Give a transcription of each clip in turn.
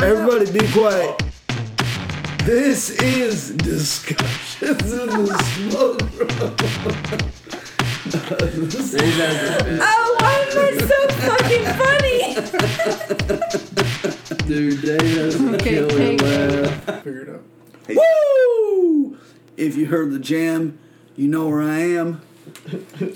Everybody be quiet. This is discussions in the smoke room. Oh, why am I so fucking funny? Dude, Dave has a Okay, killer laugh. Figure it out. Woo! If you heard the jam, you know where I am.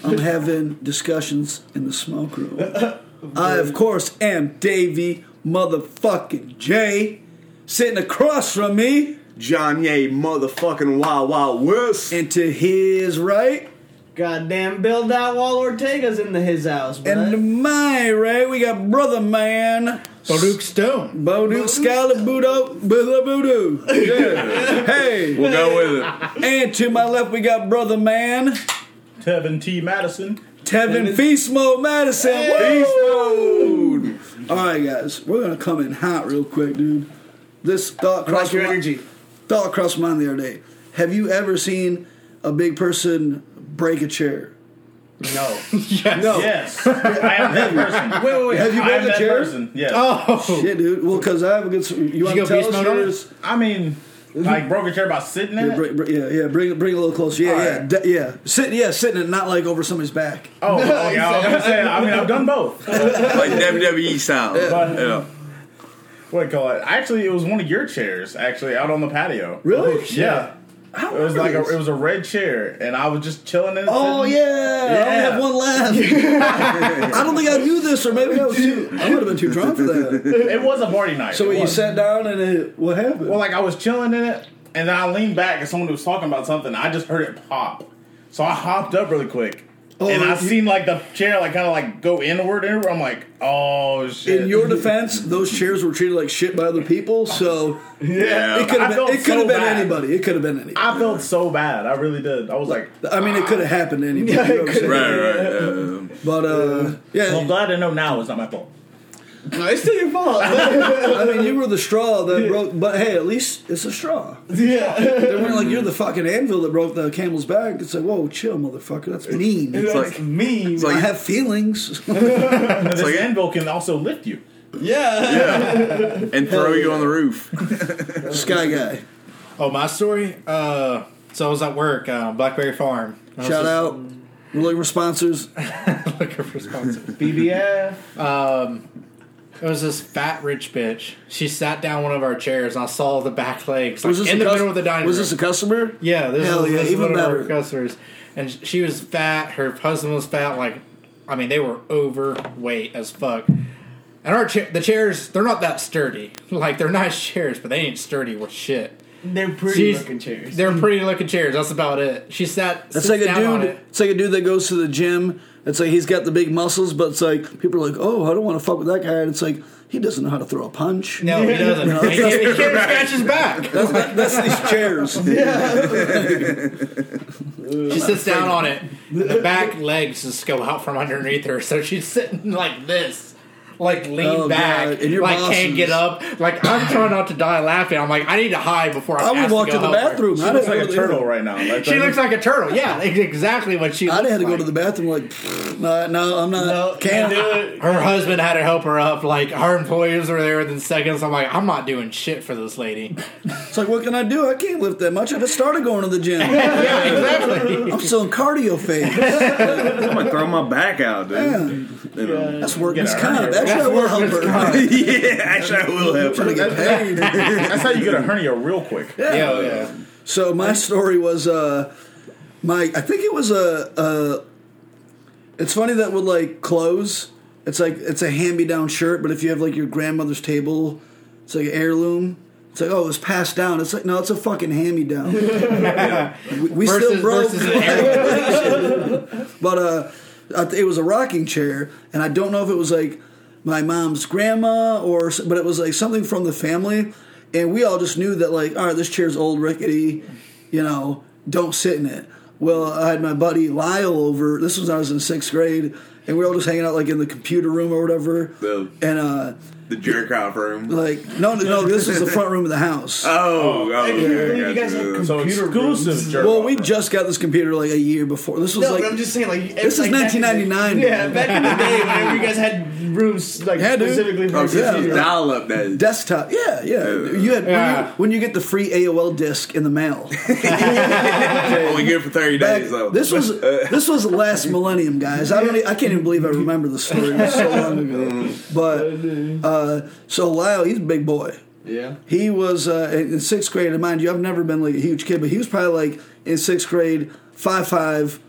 I'm having discussions in the smoke room. I, of course, am Davey motherfucking Jay, Sitting across from me, John Ye, motherfucking Wild Wild West. and to his right, Goddamn, build that wall Ortega's in the his house, bro. and to my right, we got Brother Man. Boduk Stone. Bodoo Skyler Budo Budo Budo. Yeah. Hey. We'll go with it. And to my left we got Brother Man. Tevin T. Madison. Tevin Feast Mode Madison. Woo! Alright guys, we're gonna come in hot real quick, dude. This thought I crossed like your my- energy. thought crossed my mind the other day. Have you ever seen a big person break a chair? No. Yes. No. Yes. I am that person. Wait, wait, wait. Have you I broke am a that chair? person. Yes. Oh. Shit, dude. Well, because I have a good. You want go to tell beast us mode on it? yours? I mean, like broke a chair by sitting in Yeah, it. bring, bring- yeah, yeah. Bring, bring it a little closer. Yeah, All yeah, right. de- yeah. Sit, yeah, sitting it, not like over somebody's back. Oh, oh, yeah. I was gonna say. I mean, I've done both. Like WWE style. But- Yeah. What do you call it? Actually, it was one of your chairs. Actually, out on the patio. Really? Yeah. It was like a, it was a red chair, and I was just chilling in it. Oh sitting- yeah, I only have one left. I don't think I knew this, or maybe I was too. I would have been too drunk for that. It was a party night. So It you was. sat down and it, what happened? Well, like I was chilling in it, and then I leaned back, and someone was talking about something. I just heard it pop, so I hopped up really quick, Oh, and I you- seen like the chair like kind of like go inward. inward. I'm like, oh shit. in your defense, those chairs were treated like shit by other people, so yeah, it could have been. It could have so been bad. anybody. It could have been anybody. I felt so bad. I really did. I was like, I mean, it could have happened to anybody. you know what I'm saying? Right, right. yeah. But uh, yeah. well, I'm glad to know now it's not my fault. No, it's still your fault. I mean, you were the straw that broke. But hey, at least it's a straw. yeah. They weren't like you're the fucking anvil that broke the camel's back. It's like, whoa, chill, motherfucker. That's mean. That's like- mean. It's I have feelings. This like- anvil can also lift you. yeah. and throw you on the roof. Sky guy. Oh, my story? Uh, so I was at work, uh, Blackberry Farm. Shout just out. We're looking for sponsors. Looking for sponsors. BBF. Um, it was this fat rich bitch. She sat down one of our chairs, and I saw the back legs like, in the cus- middle of the dining Was room. this a customer? yeah, this Hell was, yeah, this was even one of our customers, and sh- she was fat. Her husband was fat. Like, I mean, they were overweight as fuck. And our cha- the chairs, they're not that sturdy. Like, they're nice chairs, but they ain't sturdy with shit. They're pretty She's- looking chairs. They're pretty looking chairs. That's about it. She sat. That's sits like a dude. it. It's like a dude that goes to the gym. It's like he's got the big muscles, but it's like people are like, "Oh, I don't want to fuck with that guy." And it's like he doesn't know how to throw a punch. No, he doesn't. No, he, can't, he can't scratch his back. That's, that, that's these chairs. She sits down on it. The back legs just go out from underneath her, so she's sitting like this, like lean Oh, back, God. And your like can't is- get up. Like I'm trying not to die laughing. I'm like I need to hide before I, I would walk to to the help her. bathroom. She I'd looks have like a go to the- turtle right now. Like, She looks like a turtle. Yeah, exactly what she. I'd looks have to go to the bathroom. Like, no, no, I'm not. No, can't. do it. Her husband had to help her up. Like her employees were there within seconds. I'm like, I'm not doing shit for this lady. It's like, what can I do? I can't lift that much. I just started going to the gym. yeah, exactly. I'm still in cardio phase. I'm gonna throw my back out, dude. Yeah, You know. that's workman's Get a comp. Hernia. Actually, I will help her. yeah, actually, I will help her. get paid. That's how you get a hernia real quick. Yeah, yeah. So my story was uh my I think it was a uh it's funny that with like clothes, it's like it's a hand me down shirt, but if you have like your grandmother's table, it's like an heirloom. It's like, oh, it was passed down. It's like, no, it's a fucking hand me down. we we still Versus, broke. versus an area. But uh, I th- it was a rocking chair, and I don't know if it was like my mom's grandma or, but it was like something from the family, and we all just knew that like, all right, this chair's old, rickety, you know, don't sit in it. Well, I had my buddy Lyle over. This was when I was in sixth grade, and we were all just hanging out like in the computer room or whatever. Yeah. And uh, The jerk off room. Like no, no, no. This is the front room of the house. Oh, oh, I can't yeah, believe you guys have you. So Computer exclusive rooms. jerk well, we just got this computer like a year before. This was No, like but I'm just saying, like This is like, back in the- 1999, Yeah, back in the day, whenever you guys had rooms like Yeah, dude. specifically for Oh, this Yeah. was computers. dial up days. desktop. Yeah, yeah. You had when, Yeah. you, when you get the free AOL disc in the mail. Only good for thirty Back- days though. this was this was the last millennium, guys. I don't. e- I can't even believe I remember the story. It was so long ago. But uh, so Lyle, he's a big boy. Yeah. He was uh, in in sixth grade, and mind you, I've never been like a huge kid, but he was probably like in sixth grade, five five,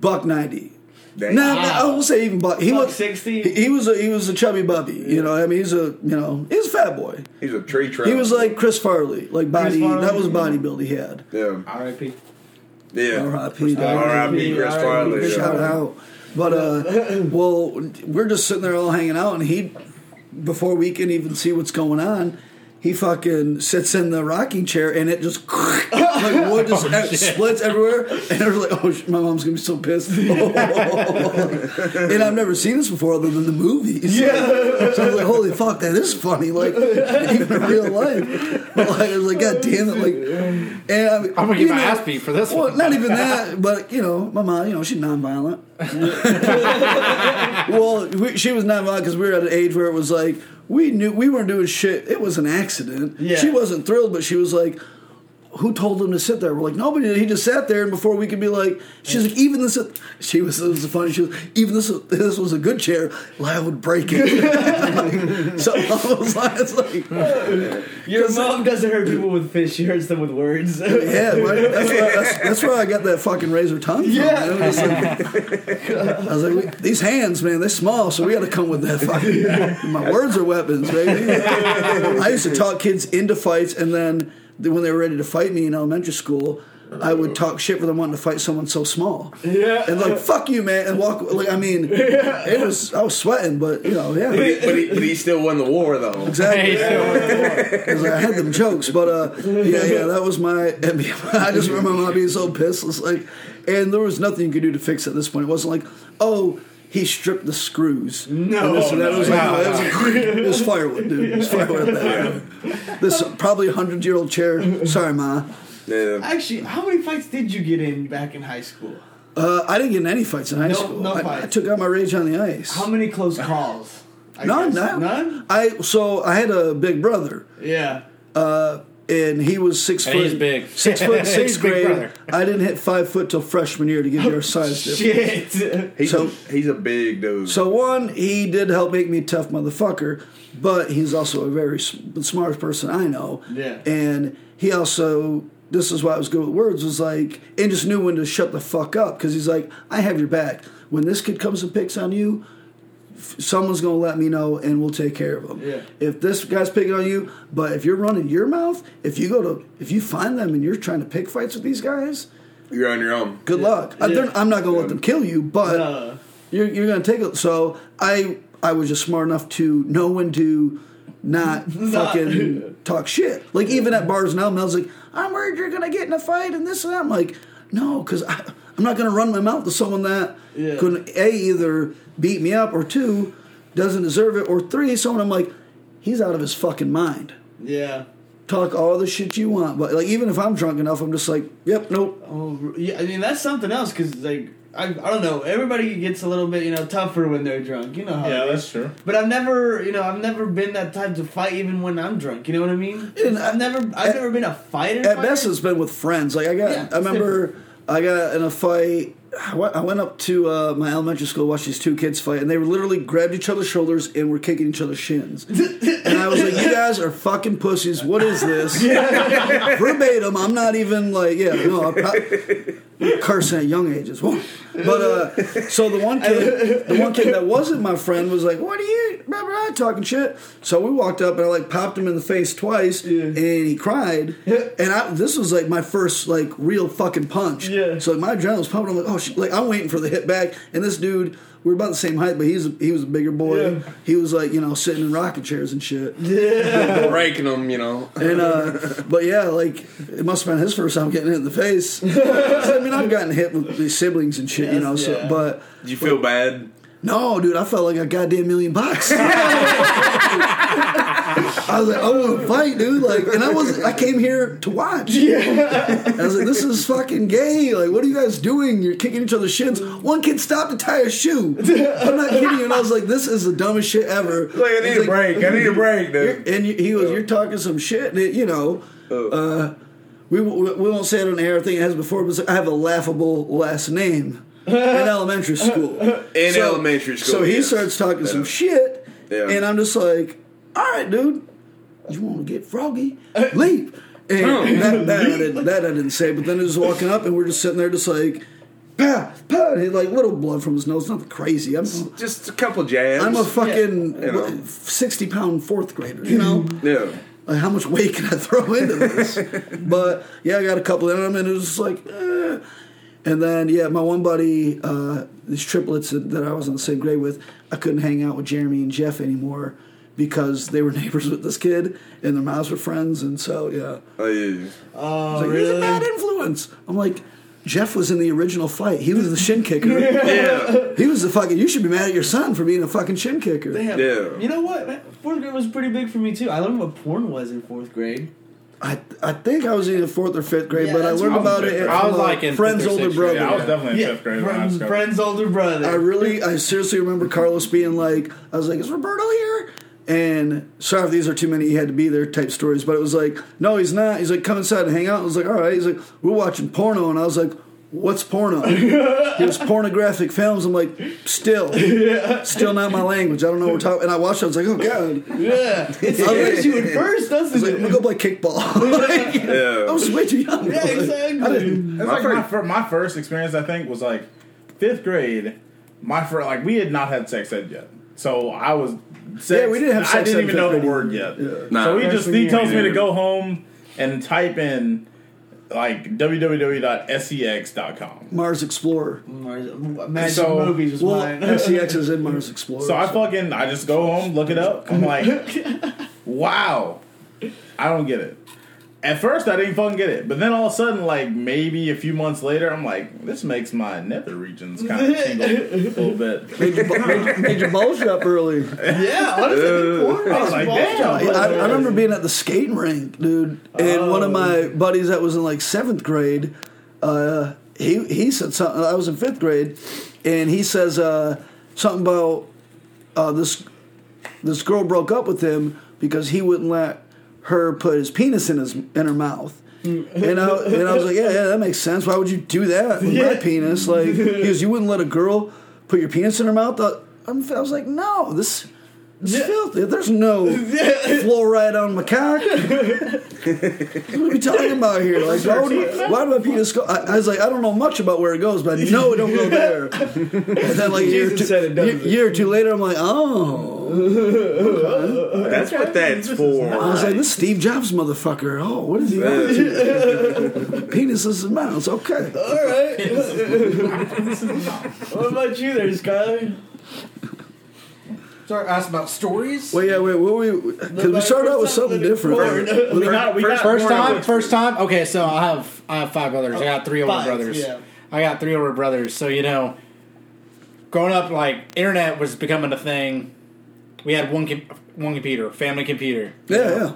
buck ninety. Dang. No, no, I won't say even buck. He Buck was 60? He, he was a he was a chubby bubby. You know, I mean, he's a you know he's a fat boy. He's a tree trunk. He was like Chris Farley, like body. Farley? That was a bodybuild he had. yeah, R.I.P. yeah. R.I.P. R.I.P. Chris Farley. Shout out. But uh, well, we're just sitting there all hanging out, and he, before we can even see what's going on, he fucking sits in the rocking chair, and it just like wood just oh, splits everywhere, and I was like, oh, sh- my mom's gonna be so pissed. and I've never seen this before, other than the movies. Yeah. So I was like, holy fuck, that is funny, like even in real life. But like, I was like, god damn it, like, and I mean, I'm gonna get my know, ass beat for this well, one. not even that, but you know, my mom, you know, she's nonviolent. well, we, she was nonviolent because we were at an age where it was like we knew we weren't doing shit. It was an accident. Yeah. She wasn't thrilled, but she was like. Who told him to sit there? We're like nobody did. He just sat there, and before we could be like, she's like, even this. She was. It was funny. She was even this. This was a good chair. Lyle would break it. so I was like, it's like, Your mom doesn't hurt people with fish; she hurts them with words. Yeah, right. That's, where, that's, that's where I got that fucking razor tongue from. Yeah. Like- I was like, these hands, man, they're small, so we got to come with that fucking. My words are weapons, baby. I used to talk kids into fights, and then when they were ready to fight me in elementary school, I would talk shit for them wanting to fight someone so small. Yeah. And like, fuck you, man, and walk. Like, I mean, it was. I was sweating, but you know, yeah. But he, but, he, but he still won the war though. Exactly. 'Cause I had them jokes, but uh, yeah, yeah, that was my. I just remember my mom being so pissed. It's like, and there was nothing you could do to fix it at this point. It wasn't like, oh, he stripped the screws. No, And this and that. It was like, no, no, it was, like, it was firewood, dude. It was firewood. At that. This probably hundred year old chair. Sorry, ma. Yeah. Actually, how many fights did you get in back in high school? Uh, I didn't get in any fights in high No- school. no I, fights. I took out my rage on the ice. How many close calls? I None, guess. none. None. I so I had a big brother. Yeah. And he was six And foot. he's big. Six foot, He's sixth big grade. brother. I didn't hit five foot till freshman year to give you our oh, size difference. Shit. He's So- a, he's a big dude. So one, he did help make me a tough motherfucker, but he's also a very s- the smartest person I know. Yeah. And he also, this is why I was good with words, was like, and just knew when to shut the fuck up because he's like, I have your back. When this kid comes and picks on you, f- someone's gonna let me know and we'll take care of them. Yeah. If this guy's picking on you, but if you're running your mouth, if you go to, if you find them and you're trying to pick fights with these guys, You're on your own. good luck. I, they're- I'm not gonna let them kill you, but Uh, you're, you're gonna take it. So I I was just smart enough to know when to not fucking talk shit. Like even at bars now, Mel's like, I'm worried you're gonna get in a fight and this and that. I'm like, no, because I'm not gonna run my mouth to someone that Yeah. could a either beat me up or two doesn't deserve it or three someone I'm like, he's out of his fucking mind. yeah. Talk all the shit you want, but like even if I'm drunk enough, I'm just like, yep, nope. Oh, yeah. I mean, that's something else because, like, I, I don't know. Everybody gets a little bit, you know, tougher when they're drunk. You know how. Yeah, that's true. But I've never, you know, I've never been that type to fight even when I'm drunk. You know what I mean? And I've never, I've at- never been a fighter. At fighter. best, it's been with friends. Like I got, Yeah, I it's remember I got in a fight. I went, up to uh, my elementary school, watched these two kids fight, and they were literally grabbed each other's shoulders and were kicking each other's shins. and I was like, "You guys are fucking pussies. What is this?" Verbatim. I'm not even like, yeah, no. I'm pro- cursing at young ages. But uh, so the one kid, the one kid that wasn't my friend was like, "What are you, blah, blah, talking shit?" So we walked up and I like popped him in the face twice, and he cried. And I, this was like my first like real fucking punch. Yeah. So like, my adrenaline was pumping. I'm like, oh, shit. like I'm waiting for the hit back, and this dude. We're about the same height, but he's he was a bigger boy. Yeah. He was like you know sitting in rocking chairs and shit. Yeah, Breaking them, you know. And uh, but yeah, like it must have been his first time getting hit in the face. I mean, I've gotten hit with these siblings and shit, you know. So, yeah. but Did you feel bad? No, dude, I felt like a goddamn million bucks. I was like, I want to fight, dude. Like, and I was, I came here to watch. Yeah. I was like, this is fucking gay. Like, what are you guys doing? You're kicking each other's shins. One kid stopped to tie a shoe. I'm not kidding you. And I was like, this is the dumbest shit ever. Like, I need He's a break. I need a break, dude. and he was, you're talking some shit, and it, you know. Uh, we, we won't say it on air. I think it has before, but I have a laughable last name in elementary school. In elementary school, So he yes. starts talking Yeah. some shit, Yeah. and I'm just like, "All right, dude, you want to get froggy? Leap." And that, that, I didn't, that I didn't say, but then he was walking up, and we're just sitting there, just like, "Pa, pa," and he like little blood from his nose, nothing crazy. I'm Just a couple jabs. I'm a fucking You know. sixty pound fourth grader, you know. yeah. Like, how much weight can I throw into this? but yeah, I got a couple in them, and it was just like, eh. and then yeah, my one buddy, uh, these triplets that I was in the same grade with, I couldn't hang out with Jeremy and Jeff anymore because they were neighbors with this kid, and their moms were friends, and so yeah, Oh, yeah. Oh, It's like, he's a bad influence. I'm like. Jeff was in the original fight. He was the shin kicker. Yeah. He was the fucking. You should be mad at your son for being a fucking shin kicker. Damn. Yeah. You know what? Fourth grade was pretty big for me too. I learned what porn was in fourth grade. I, I think I was either fourth or fifth grade, Yeah, but I learned what I was about it. fifth grade. I was a like in friend's older sixth brother. Yeah, I was definitely in fifth grade when I friend, was friend's older brother. I really, I seriously remember Carlos being like, I was like, "Is Roberto here?" And sorry if these are too many. He had to be there type stories, but it was like, "No, he's not." He's like, "Come inside and hang out." I was like, "All right." He's like, "We're watching porno," and I was like, "What's porno?" he was pornographic films. I'm like, "Still, still not my language. I don't know what we're talking." And I watched. it. I was like, "Oh god." yeah, it scares you at first, I was doesn't like, it? "I'm gonna go play kickball." Like, Yeah. I was way too young. Yeah, exactly. I didn't. That's My like first- my, fir- my first experience. I think was like fifth grade. My first, like we had not had sex ed yet, so I was. Sex, Yeah, we didn't have I didn't even know the word yet. Yeah. Nah. So he just he tells me to go home and type in like www.sex.com. Mars Explorer. Magic So- movies was Well, mine. FCX is in Mars Explorer. So I fucking I just go home, look it up. I'm like, wow, I don't get it. At first, I didn't fucking get it, but then all of a sudden, like maybe a few months later, I'm like, this makes my nether regions kind of tingle a little bit. made your, made, made your balls drop early. yeah, honestly, porn I makes like, balls damn. drop. I, I remember being at the skating rink, dude, and one of my Oh. buddies that was in like seventh grade, uh, he he said something. I was in fifth grade, and he says uh, something about uh, this this girl broke up with him because he wouldn't let her put his penis in his in her mouth. And I, and I was like, yeah, yeah, that makes sense. Why would you do that with my penis? Like, he goes, you wouldn't let a girl put your penis in her mouth? I, was like, no, this, this is filthy. There's no fluoride on my cock. what are we talking about here? Like, why, would, why would my penis go? I, I was like, I don't know much about where it goes, but I know it don't go there. And then, like, a year, two, said it year, year or two later, I'm like, oh. That's what that's I for. I was like, this Steve Jobs motherfucker. Oh, what is he up to? Penis is his mouth. It's okay. All right. what about you there, Skyler? Sorry, asked about stories. Wait, yeah, wait, what were we? Because we started out with something different. We got, we got First more time, first time. Okay, so I have I have five brothers. I got three older Five, brothers. yeah. I got three older brothers. So you know, growing up, like internet was becoming a thing. We had one com- one computer, family computer. Yeah, yeah.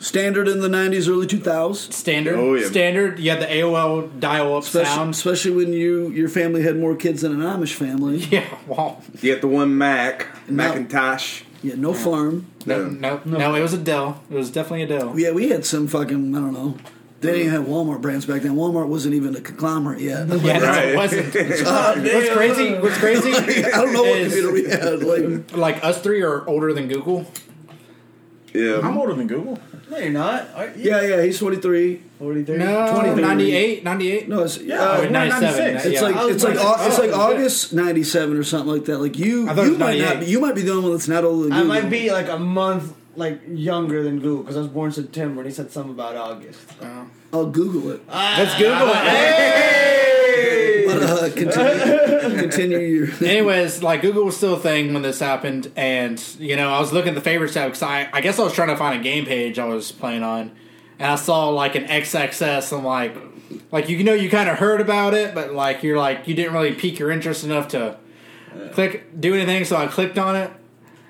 Standard in the '90s, early 2000s. Standard, Oh, yeah. standard. You had the AOL dial-up Especially, sound. especially when you your family had more kids than an Amish family. Yeah, well, You get the one Mac, No. Macintosh. Yeah, no farm. no, no, no, It was a Dell. It was definitely a Dell. Yeah, we had some fucking I don't know. They didn't even have Walmart brands back then. Walmart wasn't even a conglomerate yet. Yeah, Right. it wasn't. Uh, what's crazy? What's crazy? I don't know what is, computer we had. Like, Like us three are older than Google. Yeah. I'm older than Google. No, you're not. Are you? yeah, yeah, he's 23. 43. No, 23. 98, 98. No, it's yeah. Oh, 97. It's yeah. like it's like Au- it's like oh, August '97 or something like that. Like you, I thought it you might not be, you might be the only one that's not older than I Google. might be like a month like younger than Google because I was born September and he said something about August. I'll Google it. Let's Google it. But uh, continue, continue your. Anyways, like Google was still a thing when this happened, and you know I was looking at the favorites tab because I, I guess I was trying to find a game page I was playing on, and I saw like an XXS. I'm like, like you know you kind of heard about it, but like you're like you didn't really pique your interest enough to click do anything, so I clicked on it,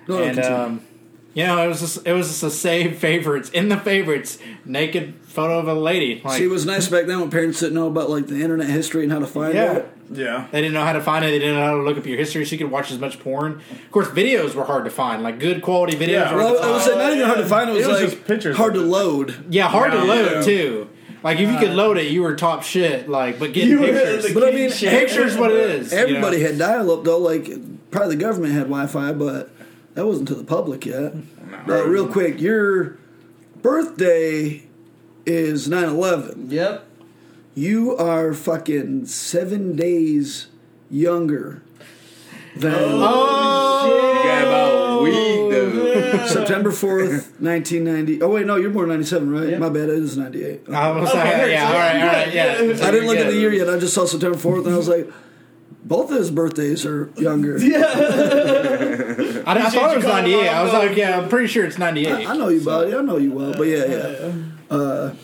No, no, and continue. um, you know, it was just, it was just a save favorites in the favorites, naked photo of a lady. Like See, it was nice back then when parents didn't know about like the internet history and how to find Yeah. it. Yeah. They didn't know how to find it. They didn't know how to look up your history. So you could watch as much porn. Of course, videos were hard to find. Like good quality videos. Yeah. hard Well, to I was saying not even hard to find. It was, It was like just pictures hard to load. yeah, hard to load Yeah. too. Like if you could uh, load it, you were top shit. Like, but getting You were pictures. But I mean, shit. pictures, what it is. you Everybody know? had dial up though. Like probably the government had Wi-Fi, but that wasn't to the public yet. Uh, real quick, your birthday is 9-11. Yep. You are fucking seven days younger than Oh, You got about a week though. September 4th, 1990. Oh, wait, no, you're born 97, right? Yeah. My bad, it is 98. I was like, good. yeah, all right, all right, yeah. Yeah. I didn't you're look at the year yet. I just saw September 4th, and I was like, both of his birthdays are younger. I, I thought it was 98. I was like, yeah, I'm pretty sure it's 98. I, I know you, buddy. I know you well. But yeah, yeah. Uh,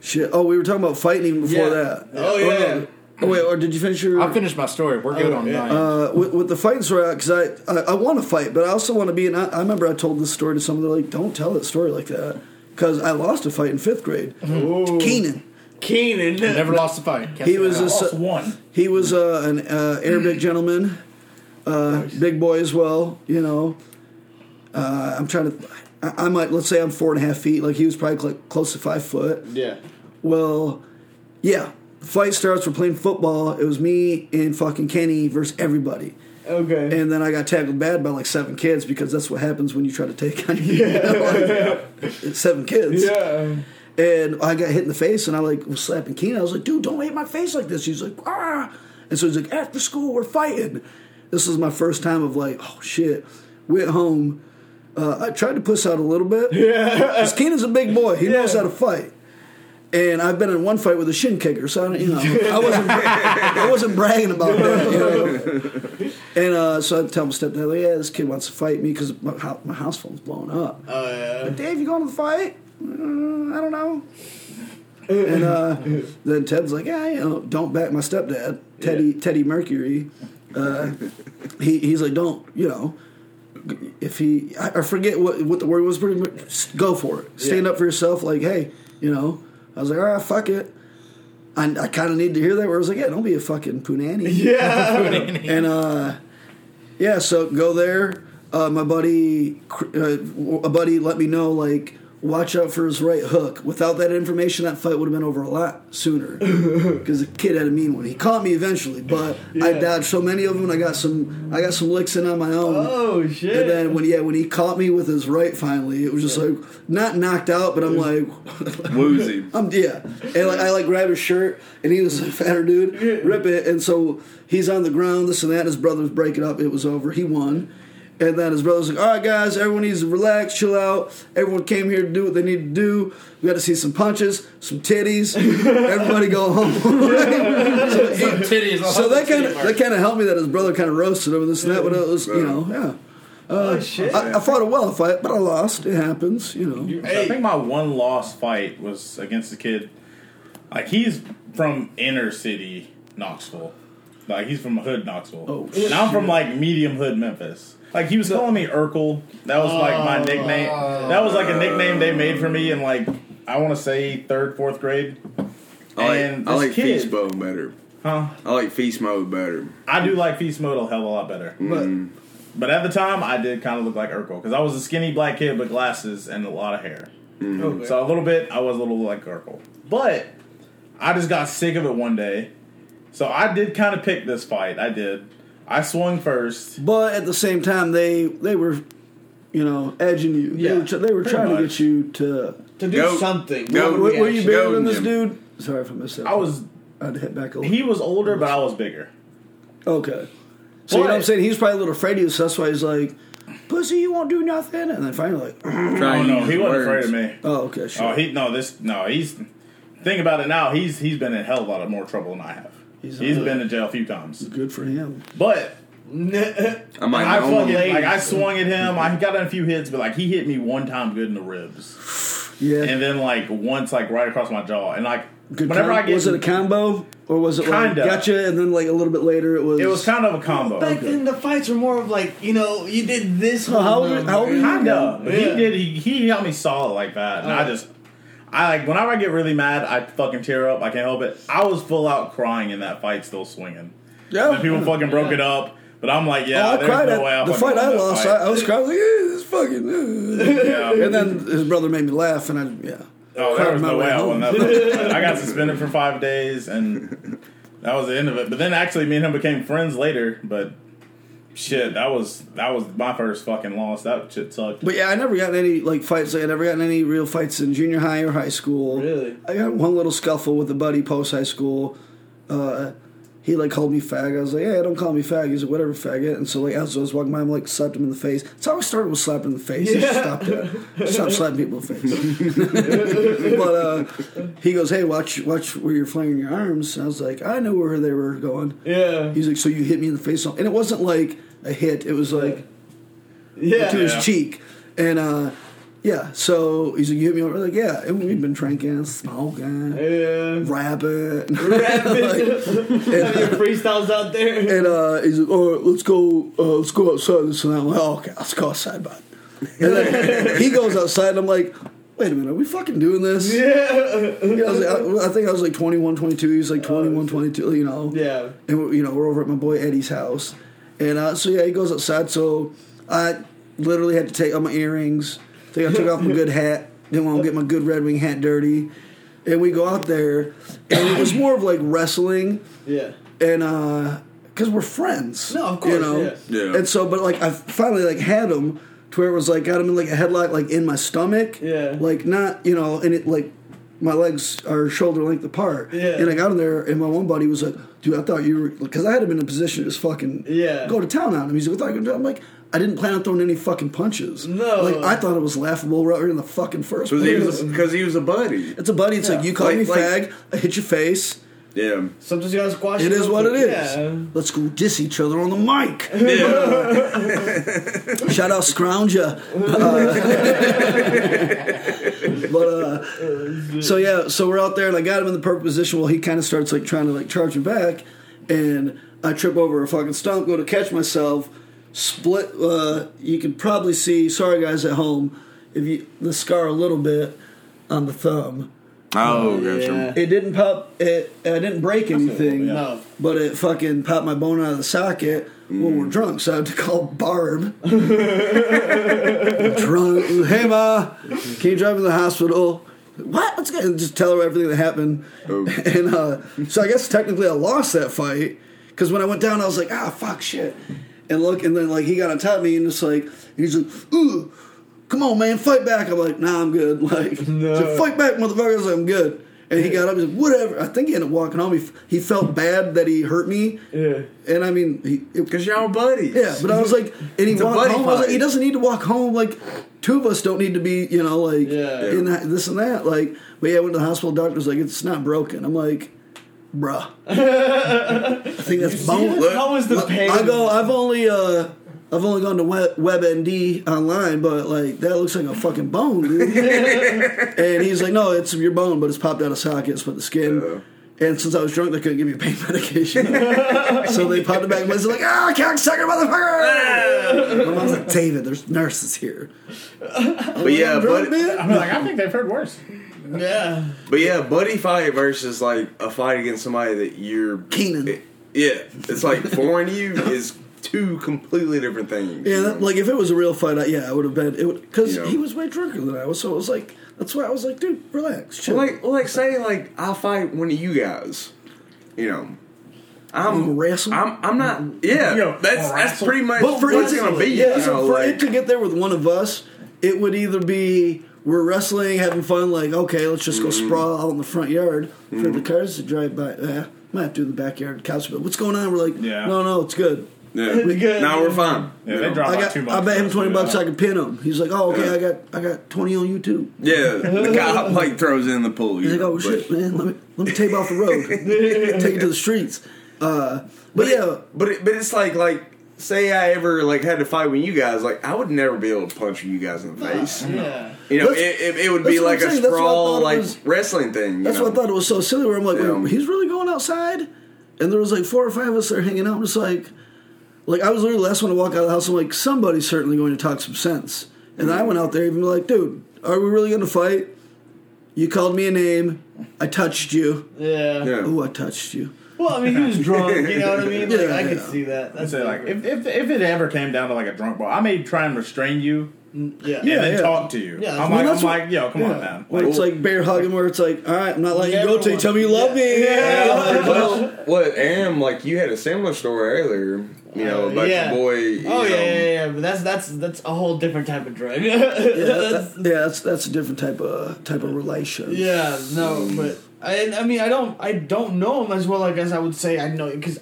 shit. Oh, we were talking about fighting even before Yeah. that. Oh, Or yeah. no. Oh, wait, or did you finish your. I finished my story. We're good on yeah. mine. uh, with, with the fighting story, because I, I, I want to fight, but I also want to be. And I, I remember I told this story to someone. They're like, "Don't tell that story like that," because I lost a fight in fifth grade. Keenan, Keenan. Never lost a fight. he was a, Lost one. he was uh, an uh, Arabic gentleman, uh, big boy as well. You know, uh, I'm trying to. I, I might let's say I'm four and a half feet. Like he was probably like close to five foot. Yeah. Well, yeah. The fight starts. We're playing football. It was me and fucking Kenny versus everybody. Okay. And then I got tackled bad by like seven kids because that's what happens when you try to take on like, it's seven kids. yeah. And I got hit in the face and I like was slapping Keenan. I was like, dude, don't hit my face like this. He's like, ah. And so he's like, after school, we're fighting. This was my first time of like, oh shit. Went home. Uh, I tried to puss out a little bit. Yeah. Because Keenan's a big boy. He knows how to fight. And I've been in one fight with a shin kicker, so I, don't- you know, I wasn't, I wasn't bragging about that. You know? And uh, so I tell my stepdad, like, yeah, this kid wants to fight me because my, my house phone's blowing up. Oh yeah. Like, Dave, you going to the fight? "Mm, I don't know. And uh, then Ted's like, yeah, you know, don't back my stepdad, Teddy Teddy Mercury. Uh, he he's like, don't, you know, if he I, I forget what what the word was, pretty much, go for it, stand Yeah. up for yourself. Like, hey, you know, I was like, all right, fuck it. I, I kind of need to hear that. Where I was like, yeah, don't be a fucking punani. Yeah. And uh, yeah, so go there. Uh, my buddy, uh, a buddy, let me know like watch out for his right hook. Without that information, that fight would have been over a lot sooner. Because the kid had a mean one. He caught me eventually, but I Yeah. dodged so many of them. And I got some, I got some licks in on my own. Oh shit. And then when yeah, when he caught me with his right, finally, it was just like not knocked out, but I'm like, Woozy. I'm yeah, and like I like grab his shirt, and he was a fatter dude, rip it, and so he's on the ground, this and that. His brother's break it up. It was over. He won, and then his brother's like, "All right, guys, everyone needs to relax, chill out. Everyone came here to do what they need to do. We got to see some punches, some titties. Everybody go home." so he- Titties. so that kind of that kind of helped me that his brother kind of roasted him and this and that, but it was you know yeah. oh shit. I, I fought a well fight, but I lost. It happens, you know. I think my one lost fight was against a kid. Like he's from inner city Knoxville. Like he's from hood Knoxville. Oh, and I'm from like medium hood Memphis. Like he was calling me Urkel. That was like my oh. nickname. That was like a nickname they made for me in like I want to say third, fourth grade. I like, And I this like kid- feast mode better. Huh? I like feast mode better. I do like feast mode a hell of a lot better. Mm-hmm. But But at the time, I did kind of look like Urkel because I was a skinny black kid with glasses and a lot of hair. Mm-hmm. Okay. So a little bit, I was a little like Urkel. But I just got sick of it one day. So I did kind of pick this fight. I did. I swung first. But at the same time, they they were, you know, edging you. Yeah, they were, they were pretty trying to get you to. to do Go- something. go- What Were, were you actually- bigger Go, than this Jim. dude? Sorry if I missed that. I was. I had to hit back over. He was older, but I was bigger. okay. So you know what I'm saying? He's probably a little afraid of you, so that's why he's like, "Pussy, you won't do nothing." And then finally, like, Trying Oh no, he wasn't words. afraid of me. "Oh, okay, sure." Oh, he no this no he's. Think about it now. He's he's been in a hell of a lot of more trouble than I have. He's he's a- been to jail a few times. Good for him. But I might I fucking him. like I swung at him. I got in a few hits, but like he hit me one time good in the ribs, Yeah. and then like once like right across my jaw, and like good. Whenever com- I get- was it a combo or was it like Kinda. gotcha and then like a little bit later it was It was kind of a combo. Back then, the fights were more of like, you know, you did this. Oh, how old- how old number. are you? Kinda, but he Yeah. did. He, he helped me solid like that, and I Oh. just, I like whenever I get really mad, I fucking tear up. I can't help it. I was full out crying in that fight, still swinging. yeah. And people fucking broke it up, but I'm like, yeah, oh, I there's cried no way at I'm the fight I lost. I, fight. I was crying like, yeah, this fucking. uh." Yeah. and then his brother made me laugh, and I yeah. Oh, cried there was my no way way I home. won that. I got suspended for five days, and that was the end of it. But then actually, me and him became friends later. But shit, that was that was my first fucking loss. That shit sucked. But yeah, I never got any like fights. I never got any real fights in junior high or high school. Really? I got one little scuffle with a buddy post high school. Uh, he like called me fag. I was like, "Hey, don't call me fag." He's like, "Whatever, faggot." And so like as I was walking by, I'm like slapped him in the face. That's how I started with slapping in the face. I just stopped that. Stop slapping people in the face. but uh, he goes, "Hey, watch watch where you're flinging your arms." And I was like, "I knew where they were going." Yeah. He's like, "So you hit me in the face?" And it wasn't like a hit. It was like Yeah. to his cheek. And uh, yeah, so he's like, You hit me over? Like, yeah, and we've been drinking, smoking, Yeah. rapping. Rapping. Like, Have your freestyles out there. and uh, he's like, All right, let's go, uh, let's go outside. This and that. I'm like, oh, okay, let's go outside, bud. And then he goes outside, and I'm like, Wait a minute, are we fucking doing this? Yeah. You know, I, was like, I, I think I was like 21, 22. He's like 21, 22, you know. Yeah. and we're, you know we're over at my boy Eddie's house, and uh, so yeah, he goes outside. So I literally had to take off my earrings. I think I took off my good hat. Didn't want to get my good Red Wing hat dirty. And we go out there, and it was more of like wrestling, Yeah. and uh, because we're friends. No, of course, you know. yeah. Yeah. And so, but like I finally like had him to where it was like got him in like a headlock, like in my stomach. Yeah. Like not you know, and it like my legs are shoulder length apart. Yeah. And I got him there, and my one buddy was like, "Dude, I thought you were," because I had him in a position to just fucking Yeah. go to town on him. He's like, "I thought you were gonna do-" I'm like. I didn't plan on throwing any fucking punches. No. like I thought it was laughable right in the fucking first Because he, place. was a- 'cause he was a buddy. it's a buddy. It's like you call Like- me like- fag, I hit your face. Yeah. Sometimes you gotta squash It is what it is. Yeah. Let's go diss each other on the mic. Yeah. Shout out Scrounger. Uh, but uh, so yeah, so we're out there, and I got him in the perfect position. Well, he kind of starts like trying to like charge me back, and I trip over a fucking stump, go to catch myself, split. Uh, you can probably see. Sorry, guys at home, if you the scar a little bit on the thumb. Oh, gotcha. Yeah. It didn't pop. It I didn't break anything. No. But it fucking popped my bone out of the socket when we're drunk, so I had to call Barb. drunk. Hey, Ma, can you drive me to the hospital? What? Let's get just tell her everything that happened. Oh. And uh, so I guess technically I lost that fight because when I went down, I was like, ah, fuck, shit. And look, and then like he got on top of me and it's like, he's like, ooh, come on, man, fight back. I'm like, nah, I'm good. Like, No. so fight back, motherfucker. I was like, I'm good. And he got up. He's like, whatever. I think he ended up walking home. He, he felt bad that he hurt me. Yeah. And I mean, Because y'all buddies. yeah, but I was like, and he walked home. I was like, he doesn't need to walk home. Like, two of us don't need to be, you know, like, Yeah. in that, this and that. Like, but yeah, I went to the hospital. Doctor's like, it's not broken. I'm like, bruh. I think that's bone. Look, How was the pain? I go. I've only uh, I've only gone to Web, WebMD online, but like that looks like a fucking bone, dude. and he's like, no, it's your bone, but it's popped out of socket, it's with the skin. And since I was drunk, they couldn't give me pain medication, so they popped it back. And I was like, ah, cocksucker, motherfucker! My mom's like, David, there's nurses here. But yeah, I'm drunk, but, man. I'm like, I think they've heard worse. Yeah. but yeah, buddy fight versus like a fight against somebody that you're Keenan. Yeah, it's like foreign to you is two completely different things. Yeah, that, like if it was a real fight, I, yeah, I would have been. It would because You know. he was way drunker than I was, so it was like that's why I was like, dude, relax, chill. Well, like, well, like, say, like, I'll fight one of you guys. You know, I'm Wanna? I'm, I'm not. Yeah, Yo, that's that's pretty much But for what it's it, gonna be. yeah, you so know, for like, it to get there with one of us, it would either be we're wrestling, having fun, like okay, let's just go Mm-hmm. sprawl out in the front yard for the cars to drive by. Eh, might have to do in the backyard couch, but what's going on? We're like, Yeah. no, no, it's good. yeah. good. Now we're fine. Yeah, they drop I like got, two I bet him twenty it, bucks. I can pin him. He's like, oh, okay, Yeah. I got, I got twenty on YouTube. Yeah, the guy like throws in the pool. He's like, know, oh but- shit, man, let me let me tape off the road, take it to the streets. Uh, but yeah, But it, but it's like like say I ever like had to fight with you guys, like I would never be able to punch you guys in the face. Yeah. You know, it, That's- it, it would that's be what like I'm a saying. That's what I thought sprawl, it like was- wrestling thing. you That's know? what I thought it was so silly. Where I'm like, Yeah. wait, he's really going outside, and there was like four or five of us there hanging out. I'm just like, like I was literally the last one to walk out of the house. I'm like, somebody's certainly going to talk some sense. And then I went out there and even like, dude, are we really going to fight? You called me a name. I touched you. Yeah. Yeah. Oh, I touched you. Well, I mean, he was drunk. You know what I mean? Like, Yeah, I could yeah. see that. I That's say like if, if if it ever came down to like a drunk ball, I may try and restrain you yeah. and Yeah, then yeah. talk to you. Yeah, I'm well, like that's I'm what- like yo, come on now. Where it's like bear hugging, where it's like, all right, I'm not letting you go till you tell me you love me. Yeah. You know, well, What, Am, like, you had a similar story earlier, you know, Uh, about yeah. your boy. You Oh know, yeah, yeah, yeah, but that's that's that's a whole different type of drug. yeah, That's- that- yeah, that's that's a different type of type of relation. yeah, no, but I, I mean, I don't, I don't know him as well. Like as I would say, I know because,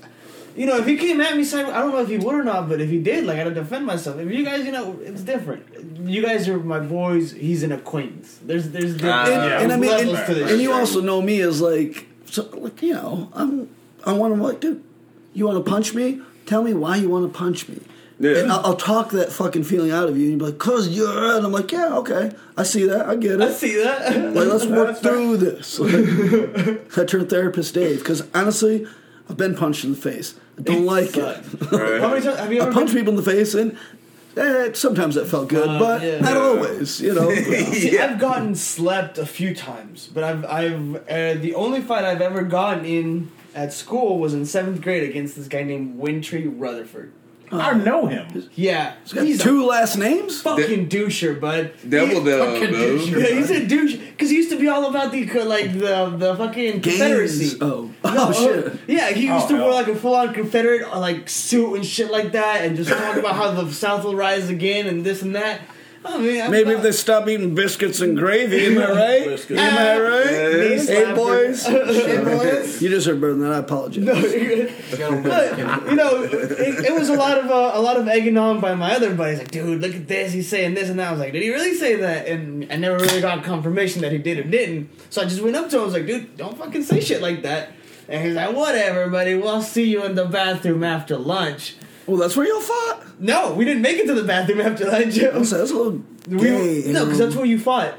you know, if he came at me, I don't know if he would or not, but if he did, like I'd defend myself. If you guys, you know, it's different. You guys are my boys. He's an acquaintance. There's, there's different Ah, and, Yeah. and I mean, levels and, to this. and you also know me as like, so, like you know, I'm, I want to like, dude, you want to punch me? Tell me why you want to punch me. Yeah. And I'll, I'll talk that fucking feeling out of you, and you'll be like, "Cause you're," and I'm like, "Yeah, okay, I see that, I get it, I see that. Like, let's work through this. Like, I turn therapist Dave because honestly, I've been punched in the face. I don't like it. Right. How many times have you I punch been- people in the face, and eh, sometimes that felt good, Uh, but yeah. not Yeah. always. You know. See, Yeah. I've gotten slept a few times, but I've I've uh, the only fight I've ever gotten in at school was in seventh grade against this guy named Wintry Rutherford. I know him. Yeah, He's got he's a two last names. fucking doucher, bud. Double He- dub, fucking bro. doucher. Yeah, he's a douche because he used to be all about the co- like the the fucking Confederacy. Games. Oh, No, oh shit. uh, Yeah, he used Oh, to hell. wear like a full on Confederate uh, like suit and shit like that, and just talk about how the South will rise again and this and that. I mean, Maybe if they stop eating biscuits and gravy, am I right? Am I right? Knee Hey slapper. boys, hey boys. You deserve better than that. I apologize. But, you know, it, it was a lot of uh, a lot of egging on by my other buddies. Like, dude, look at this. He's saying this and that. I was like, did he really say that? And I never really got confirmation that he did or didn't. So I just went up to him. I was like, dude, don't fucking say shit like that. And he's like, whatever, buddy. We'll see you in the bathroom after lunch. Well, that's where y'all fought. No, we didn't make it to the bathroom after that, I'm that's a little We, gay. no, because that's where you fought.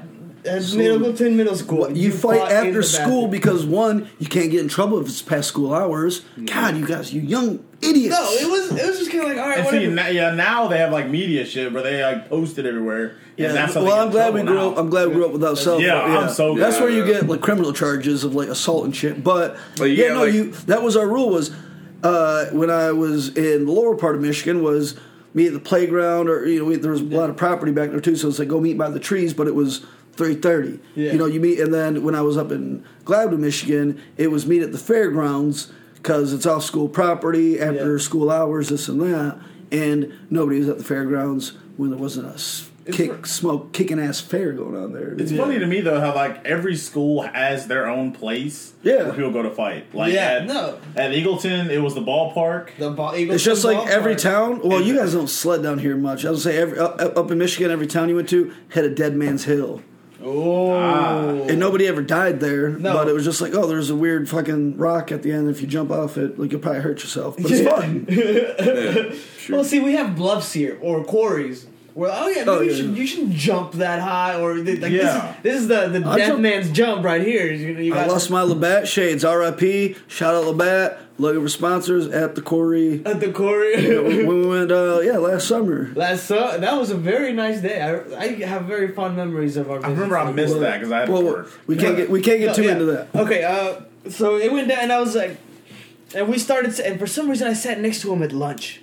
At So- Middleton Middle School. you, fight after school bathroom. because one, you can't get in trouble if it's past school hours. Mm. God, you guys, you young idiots. No, it was it was just kind of like all right. And see, whatever. now, yeah, now they have like media shit where they like post it everywhere. Yeah, that's how well, I'm glad we grew now. up. I'm glad we grew up without cell. Yeah, phone. I'm so That's glad. where you get like criminal charges of like assault and shit. But Well, you yeah, no, like- you. That was our rule. Was uh, when I was in the lower part of Michigan was meet at the playground or you know we, there was a lot of property back there too. So it's like go meet by the trees, but it was three thirty. Yeah. You know, you meet and then when I was up in Gladwin, Michigan, it was meet at the fairgrounds because it's off school property after Yeah. school hours, this and that, and nobody was at the fairgrounds when there wasn't a s- kick smoke kicking ass fair going on there. It's funny to me though how like every school has their own place Yeah. where people go to fight. Like Yeah, at, no. at Eagleton, it was the ballpark. The ball, It's just like every town. town. Well, you guys don't sled down here much. I would say every up, up up in Michigan, every town you went to had a dead man's hill, Oh, and nobody ever died there. No. But it was just like, oh, there's a weird fucking rock at the end. If you jump off it, like you'll probably hurt yourself. But it's Yeah. fun. Yeah, sure. well, see, we have bluffs here or quarries. Well, oh yeah, maybe Oh, you should you should jump that high or th- like Yeah. this, is, this is the the I dead jump- man's jump right here. You, you I got lost my Labatt shades. R.I.P. Shout out Labatt. Looking for sponsors at the Corey. at the quarry. when we went, uh, yeah, last summer. Last uh, that was a very nice day. I, I have very fond memories of our. I remember I visits. missed that because I had to Well, work. we can't get we can't get No, too yeah. into that. Okay, uh, so it went down, and I was like, and we started, and for some reason I sat next to him at lunch.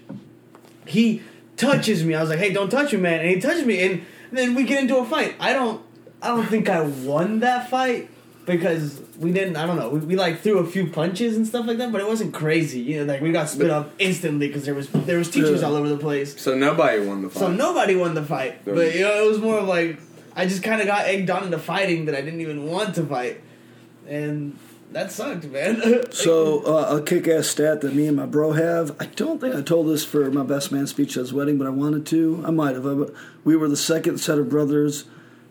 He touches me. I was like, "Hey, don't touch me, man!" And he touched me, and then we get into a fight. I don't, I don't think I won that fight because we didn't. I don't know. We, we like threw a few punches and stuff like that, but it wasn't crazy. You know, like we got split up instantly because there was there was teachers Yeah. all over the place. So nobody won the fight. So nobody won the fight. There But you know, it was more of like I just kind of got egged on into fighting that I didn't even want to fight, and that sucked, man. So uh, a kick-ass stat that me and my bro have. I don't think I told this for my best man speech at his wedding, but I wanted to. I might have. But we were the second set of brothers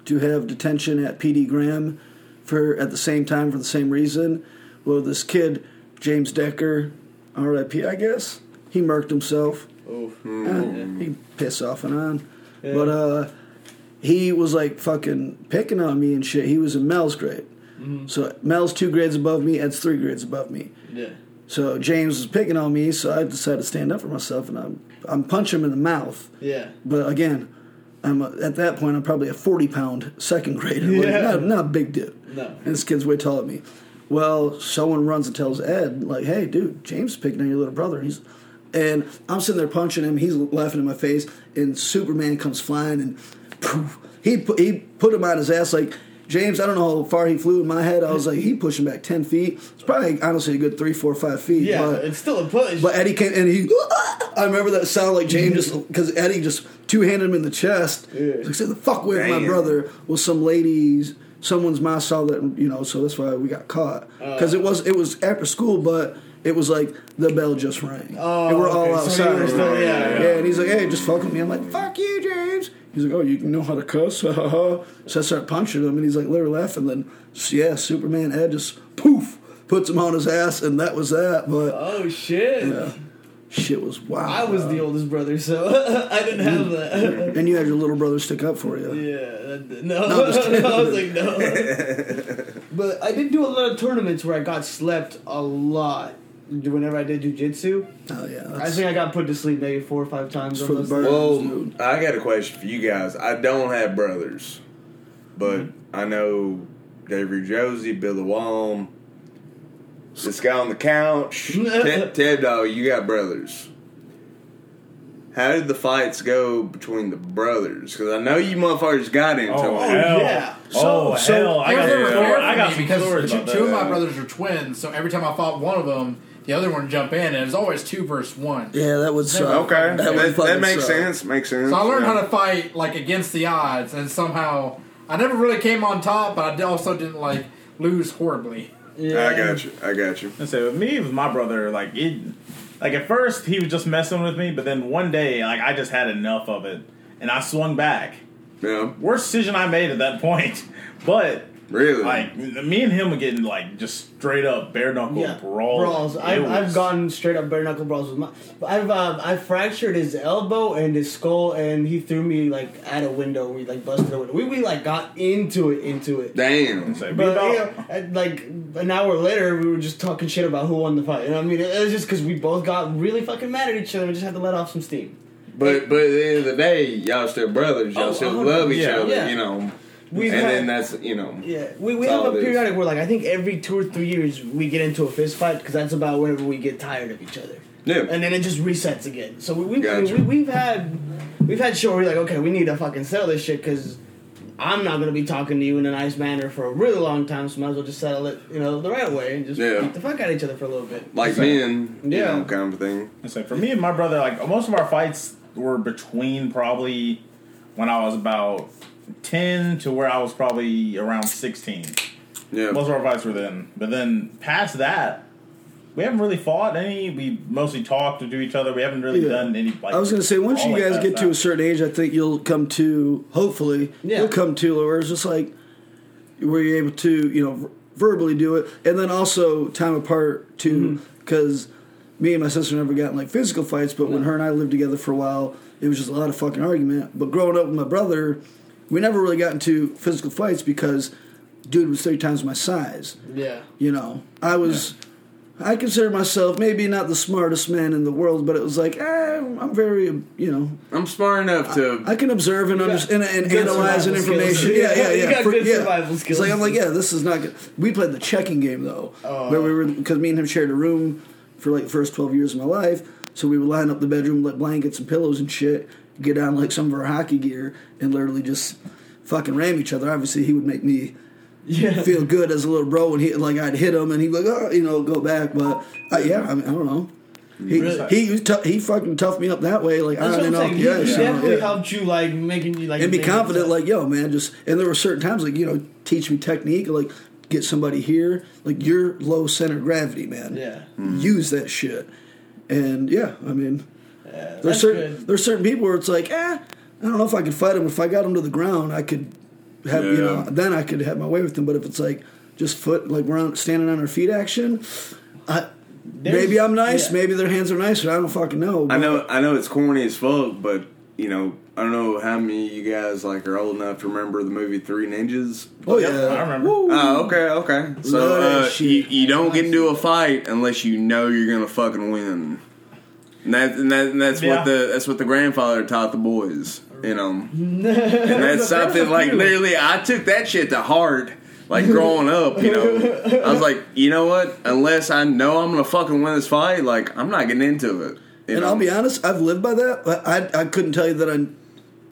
to have detention at PD Graham for at the same time for the same reason. Well, this kid James Decker, R.I.P. I guess he murked himself. Eh, he pissed off and on. But uh, he was like fucking picking on me and shit. He was in Mel's grade. Mm-hmm. So Mel's two grades above me, Ed's three grades above me. Yeah. So James was picking on me, so I decided to stand up for myself, and I'm I'm punching him in the mouth. Yeah. But again, I'm a, at that point I'm probably a 40 pound second grader, like, Yeah. not, not a big dude. No. And this kid's way taller than me. Well, someone runs and tells Ed, like, "Hey, dude, James is picking on your little brother." He's and I'm sitting there punching him. He's laughing in my face, and Superman comes flying and poof, he put, he put him on his ass like. James, I don't know how far he flew in my head. I was like, he pushed him back ten feet. It's probably honestly a good three, four, five feet. Yeah, but, it's still a push. but Eddie came and he. I remember that sound like James just because Eddie just two handed him in the chest. Yeah. Like, say the fuck with from my brother. Well, some ladies, someone's mom saw that, you know, so that's why we got caught. Uh. Because it was it was after school, but it was like the bell just rang. Oh, and we're all okay, outside. were still- yeah, yeah, yeah. and he's like, "Hey, just fuck with me." I'm like, "Fuck you, James." He's like, "Oh, you know how to cuss?" so I start punching him, and he's like, literally laughing. Then, yeah, Superman Ed just poof puts him on his ass, and that was that. But oh shit. yeah. Shit was wild. I was the oldest brother, so I didn't have that. And you had your little brother stick up for you. yeah, that, no, No, kidding. I was like no. but I did do a lot of tournaments where I got slept a lot. Whenever I did jujitsu, Oh yeah. I think I got put to sleep maybe four or five times. It's on for the those birds. things. Well, I got a question for you guys. I don't have brothers, but mm-hmm. I know David Josie, Billy Wong, this guy on the couch, Ted, Ted Dog. You got brothers. How did the fights go between the brothers? Because I know you motherfuckers got into Oh, it. hell. yeah. oh, So- hell. I got They were some fair stories. for I got because two, two of my brothers are twins, so every time I fought one of them, the other one would jump in, and it was always two versus one. yeah, that would uh, suck. Okay, That that, would that, makes suck. sense. Makes sense. So I learned yeah. how to fight like against the odds, and somehow I never really came on top, but I also didn't like lose horribly. Yeah. I got you. I got you. I say with me, with my brother, like it, like at first he was just messing with me, but then one day, like I just had enough of it, and I swung back. Yeah, Worst decision I made at that point, but really. like me and him were getting like just straight up bare knuckle Yeah, brawl. brawls. It I've, was- I've gone straight up bare knuckle brawls with my. I've uh, I fractured his elbow and his skull, and he threw me like at a window. We like busted a window. We, we like got into it, into it. Damn. Say, But you know, at, like an hour later, we were just talking shit about who won the fight. You know what I mean? It was just because we both got really fucking mad at each other. We just had to let off some steam. But but at the end of the day, y'all still brothers. Y'all Oh, still love each Yeah. other. Yeah. You know. We've and had- then that's you know. Yeah, we, we have a it is. periodic where like I think every two or three years we get into a fist fight because that's about whenever we get tired of each other. Yeah. and then it just resets again. So we, we, gotcha. we, we've had we've had shit where we're like, okay, we need to fucking settle this shit because I'm not gonna be talking to you in a nice manner for a really long time. So might as well just settle it, you know, the right way and just Yeah. beat the fuck out of each other for a little bit. like men, you Yeah. know, kind of thing. I say for me and my brother, like most of our fights were between probably when I was about ten to where I was probably around sixteen. Yeah. Most of our fights were then, but then past that, we haven't really fought any. We mostly talked to each other. We haven't really Yeah. done any. Like, I was gonna say once you guys past get to a certain age, I think you'll come to hopefully Yeah. you'll come to where it's just like where you're able to you know verbally do it, and then also time apart too, mm-hmm. because me and my sister never got in like physical fights, but when her and I lived together for a while, it was just a lot of fucking argument. But growing up with my brother, we never really got into physical fights because dude was three times my size. Yeah, You know, I was. I consider myself maybe not the smartest man in the world, but it was like, eh, I'm very, you know, I'm smart enough to. I can observe and understand and, and analyze and information. skills. Yeah, yeah, You yeah. got For- good yeah. survival It's skills. like I'm like, yeah, this is not good. We played the checking game though, Oh. where we were because me and him shared a room for like the first twelve years of my life. So we would line up the bedroom, like blankets and pillows and shit, get on like some of our hockey gear, and literally just fucking ram each other. Obviously, he would make me yeah. feel good as a little bro when he like I'd hit him and he'd be like, oh, you know, go back. But uh, yeah, I mean, I don't know. He Really? he was tou- he fucking toughed me up that way, like That's I don't know saying. He ice. definitely yeah. helped you, like making you like and be confident, like yo, man, just and there were certain times, like you know, teach me technique, like get somebody here, like you're low center of gravity, man. yeah. use that shit. And yeah, I mean, Yeah, there's that's certain good. there's certain people where it's like, eh, I don't know if I could fight him. If I got him to the ground, I could have you know, then I could have my way with him. But if it's like just foot, like we're on, standing on our feet action, I. Maybe I'm nice. yeah. Maybe their hands are nicer. I don't fucking know. I know. I know it's corny as fuck, but you know, I don't know how many of you guys like are old enough to remember the movie Three Ninjas. Oh Yep, yeah, I remember. Woo. Oh, okay, okay. So uh, you, you don't get into a fight unless you know you're gonna fucking win. And, that, and, that, and that's Yeah. what the that's what the grandfather taught the boys. You know, and that's something like literally I took that shit to heart. Like growing up, you know, I was like, you know what? Unless I know I'm gonna fucking win this fight, like I'm not getting into it. You And know? I'll be honest, I've lived by that. But I I couldn't tell you that I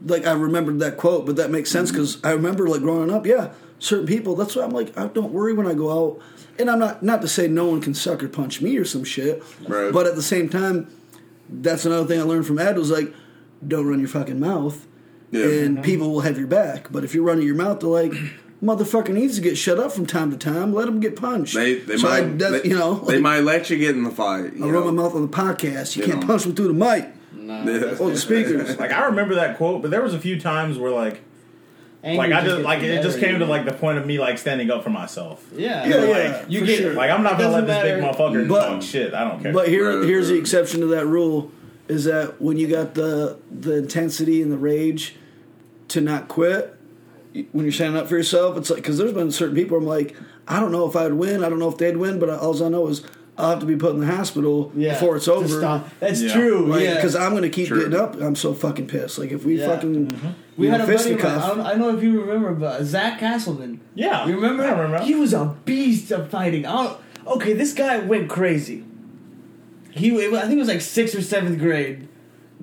like I remembered that quote, but that makes sense mm-hmm. because I remember like growing up. Yeah, certain people. That's why I'm like, I don't worry when I go out. And I'm not not to say no one can sucker punch me or some shit, Right. but at the same time, that's another thing I learned from Ed was like, don't run your fucking mouth, Yeah. and mm-hmm. people will have your back. But if you're running your mouth, they're like. Motherfucker needs to get shut up from time to time. Let him get punched. They they So might that's- they, you know they like, might let you get in the fight. You I run know? my mouth on the podcast. You You can't know. punch me through the mic Yeah. or the speakers. Like I remember that quote, but there was a few times where like Anger like I just like it just came to like the point of me like standing up for myself. yeah, Yeah, like, yeah, you get- sure. Like I'm not gonna let this big motherfucker But- talk shit. I don't care. But here, Right, here's the exception to that rule: is that when you got the the intensity and the rage to not quit, when you're standing up for yourself, it's like because there's been certain people I'm like, I don't know if I'd win, I don't know if they'd win, but all I know is I'll have to be put in the hospital yeah, before it's over. That's Yeah. true. yeah, Because I'm gonna keep True. getting up. I'm so fucking pissed. Like if we Yeah. fucking mm-hmm. we had know, a buddy. of mine, fisticuff- I don't, I don't know if you remember, but Zach Castleman. yeah, You remember? I remember. He was a beast of fighting. I okay, this guy went crazy. He, it I think it was like sixth or seventh grade,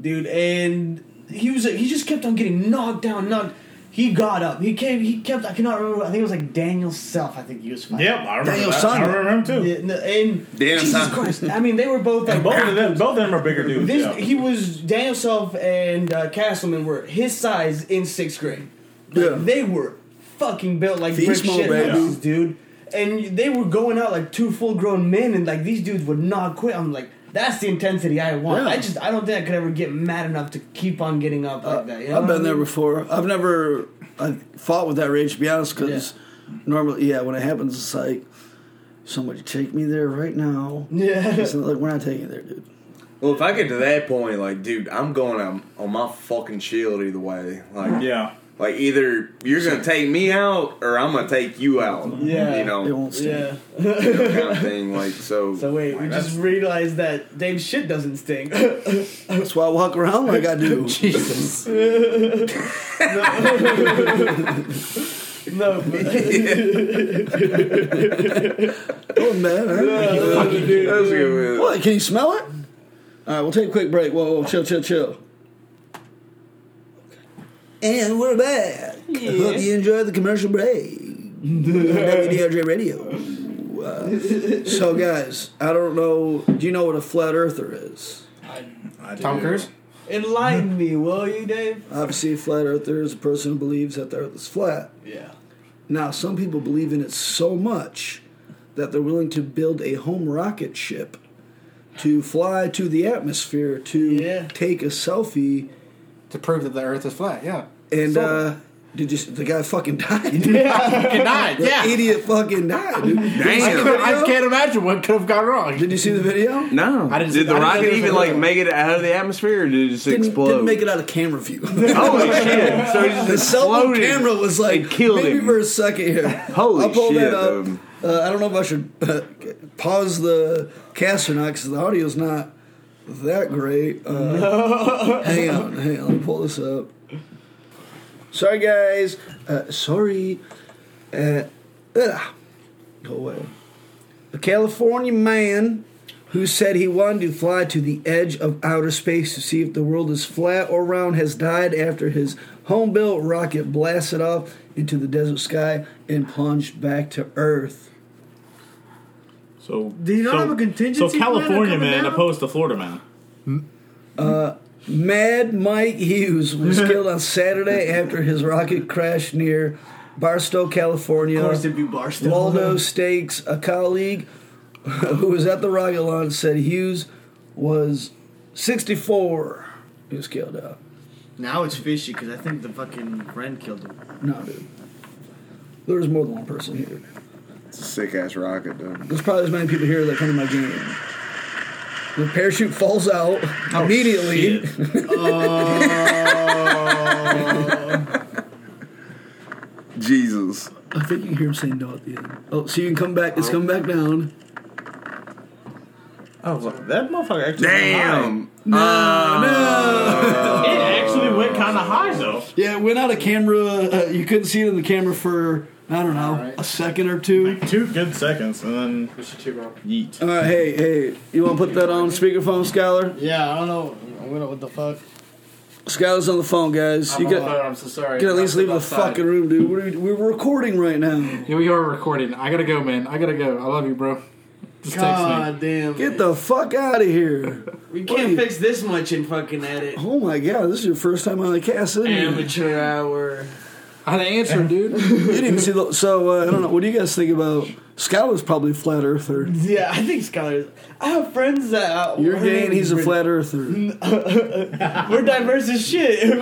dude, and he was he just kept on getting knocked down, knocked. He got up. He came. He kept. I cannot remember. I think it was like Daniel Self. I think he was fighting. Yep, I remember Daniel that. Son. I remember him too. Yeah, and Daniel Jesus Self. Christ. I mean, they were both like Both of them, both of them are bigger dudes. This, yeah. He was Daniel Self and uh, Castleman were his size in sixth grade. Like, Yeah. They were fucking built like Feast brick shit baby. houses, dude. And they were going out like two full grown men, and like these dudes would not quit. I'm like, that's the intensity I want. Yeah. I just, I don't think I could ever get mad enough to keep on getting up like uh, that. You know I've been I there before. I've never I fought with that rage to be honest because normally yeah when it happens it's like somebody take me there right now. Yeah. It's not like we're not taking you there, dude. Well, if I get to that point, like, dude, I'm going on, on my fucking shield either way. Like, yeah. Like either you're gonna take me out or I'm gonna take you out. Yeah. you It know, won't stay. Yeah. you know, kind of thing. Like, so. So wait, we just realized that Dave's shit doesn't stink. That's why I walk around like I do. Jesus. no, but, Oh man, huh? That was a good one. What? Can you smell it? All right, we'll take a quick break. Whoa, whoa, chill, chill, chill. And we're back. Hope you enjoyed the commercial break. WDRJ Radio. Uh, so, guys, I don't know. Do you know what a flat earther is? I Tom. Cruise? enlighten me, will you, Dave? Obviously, a flat earther is a person who believes that the earth is flat. Yeah. Now, some people believe in it so much that they're willing to build a home rocket ship to fly to the atmosphere to Yeah. take a selfie. To prove that the earth is flat, yeah. And So- uh, did you? The guy fucking died. Fucking died, The yeah. idiot fucking died. Dude. I, Damn. could, I can't imagine what could have gone wrong. Did you see the video? No, I didn't- did the I didn't rocket even like make it out of the atmosphere, or did it just Didn't, explode? didn't make it out of camera view. Holy shit! So it just The cell phone camera was like It killed maybe him. for a second here. Holy I'll pull shit! that up. um, Uh, I don't know if I should uh, pause the cast or not because the audio's not that great. Uh, hang on, hang on. Let me pull this up. Sorry, guys. Uh, sorry. Uh, ugh. Go away. A California man who said he wanted to fly to the edge of outer space to see if the world is flat or round has died after his home built rocket blasted off into the desert sky and plunged back to Earth. So Do you not so, have a contingency So California coming man down? opposed to Florida man. Uh, Mad Mike Hughes was killed on Saturday after his rocket crashed near Barstow, California. Of course, it'd be Barstow. Waldo Stakes, a colleague who was at the rocket launch, said Hughes was 64. He was killed out. Now it's fishy because I think the fucking friend killed him. No, dude. There's more than one person here. It's a sick ass rocket, dude. There's probably as many people here that come to my game. The parachute falls out immediately. Jesus. I think you can hear him saying no at the end. Oh, so you can come back. It's coming back down. Oh, look, that motherfucker actually went Damn. No, no. It actually went kind of high though. Yeah, it went out of camera. Uh, you couldn't see it in the camera for I don't know Alright. a second or two. Two good seconds, and then Push it bro. yeet. All right, hey, hey, you want to put that on speakerphone, Skylar? Yeah, I don't know. What, what the fuck? Skylar's on the phone, guys. I'm you on the I'm so sorry. can at least leave the fucking room, dude. We're, we're recording right now. Here we are recording. I gotta go, man. I gotta go. I love you, bro. Just text me. God damn. Get the fuck out of here. we what are can't you- fix this much in fucking edit. Oh my god, this is your first time on the cast, isn't it? Amateur hour. I had to answer, dude. You didn't even see the. So uh, I don't know. What do you guys think about? Skylar's probably flat earther. Yeah, I think Skylar's. I have friends that. Uh, You're gay and he's a flat earther. We're diverse as shit.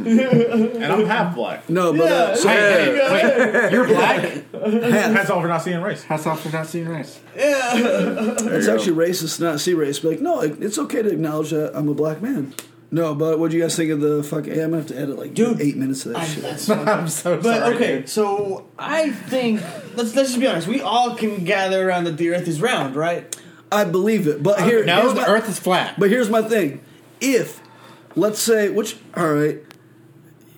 And I'm half black. No, but uh, so, hey, hey, wait. You're black? half. That's all for not seeing race. Hats off for not seeing race. Yeah. it's actually racist to not see race. But like, no, it- it's okay to acknowledge that I'm a black man. No, but what do you guys think of the fucking? Yeah, I'm gonna have to edit like Dude, eight minutes of that I, shit. that's I'm so But sorry. okay, dude. so I think let's let's just be honest. We all can gather around that the Earth is round, right? I believe it, but here, No, here's the my, Earth is flat. But here's my thing: if, let's say, which, all right,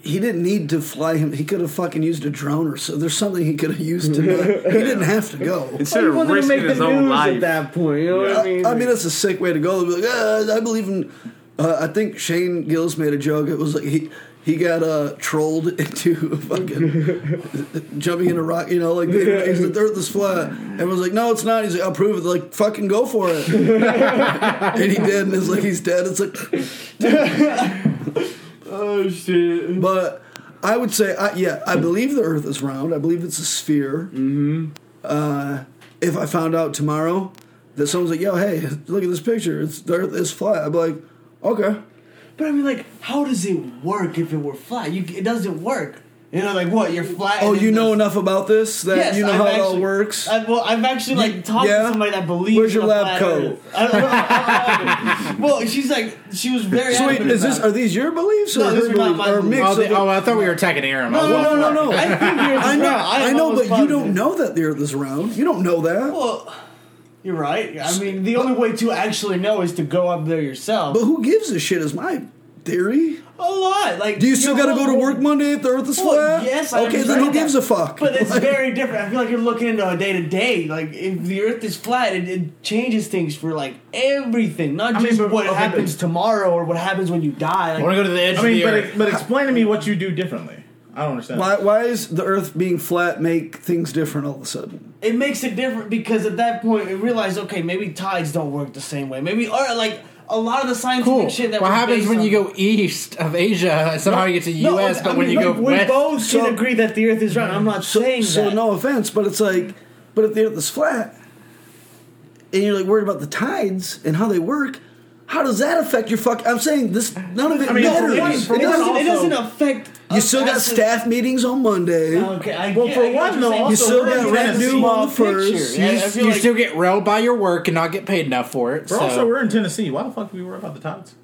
he didn't need to fly him. He could have fucking used a drone or so. There's something he could have used to. Not, he didn't have to go. Instead He of wanted to risking make his the own news life. at that point. You know what I mean? I mean, that's a sick way to go. Like, ah, I believe in. Uh, I think Shane Gillis made a joke. It was like he he got uh, trolled into fucking jumping in a rock. You know, like he's the earth is flat. Everyone's like, no, it's not. He's like, I'll prove it. They're like, fucking go for it. and he did, and it's like he's dead. It's like, oh shit. but I would say, I, yeah, I believe the Earth is round. I believe it's a sphere. Mm-hmm. Uh, if I found out tomorrow that someone's like, yo, hey, look at this picture. It's the Earth is flat. I'd be like, okay. But I mean, like, how does it work if it were flat? You, it doesn't work. You know, like what? You're flat. Oh, you know the- enough about this that Yes, you know I've how it all works. I, well, I've actually like talked yeah? to somebody that believes. Where's your in lab coat? I. I well, she's like, she was very. so wait, is this about are these your beliefs or No, her these are not beliefs? my or beliefs. mixed Oh, of the, it? oh, I thought we were attacking Aaron. No, no, no, no, no. I think the Earth I know, round. I know, but you don't know that the Earth is round. You don't know that. Well, you're right. I mean, the only way to actually know is to go up there yourself. But who gives a shit? Is my theory. a lot. Like, Do you still got to go to work Monday if the Earth is Well, flat? yes, I Okay, then who that. gives a fuck? But it's Like- very different. I feel like you're looking into a day to day. Like if the Earth is flat, it, it changes things for like everything, not I mean, just but- what okay, happens but- tomorrow or what happens when you die. I want to go to the edge I of mean, the but, Earth. but explain to me what you do differently. I don't understand. Why, why is the Earth being flat make things different all of a sudden? it makes it different because at that point we realize, okay, maybe tides don't work the same way. Maybe or like a lot of the scientific Cool. shit that we What happens based when on- you go east of Asia? Somehow you get to No, U.S., I but when mean, you go we, we west, both So- can agree that the Earth is round. I'm not saying So that. no offense, but it's like, but if the Earth is flat, and you're like worried about the tides and how they work, how does that affect your fuck? I'm saying this. None of it I mean, matters. for one- it, for It one doesn't- doesn't, it doesn't affect. you still got as a- staff meetings on Monday. Oh, okay, I Well, get, for I get one, you're though, also You still we're got looking at rent due on the first. Yeah, I you, you like- still get railed by your work and not get paid enough for it. But so. also, we're in Tennessee. Why the fuck do we worry about the tides?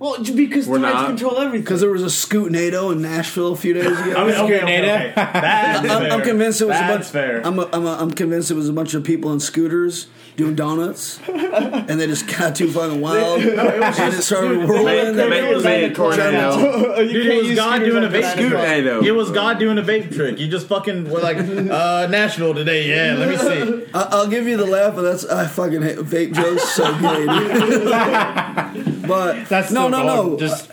Well, because We're tides not. control everything. Because there was a Scoot NATO in Nashville a few days ago. I mean, okay, okay, okay. That's I'm, I'm convinced it was That's a bunch. fair. I'm, a, I'm, a, I'm convinced it was a bunch of people on scooters doing donuts, and they just got too fucking wild, and it started whirling. Make- They make- were make a tornado. Dude, it was God doing a after vape that. scooter. Tornado. It was God doing a vape trick. You just fucking were like, uh, Nashville today. Yeah, let me see. I, I'll give you the laugh, but that's I fucking hate vape jokes so good. but That's no, no, no. Just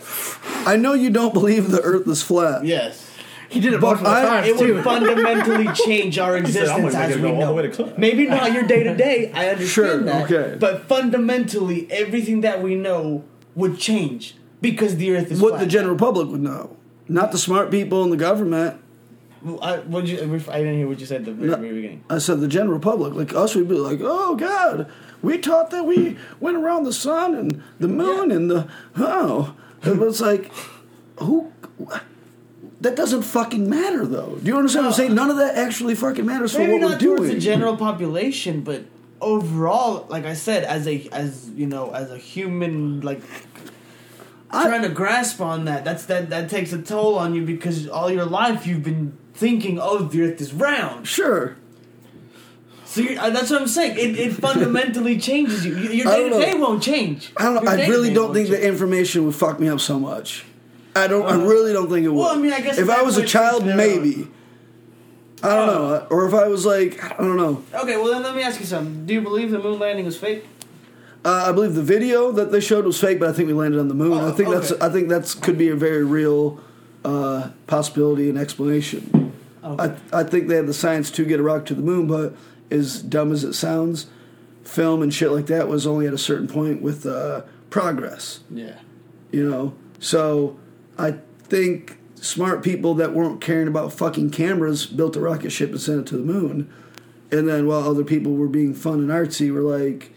I know you don't believe the Earth is flat. Yes. he did it But multiple I- times It too. would fundamentally change our He said, existence as we go all the know. way. Maybe not your day to day. I understand Sure, that. okay. But fundamentally, everything that we know would change because the Earth is What flat. the general public would know, not the smart people in the government. I, what'd you, I didn't hear what you said at the very No. beginning. I said the general public, like us, we'd be like, "Oh God, we taught that we went around the sun and the moon and the oh." it was like, who? That doesn't fucking matter, though. Do you understand what I'm saying? None of that actually fucking matters for Maybe what we're not towards doing. the general population, but overall, like I said, as a as you know, as a human, like trying to grasp on that. That's that that takes a toll on you because all your life you've been thinking, oh, the Earth is round. Sure. So uh, that's what I'm saying. It, it fundamentally changes you. Your day to day won't change. I don't know. I really don't think the information would fuck me up so much. I don't. I really don't think it would. Well, I mean, I guess if I was a child, maybe. I don't know. Or if I was like, I don't know. Okay, well then let me ask you something. Do you believe the moon landing was fake? Uh, I believe the video that they showed was fake, but I think we landed on the moon. Oh, I think that's. I think that's could be a very real uh, possibility and explanation. Okay. I I think they had the science to get a rock to the moon, but as dumb as it sounds, film and shit like that was only at a certain point with uh, progress. yeah. You know, so I think smart people that weren't caring about fucking cameras built a rocket ship and sent it to the moon, and then while other people were being fun and artsy, were like,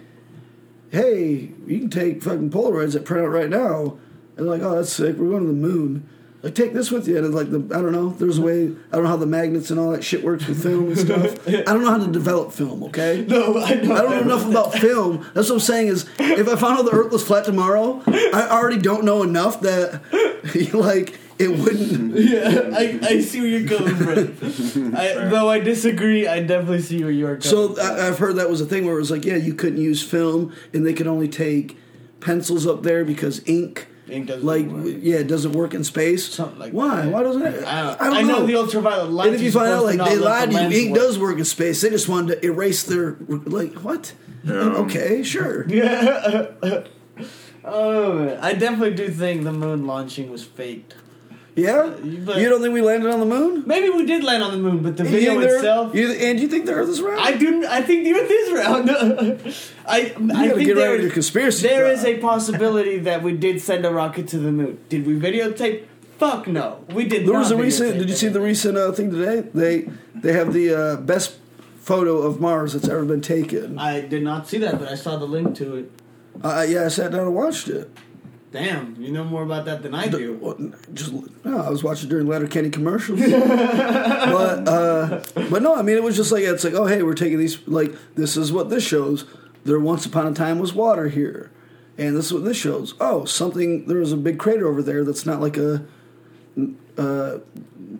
"Hey, you can take fucking Polaroids that print out right now," and like, "Oh, that's sick. We're going to the moon." Like take this with you, and it's like the I don't know. There's a way I don't know how the magnets and all that shit works with film and stuff. I don't know how to develop film. Okay, No, I. I don't know enough about film. That's what I'm saying is, if I found out the Earth was flat tomorrow, I already don't know enough that, like, it wouldn't. Yeah, I, I see where you're coming from. I, though I disagree, I definitely see where you're coming So from. I, I've heard that was a thing where it was like, yeah, you couldn't use film, and they could only take pencils up there because ink, like, work. yeah, it doesn't work in space. Something like Why? that. Why doesn't it? I, don't, I don't I know. know. the ultraviolet light. and if you find out, like, they lied to you, lens ink work. does work in space. They just wanted to erase their, like, what? Okay, sure. Yeah. oh man, I definitely do think the moon launching was faked. Yeah? But- you don't think we landed on the moon? Maybe we did land on the moon, but the You video there- itself. You, and you think the Earth is round? I do. I think the Earth is round. I. I gotta think get there right into conspiracy There is a possibility that we did send a rocket to the moon. Did we videotape? Fuck no, we did. There not was a recent. Did you see the recent uh, thing today? They they have the uh, best photo of Mars that's ever been taken. Uh, I did not see that, but I saw the link to it. yeah, I sat down and watched it. Damn, you know more about that than I do. Well, Just no, I was watching during Letterkenny commercials. but uh, but no, I mean it was just like it's like oh hey we're taking these like this is what this shows. There once upon a time was water here, and this is what this shows. Oh, something there was a big crater over there that's not like a uh,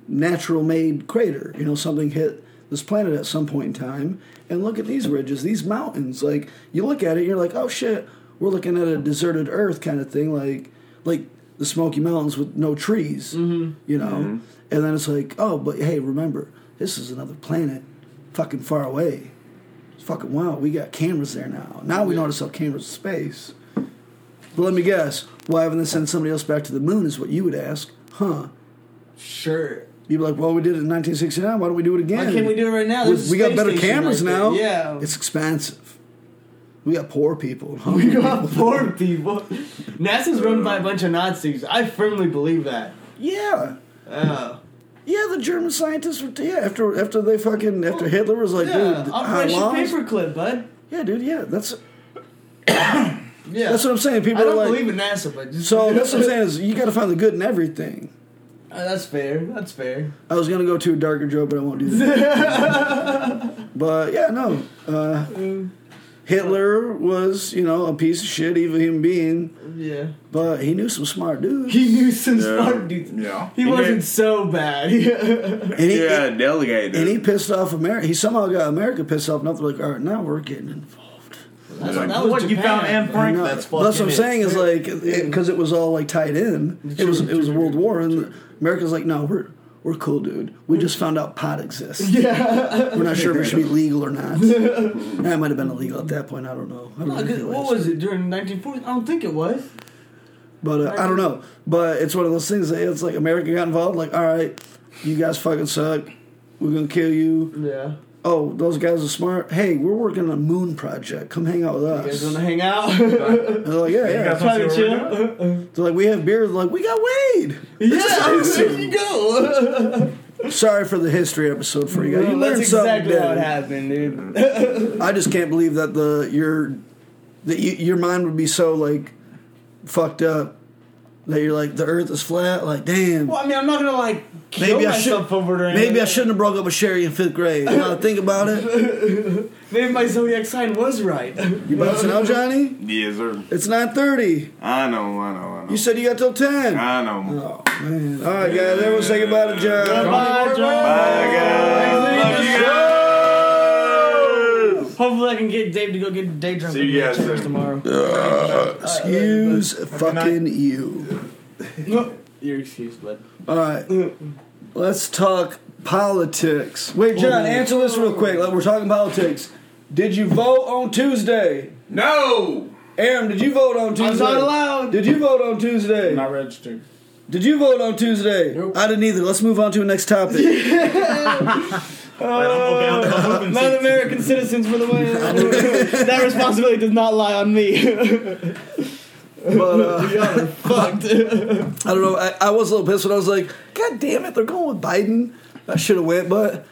natural made crater. You know, something hit this planet at some point in time. And look at these ridges, these mountains. Like you look at it, you're like, oh shit, we're looking at a deserted Earth kind of thing, like like the Smoky Mountains with no trees. Mm-hmm. You know, and then it's like, oh, but hey, remember, this is another planet, fucking far away. It's fucking wow. We got cameras there now. Now we know how to sell cameras to space. But let me guess, why haven't they sent somebody else back to the moon? Is what you would ask, huh? Sure. You'd be like, well, we did it in 1969. Why don't we do it again? Why can't we do it right now? We, There's a we got better cameras right now. Yeah. It's expensive. We got poor people. We got poor people. NASA's run by a bunch of Nazis. I firmly believe that. yeah. Oh. Yeah, the German scientists were, yeah, after after they fucking, after Hitler was like, Yeah, dude, Operation? Paperclip, bud. Yeah, dude, yeah, that's Yeah. that's what I'm saying. People I don't like, believe in NASA, but just so that's what I'm saying is you got to find the good in everything. Uh, that's fair. That's fair. I was gonna go to a darker joke, but I won't do that. but yeah, no. Uh, Hitler was, you know, a piece of shit, evil human being, Yeah. but he knew some smart dudes. He knew some Yeah. smart dudes. Yeah. He He wasn't did. so bad. And he, Yeah, delegated. and he pissed off America. He somehow got America pissed off enough. They're like, all right, now we're getting involved. That's, Like, that was what you found Anne Frank? No, That's but that's what I'm fucking saying is like because it, was all like tied in. It was it was a world war, and America's like, no, we're we're cool, dude. We just found out pot exists. Yeah. We're not sure if it should be legal or not. That might have been illegal at that point. I don't know. I don't No, know 'cause if it what was it during 1940? I don't think it was. But uh, I don't know. But it's one of those things that it's like America got involved. Like, all right, you guys fucking suck. We're gonna kill you. Yeah. Oh, those guys are smart. Hey, we're working on a moon project. Come hang out with us. You guys us. wanna hang out? They're like, yeah, You yeah. guys Try to wanna see we're chill? They're like, we have beer. They're like, we got Wade. yeah, there you go. Sorry for the history episode for you guys. You That's learned something exactly how it happened, dude. I just can't believe that the your that you, your mind would be so like fucked up That you're like the Earth is flat. Like, damn. Well, I mean, I'm not gonna like kill Maybe I should, over it. Or maybe I shouldn't have broke up with Sherry in fifth grade. You know, think about it. Maybe my zodiac sign was right. You bouncing out, Johnny? Yes, sir. It's nine thirty. I know, I know, I know. You said you got till ten. I know. Oh man! All right, guys. Everyone say goodbye to John. Bye, John. Bye, guys. Love you guys. Hopefully, I can get Dave to go get day drunk See with you me at guys church soon. tomorrow. Uh, excuse fucking you. You're excused, bud. All right. Let's talk politics. Wait, John, oh. answer this real quick. Like, We're talking politics. Did you vote on Tuesday? No. Aaron, did you vote on Tuesday? I'm not allowed. Did you vote on Tuesday? Not registered. Did you vote on Tuesday? Nope. I didn't either. Let's move on to the next topic. Wait, I'm, okay, I'm, I'm Non American citizens for the win. that responsibility does not lie on me. but uh, Fucked. I don't know. I, I was a little pissed when I was like, God damn it, they're going with Biden. I should have went, but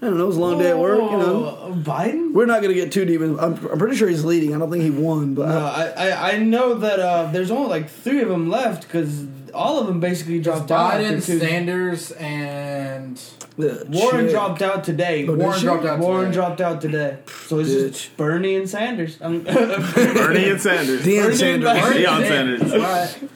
I don't know. It was a long day at work. You know, Oh, Biden? we're not gonna get too deep. in- I'm, I'm pretty sure he's leading. I don't think he won, but No, I, I, I, I know that uh, there's only like three of them left because all of them basically dropped out. Biden, after Sanders, and the Warren shit. dropped out today. Oh, Warren dropped out. Warren today. dropped out today. So it's Bitch. just Bernie and Sanders. Um, Bernie and Sanders. Deion Bernie Sanders. and Biden. Deion Sanders. Right.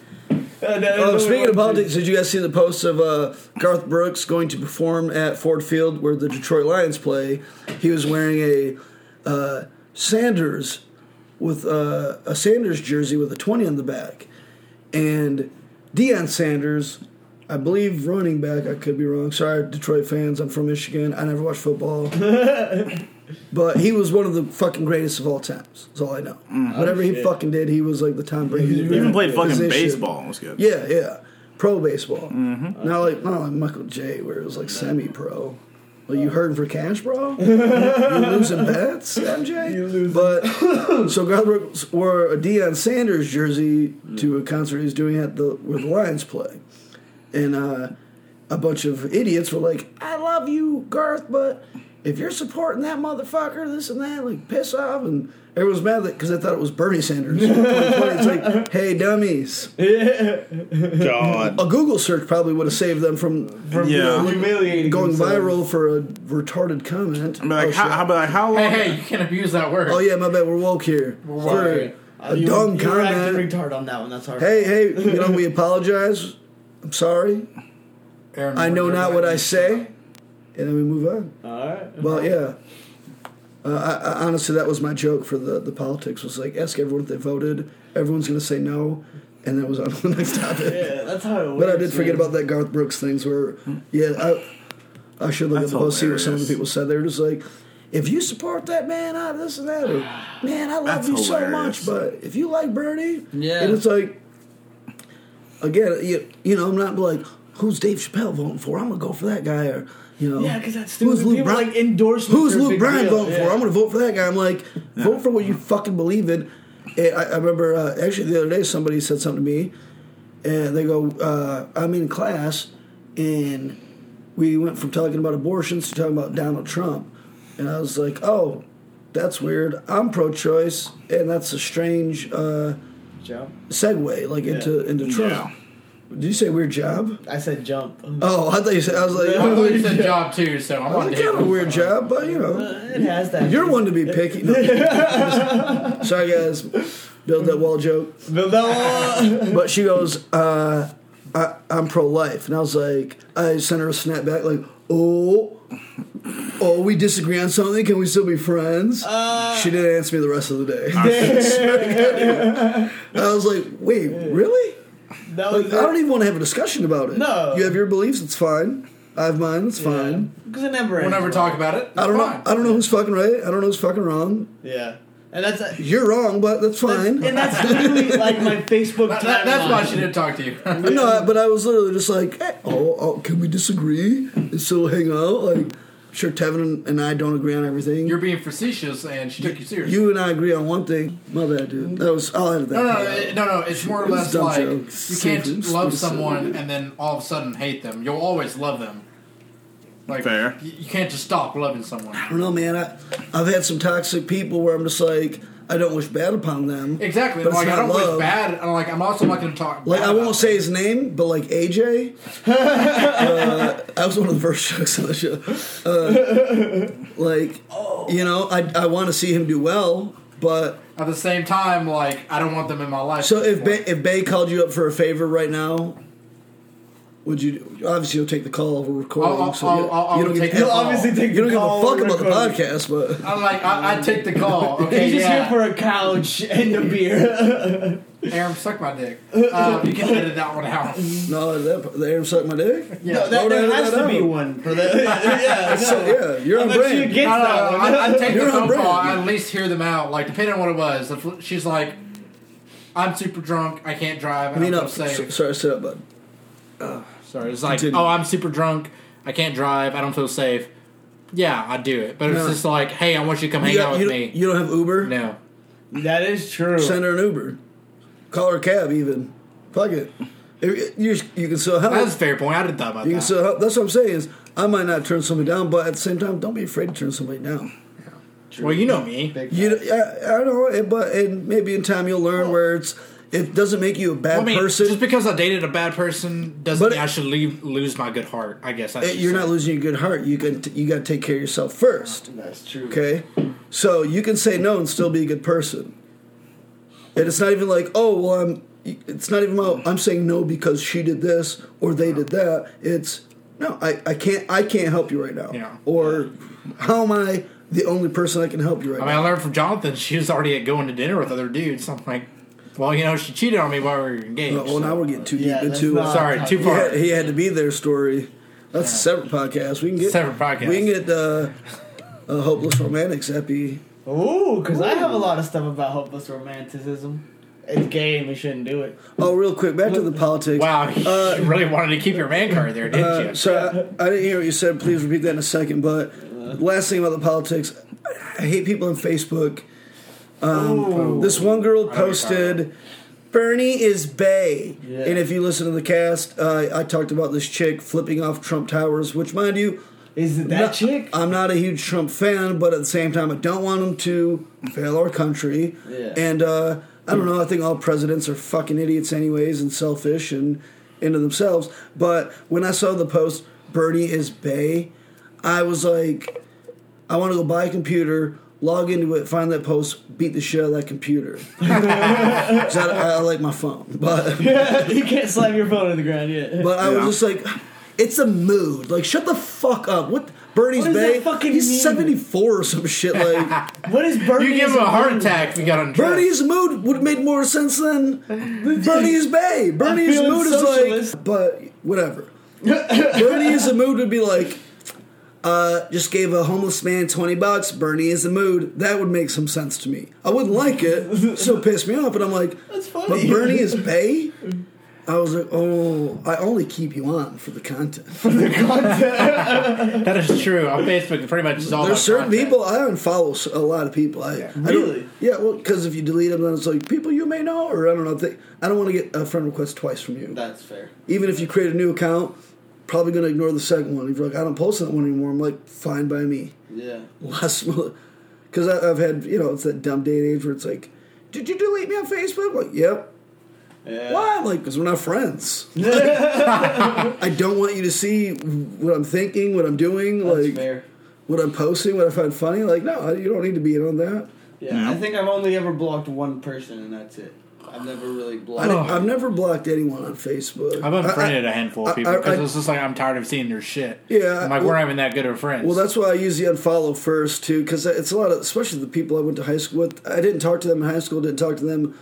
Oh, speaking of politics, did you guys see the posts of uh, Garth Brooks going to perform at Ford Field where the Detroit Lions play? He was wearing a uh, Sanders with uh, a Sanders jersey with a twenty on the back, and Deion Sanders, I believe running back. I could be wrong. Sorry, Detroit fans. I'm from Michigan. I never watched football. But he was one of the fucking greatest of all times. That's all I know. Whatever he fucking did, he was like the Tom Brady. He even played fucking Position. baseball. Was good. Yeah, yeah. Pro baseball. Mm-hmm. Not like not like Michael J, where it was like semi pro. Well, you hurting for cash, bro? you losing bets, MJ? You losing. But so Brooks wore a Deion Sanders jersey to a concert he was doing at the where the Lions play, and uh, a bunch of idiots were like, "I love you, Garth, but if you're supporting that motherfucker, this and that, like piss off." And everyone's mad because they thought it was Bernie Sanders. It's like, hey, dummies. God. A Google search probably would have saved them from, from you know, humiliating going themselves. viral for a retarded comment. I'm like, oh, how, shit. how, about, how long? Hey, hey, you can't abuse that word. oh yeah, my bad. We're woke here. We're For woke. a you, dumb you were acting comment. retard on that one. That's hard. Hey, hey, you know we apologize. I'm sorry. Aaron, I know not what I say, and then we move on. All right. Well, yeah. Uh, I, I, honestly, that was my joke for the, the politics. Was like ask everyone if they voted. Everyone's gonna say no, and then it was on to the next topic. Yeah, that's how it works. But I did forget man. about that Garth Brooks things where, yeah, I, I should look That's at the post see what some of the people said. They were just like, if you support that man, I this and that, or man, I love That's you so much, but if you like Bernie, Yeah. and it's like, again, you, you know, I'm not like, who's Dave Chappelle voting for? I'm gonna go for that guy, or you know, Yeah, because that's stupid. who's Luke People Bryan? like endorsements. Who's Luke Bryan deal. voting for? I'm going to vote for that guy. I'm like, vote for what you fucking believe in. I, I remember uh, actually the other day somebody said something to me, and they go, uh, I'm in class, and we went from talking about abortions to talking about Donald Trump, and I was like, oh, that's weird. I'm pro-choice, and that's a strange uh, Joe. segue, like into into Trump. Yeah. Did you say weird job? I said jump. Oh, I thought you said. I was like, I oh, thought you said job too, so I'm on kind of a weird job, but you know. It has that. You're one to be picky. No. Sorry, guys. Build that wall joke. Build that wall. But she goes, uh, I, I'm pro life. And I was like, I sent her a snap back, like, oh, oh, we disagree on something. Can we still be friends? Uh. she didn't answer me the rest of the day. Ah, I was like, wait, really? That Like, was I don't even want to have a discussion about it. No. You have your beliefs, it's fine. I have mine, it's fine. Because it never. We'll never talk about it. I don't Fine. know. I don't know who's fucking right. I don't know who's fucking wrong. Yeah. And that's, that's You're wrong, but that's fine. and that's literally like my Facebook That- that- that's why she didn't talk to you. No, but I was literally just like, eh, oh, oh, can we disagree and still hang out? Like, sure, Tevin and I don't agree on everything. You're being facetious, and she took you seriously. you and I agree on one thing. My bad, dude. That was I'll edit that. No, no, no, it- no, no. It's more or It less dumb like joke. you can't stupid, love someone and then all of a sudden hate them. You'll always love them. Like Fair. You, you can't just stop loving someone. I don't know, man. I, I've had some toxic people where I'm just like, I don't wish bad upon them. Exactly. But it's like I not don't love. wish bad. I'm like I'm also not going to talk. Like bad I won't about say his name, but like AJ, uh, that was one of the first jokes on the show. Uh, like, you know, I I want to see him do well, but At the same time, like I don't want them in my life. so if anymore. Bay, if Bay called you up for a favor right now, would you? Obviously, you'll take the call. We're recording, I'll- so I'll- you, I'll- I'll you don't take give, the He'll call. obviously take you don't the give a fuck about the podcast, but I'm like I, I take the call. Okay, He's just yeah. here for a couch and a beer. Aaron, suck my dick. Uh, you can edit that one out. no, that, the Aaron sucked my dick. Yeah. No, that, Why would I there edit has that to be one for that. yeah, So, yeah, you're on I'll you brand. gets I don't that one. I, I'd take You're the phone brand. call. I'd at least hear them out. Like depending on what it was. If she's like, "I'm super drunk. I can't drive. I I mean, don't no, feel safe." s- sorry, sit up, bud. Sorry, it's like, Continue. "Oh, I'm super drunk. I can't drive. I don't feel safe." Yeah, I do it. But if No. it's just like, "Hey, I want you to come hang You, out got, with you, me," you don't have Uber? no. That is true. Send her an Uber. Call her a cab, even. Fuck it. If- You, you can still help. That's a fair point. I didn't thought about You can still help. That's what I'm saying is I might not turn somebody down, but at the same time, don't be afraid to turn somebody down. well, you know me. Big You, I, I know, it, but and maybe in time you'll learn where it's it doesn't make you a bad I mean, person. just because I dated a bad person doesn't But mean it- I should leave, lose my good heart. I guess that's Eh, you're not losing your good heart. You can you got to take care of yourself first. That's true. Okay, so you can say no and still be a good person. And it's not even like, oh well, I'm. It's not even about I'm saying no because she did this or they did that. It's no, I, I can't I can't help you right now. Yeah. Or how am I the only person that can help you right I mean, I learned from Jonathan. She was already going to dinner with other dudes. I'm like, well, you know, she cheated on me while we were engaged. well, now we're getting too deep that's into. not- Uh, Sorry, too he, far. had, he had to be there story. That's a separate podcast. We can get Separate podcast. We can get uh, uh, hopeless romantics epi. Ooh, because I have a lot of stuff about hopeless romanticism. It's gay and we shouldn't do it. Oh, real quick, back to the politics. Wow, you Uh, really wanted to keep your man card there, didn't Uh, you? so I, I didn't hear what you said. Please repeat that in a second. But last thing about the politics, I hate people on Facebook. Um, this one girl I know what you're posted, "Bernie is Bae," Yeah. and if you listen to the cast, uh, I talked about this chick flipping off Trump towers. Which, mind you, Is it that not- chick? I'm not a huge Trump fan, but at the same time, I don't want him to fail our country. Yeah. And uh, I don't know. I think all presidents are fucking idiots, anyways, and selfish and into themselves. But when I saw the post, Bernie is Bae, I was like, I want to go buy a computer. Log into it, find that post, beat the shit out of that computer. I, I like my phone, but you can't slam your phone on the ground yet. but I Yeah. was just like, it's a mood. Like, shut the fuck up. What? Bernie's What Bae? that fucking He's mean? 74 or some shit. Like, what is Bernie? you give him a heart attack if you got on drugs. Bernie's mood would have made more sense than Bernie's Bae. Bernie's mood socialist. is like, but whatever. Bernie's mood would be like, uh, just gave a homeless man 20 bucks. Bernie is the mood. That would make some sense to me. I wouldn't like it. so piss me off, but I'm like, That's funny. but Bernie is Bae? I was like, oh, I only keep you on for the content. For the content. that is true. On Facebook, pretty much is all There's about certain content. people I unfollow a lot of people. I, I don't- Really? yeah. Well, because if you delete them, then it's like people you may know, or I don't know. They, I don't want to get a friend request twice from you. That's fair. Even if you create a new account, probably gonna ignore the second one. If you're like, I don't post that one anymore, I'm like, fine by me. Yeah. Less, because I've had you know it's that dumb day and age where it's like, did you delete me on Facebook? Like, yep. Yeah. Why? Like, because we're not friends. I don't want you to see what I'm thinking, what I'm doing, That's like fair. what I'm posting, what I find funny. Like, no, you don't need to be in on that. Yeah, Yeah. I think I've only ever blocked one person, and that's it. I've never really blocked. didn't- I've never blocked anyone on Facebook. I've unfriended I- I- a handful of people because it's just like I'm tired of seeing their shit. Yeah, I'm like well- we're not even that good of friends. Well, that's why I usually unfollow first too, because it's a lot of, especially the people I went to high school with. I didn't talk to them in high school. Didn't talk to them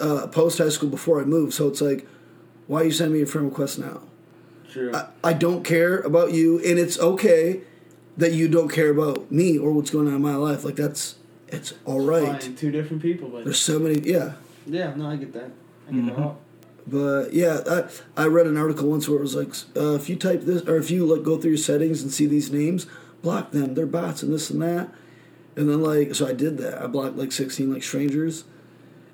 uh, post high school before I moved. So it's like, why are you sending me a friend request now? True. I, I don't care about you, and it's okay that you don't care about me or what's going on in my life. Like that's it's all right. Fine, two different people, but There's so many, yeah. Yeah, no, I get that. I get that. But yeah, I, I read an article once where it was like, uh, if you type this, or if you like go through your settings and see these names, block them. They're bots and this and that. And then like, so I did that. I blocked like sixteen like strangers,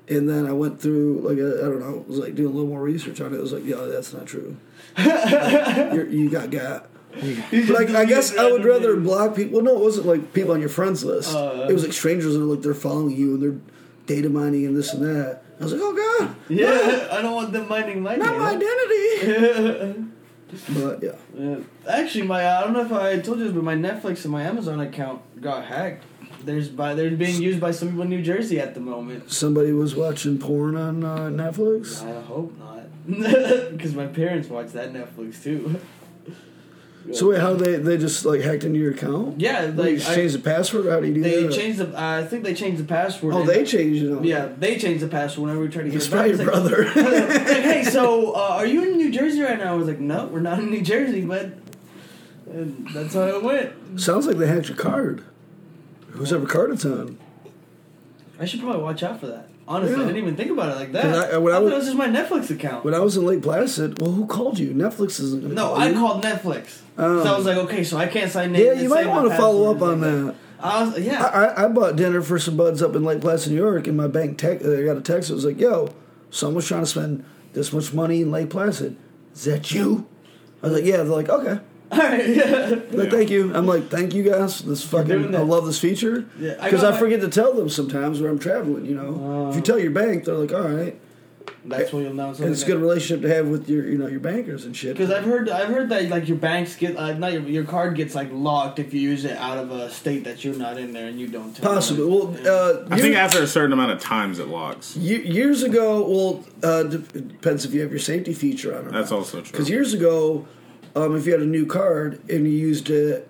and then I went through like I I don't know, was like doing a little more research on it. It was like, yeah, that's not true. Like, you're, you got got. Like I guess I would rather names. block people. Well, No, it wasn't like people on your friends list. Uh, it was like strangers that are like they're following you and they're data mining and this and that. I was like, oh god, Yeah, I don't want them minding my not my identity. but yeah, Yeah. Actually, my I don't know if I told you this, but my Netflix and my Amazon account got hacked. There's by they're being used by some people in New Jersey at the moment. somebody was watching porn on uh, Netflix. I hope not, because my parents watch that Netflix too. So wait, how they they just like hacked into your account? Yeah, Like like just I- changed the password. How do you do they that? changed the. I think they changed the password. Oh, they changed it. On. Yeah, they changed the password whenever we tried to get it's it your like- brother. like, hey, so uh, are you in New Jersey right now? I was like, no, we're not in New Jersey, but and that's how it went. Sounds like they hacked your card. Whoever card it's on. I should probably watch out for that. Honestly, Yeah. I didn't even think about it like that. Uh, I- I, when I thought was- it was just my Netflix account. When I was in Lake Placid, well, who called you? Netflix isn't no, call I you. called Netflix. Oh. so I um, was like, okay, so I can't sign Yeah, you might want to follow up on that. I was, yeah. I, I, I bought dinner for some buds up in Lake Placid, New York, and my bank tech. I got a text. It was like, "Yo, someone's trying to spend this much money in Lake Placid. Is that you?" I was like, "Yeah." They're like, "Okay." All right, yeah. Like, thank you. I'm like, thank you guys. This fucking. I love this feature. Yeah, I Because got I, forget to tell them sometimes where I'm traveling. You know, if you Oh. tell your bank, they're like, all right. That's when you'll know And it's a good relationship to have with your, you know, your bankers and shit. Because I've heard, I've heard that like your banks get, uh, not your, your card gets like locked if you use it out of a state that you're not in there and you don't tell. them. Possibly. Well, uh, I think after a certain amount of times it locks. years ago, well, uh, depends if you have your safety feature on or That's not. also true. Because years ago, um, if you had a new card and you used it,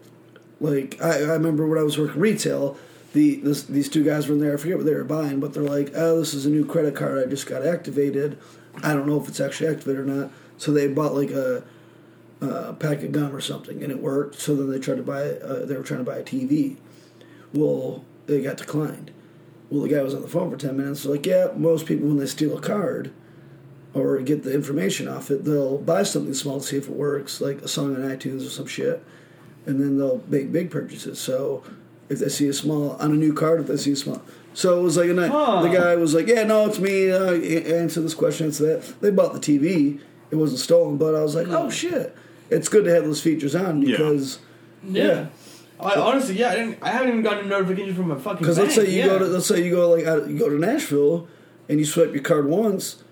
like I, I remember when I was working retail, the this, these two guys were in there. I forget what they were buying, but they're like, "Oh, this is a new credit card I just got activated. I don't know if it's actually activated or not." So they bought like a, a pack of gum or something, and it worked. So then they tried to buy. Uh, they were trying to buy a TV. Well, they got declined. Well, the guy was on the phone for ten minutes. Like, yeah, most people when they steal a card or get the information off it, they'll buy something small to see if it works, like a song on iTunes or some shit, and then they'll make big purchases. So if they see a small on a new card, if they see a small, so it was like a night. Huh. The guy was like, "Yeah, no, it's me. Uh, answer this question, answer that." They bought the TV. It wasn't stolen, but I was like, "Oh shit!" It's good to have those features on Yeah. because Yeah. I, honestly, yeah, I didn't. I haven't even gotten a notification from a fucking. Because let's say you yeah. go to let's say you go like out, you go to Nashville and you swipe your card once,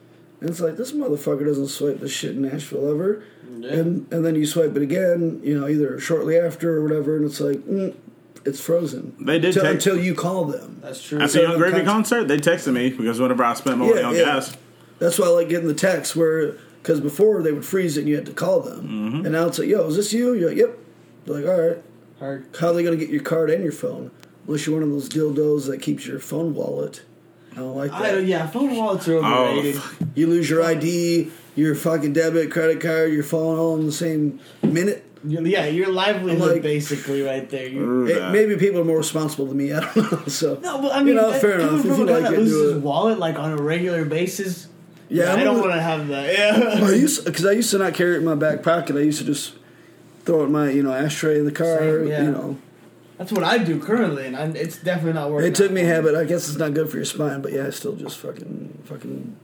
and it's like this motherfucker doesn't swipe this shit in Nashville ever, Yeah. and and then you swipe it again, you know, either shortly after or whatever, and it's like mm, it's frozen. They did until, take- until you call them. That's true. At So the Yung Gravy con- concert, they texted me because whenever I spent money Yeah, on yeah. gas, That's why I like getting the text where because before they would freeze it and you had to call them, Mm-hmm. and now it's like, yo, is this you? You're like, yep. They're like, all right. Hard. How are they gonna get your card and your phone? Unless you're one of those dildos that keeps your phone wallet. I don't like that. I, yeah, phone wallets are Oh, overrated. fuck. You lose your ID, your fucking debit, credit card, your phone all in the same minute. You're- yeah, your livelihood like- basically right there. It- maybe people are more responsible than me. I don't know. So no, but I mean, you know, that- fair coming enough. If you a guy like that it, loses his wallet like on a regular basis. Yeah, I I'm don't want to have that. Yeah. I used because I used to not carry it in my back pocket. I used to just throw it in my you know ashtray in the car. Same, yeah. You know, That's what I do currently, and I, it's definitely not working. it took out. me a habit. I guess it's not good for your spine, but yeah, I still just fucking fucking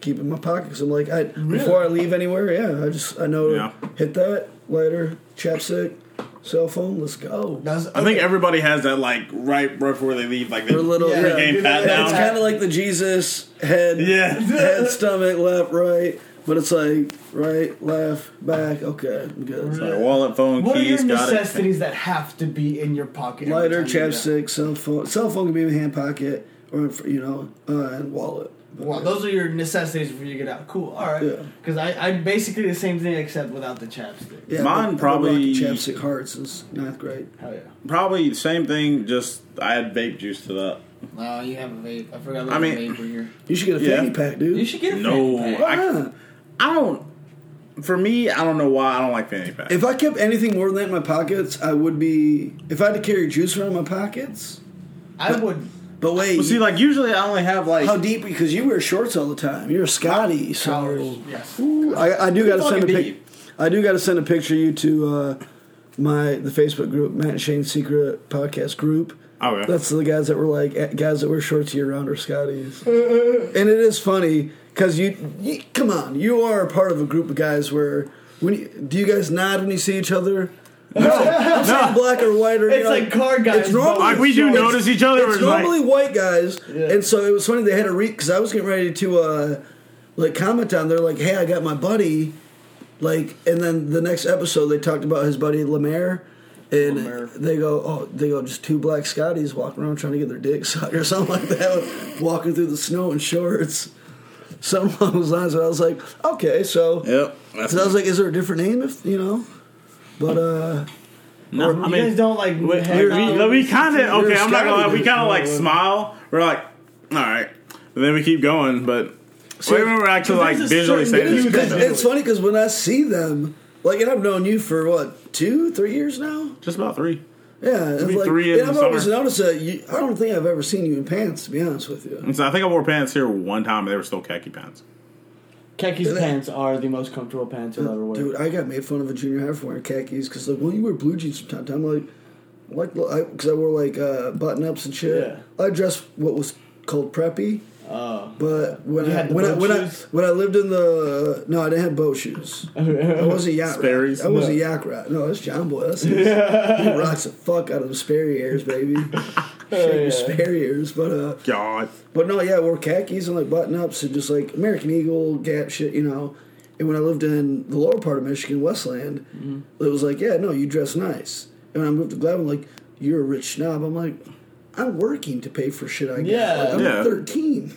keep it in my pocket. Cause I'm like, I before I leave anywhere, yeah, I just I know Yeah. hit that lighter, chapstick, cell phone. Let's go. That's- I think everybody has that like right before they leave, like they We're little, Yeah, yeah. game dude, pat yeah, It's down. kind of like the Jesus head, Yeah. head, stomach, left, right, but it's like right, left, back. Okay, I'm good. Like wallet, phone, What are your keys, got it. necessities that have to be in your pocket? every Lighter, time you do that? chapstick, cell phone. Cell phone can be in your hand pocket or you know, uh, and wallet. Well, those are your necessities before you get out. Cool. All right. Yeah. Because I, I'm basically the same thing except without the chapstick. Yeah, Mine I've been probably- rocking chapstick hearts is ninth grade. Hell yeah. Probably the same thing. Just I add vape juice to that. Oh, you have a vape. I forgot I about mean- the vape here. You should get a Yeah. fanny pack, dude. You should get a No, fanny pack. Why I, not? I don't. For me, I don't know why I don't like fanny packs. If I kept anything more than that in my pockets, I would be. If I had to carry juice around in my pockets, I would. but wait, well, see, like usually I only have like how deep? Because you wear shorts all the time. You're a Scotty, so Towers. Yes. I, I do got to send a Fucking pic. I do got to send a picture of you to uh, my the Facebook group, Matt and Shane's Secret Podcast group. Oh, yeah. That's the guys that were like eh, guys that wear shorts year round are Scotties, and it is funny because you, you come on, you are a part of a group of guys where when you, do you guys nod when you see each other? I'm saying black or white or you It's know, like car guys. It's normally- both. Like we do It's- notice each other. It's It's like, normally white guys, Yeah. and so it was funny. They had to read because I was getting ready to uh, like comment on. They're like, "Hey, I got my buddy," like, and then the next episode they talked about his buddy Lemaire, and Lemaire. they go, "Oh, they go just two black Scotties walking around trying to get their dick sucked or something like that, walking through the snow in shorts." Something along those lines. And I was like, "Okay, so." Yep. That's So I was like, "Is there a different name if you know?" But uh, no, you I mean, guys don't like. we, hang we, we, kind of okay. I'm not gonna lie. We kind of like smile. We're like, all right, and then we keep going. But See, we we're actually like visually saying dude this. Cause it's funny because when I see them, like, and I've known you for what two, three years now. Just about three. Yeah, it's like, three in and I've always noticed that. You, I don't think I've ever seen you in pants. To be honest with you, And so I think I wore pants here one time, and they were still khaki pants. Khakis pants are the most comfortable pants you'll ever wear. dude, I got made fun of a junior high for wearing khakis because like, well, you wear blue jeans from time to time. I'm like, like, because I, wore like uh, button ups and shit. Yeah. I dressed what was called preppy. But when I when I, when I when I lived in the no, I didn't have boat shoes. I was a yacht Sperry's? rat. I was a No. yak rat. No, that's John Boy. That's his. he rocks the fuck out of the Sperrier's, baby. Shake your yeah. Sperrier's, but uh, God. but no, yeah, I wore khakis and like button ups and just like American Eagle, Gap shit, you know. And when I lived in the lower part of Michigan, Westland, Mm-hmm. it was like, yeah, no, you dress nice. And when I moved to Gladwin, like, you're a rich snob. I'm like, I'm working to pay for shit I get. Yeah. Like, I'm Yeah. 13.